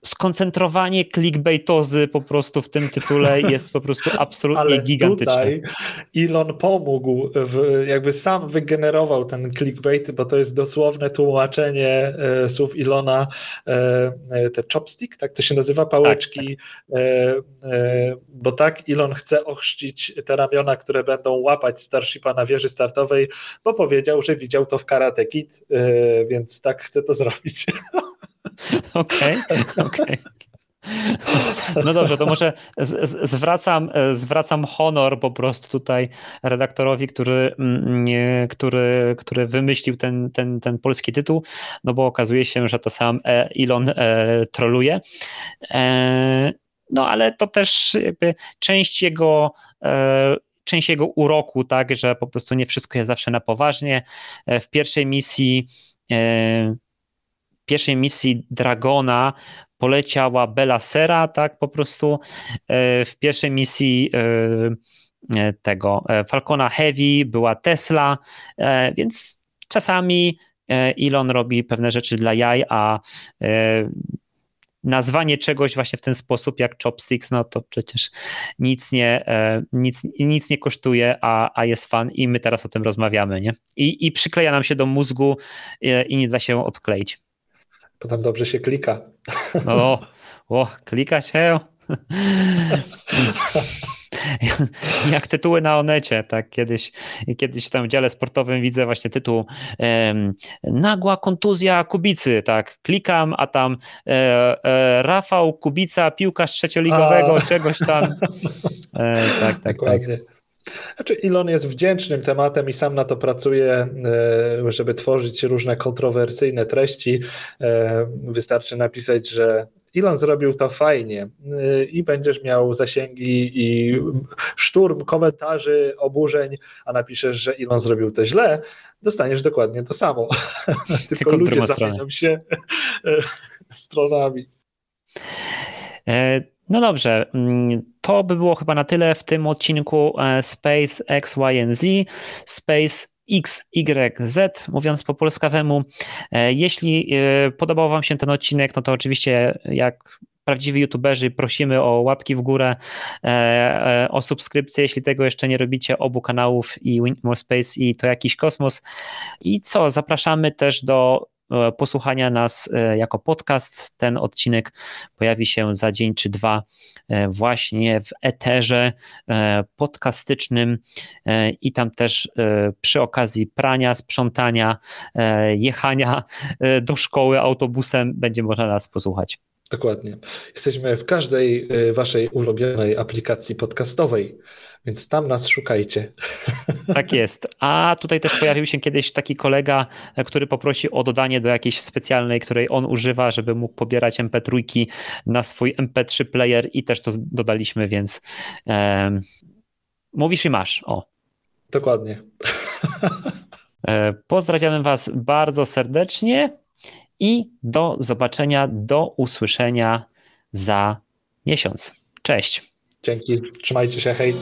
skoncentrowanie clickbaitozy po prostu w tym tytule jest po prostu absolutnie Ale gigantyczne. Tutaj Elon pomógł, w, jakby sam wygenerował ten clickbait, bo to jest dosłowne tłumaczenie e, słów Ilona, e, e, te chopstick, tak to się nazywa, pałeczki, tak, tak. E, bo tak Elon chce ochrzcić te ramiona, które będą łapać Starshipa na wieży startowej, bo powiedział, że widział to w Karate Kid, e, więc tak chce to zrobić. Okej, okej. No dobrze, to może zwracam, zwracam honor po prostu tutaj redaktorowi, który, mm, który, który wymyślił ten, ten, ten polski tytuł, no bo okazuje się, że to sam e, Elon e, troluje. E, no ale to też jakby część jego część jego uroku, tak, że po prostu nie wszystko jest zawsze na poważnie. W pierwszej misji pierwszej misji Dragona poleciała Bela Sera, tak po prostu e, w pierwszej misji e, e, tego Falcona Heavy była Tesla, więc czasami Elon robi pewne rzeczy dla jaj, a nazwanie czegoś właśnie w ten sposób jak chopsticks, no to przecież nic nie, nic, nic nie kosztuje, a, a jest fan i my teraz o tym rozmawiamy, nie? I, I przykleja nam się do mózgu i nie da się odkleić. Bo tam dobrze się klika. No, o, klika się. Jak tytuły na Onecie, tak kiedyś, kiedyś tam w dziale sportowym widzę właśnie tytuł um, Nagła kontuzja Kubicy, tak, klikam, a tam e, e, Rafał Kubica, piłkarz trzecioligowego, a. czegoś tam. E, tak, tak, Dokładnie. tak. Znaczy, Elon jest wdzięcznym tematem i sam na to pracuje, e, żeby tworzyć różne kontrowersyjne treści. E, wystarczy napisać, że Elon zrobił to fajnie e, i będziesz miał zasięgi i szturm komentarzy, oburzeń, a napiszesz, że Elon zrobił to źle, dostaniesz dokładnie to samo. Tylko, Tylko ludzie zamienią się stronami. No dobrze, mm, to by było chyba na tyle w tym odcinku Space X, Y, Z. Space X, Y, Z, mówiąc po polskawemu. Jeśli podobał Wam się ten odcinek, no to oczywiście jak prawdziwi youtuberzy, prosimy o łapki w górę, e, e, o subskrypcję, jeśli tego jeszcze nie robicie, obu kanałów i More Space i to jakiś kosmos. I co, zapraszamy też do e, posłuchania nas jako podcast. Ten odcinek pojawi się za dzień czy dwa właśnie w eterze podcastycznym i tam też przy okazji prania, sprzątania, jechania do szkoły autobusem będzie można nas posłuchać. Dokładnie. Jesteśmy w każdej y, waszej ulubionej aplikacji podcastowej, więc tam nas szukajcie. Tak jest. A tutaj też pojawił się kiedyś taki kolega, który poprosi o dodanie do jakiejś specjalnej, której on używa, żeby mógł pobierać MP3 na swój MP3 player i też to dodaliśmy, więc e, mówisz i masz. O. Dokładnie. E, pozdrawiamy Was bardzo serdecznie i do zobaczenia, do usłyszenia za miesiąc. Cześć. Dzięki, trzymajcie się, hej.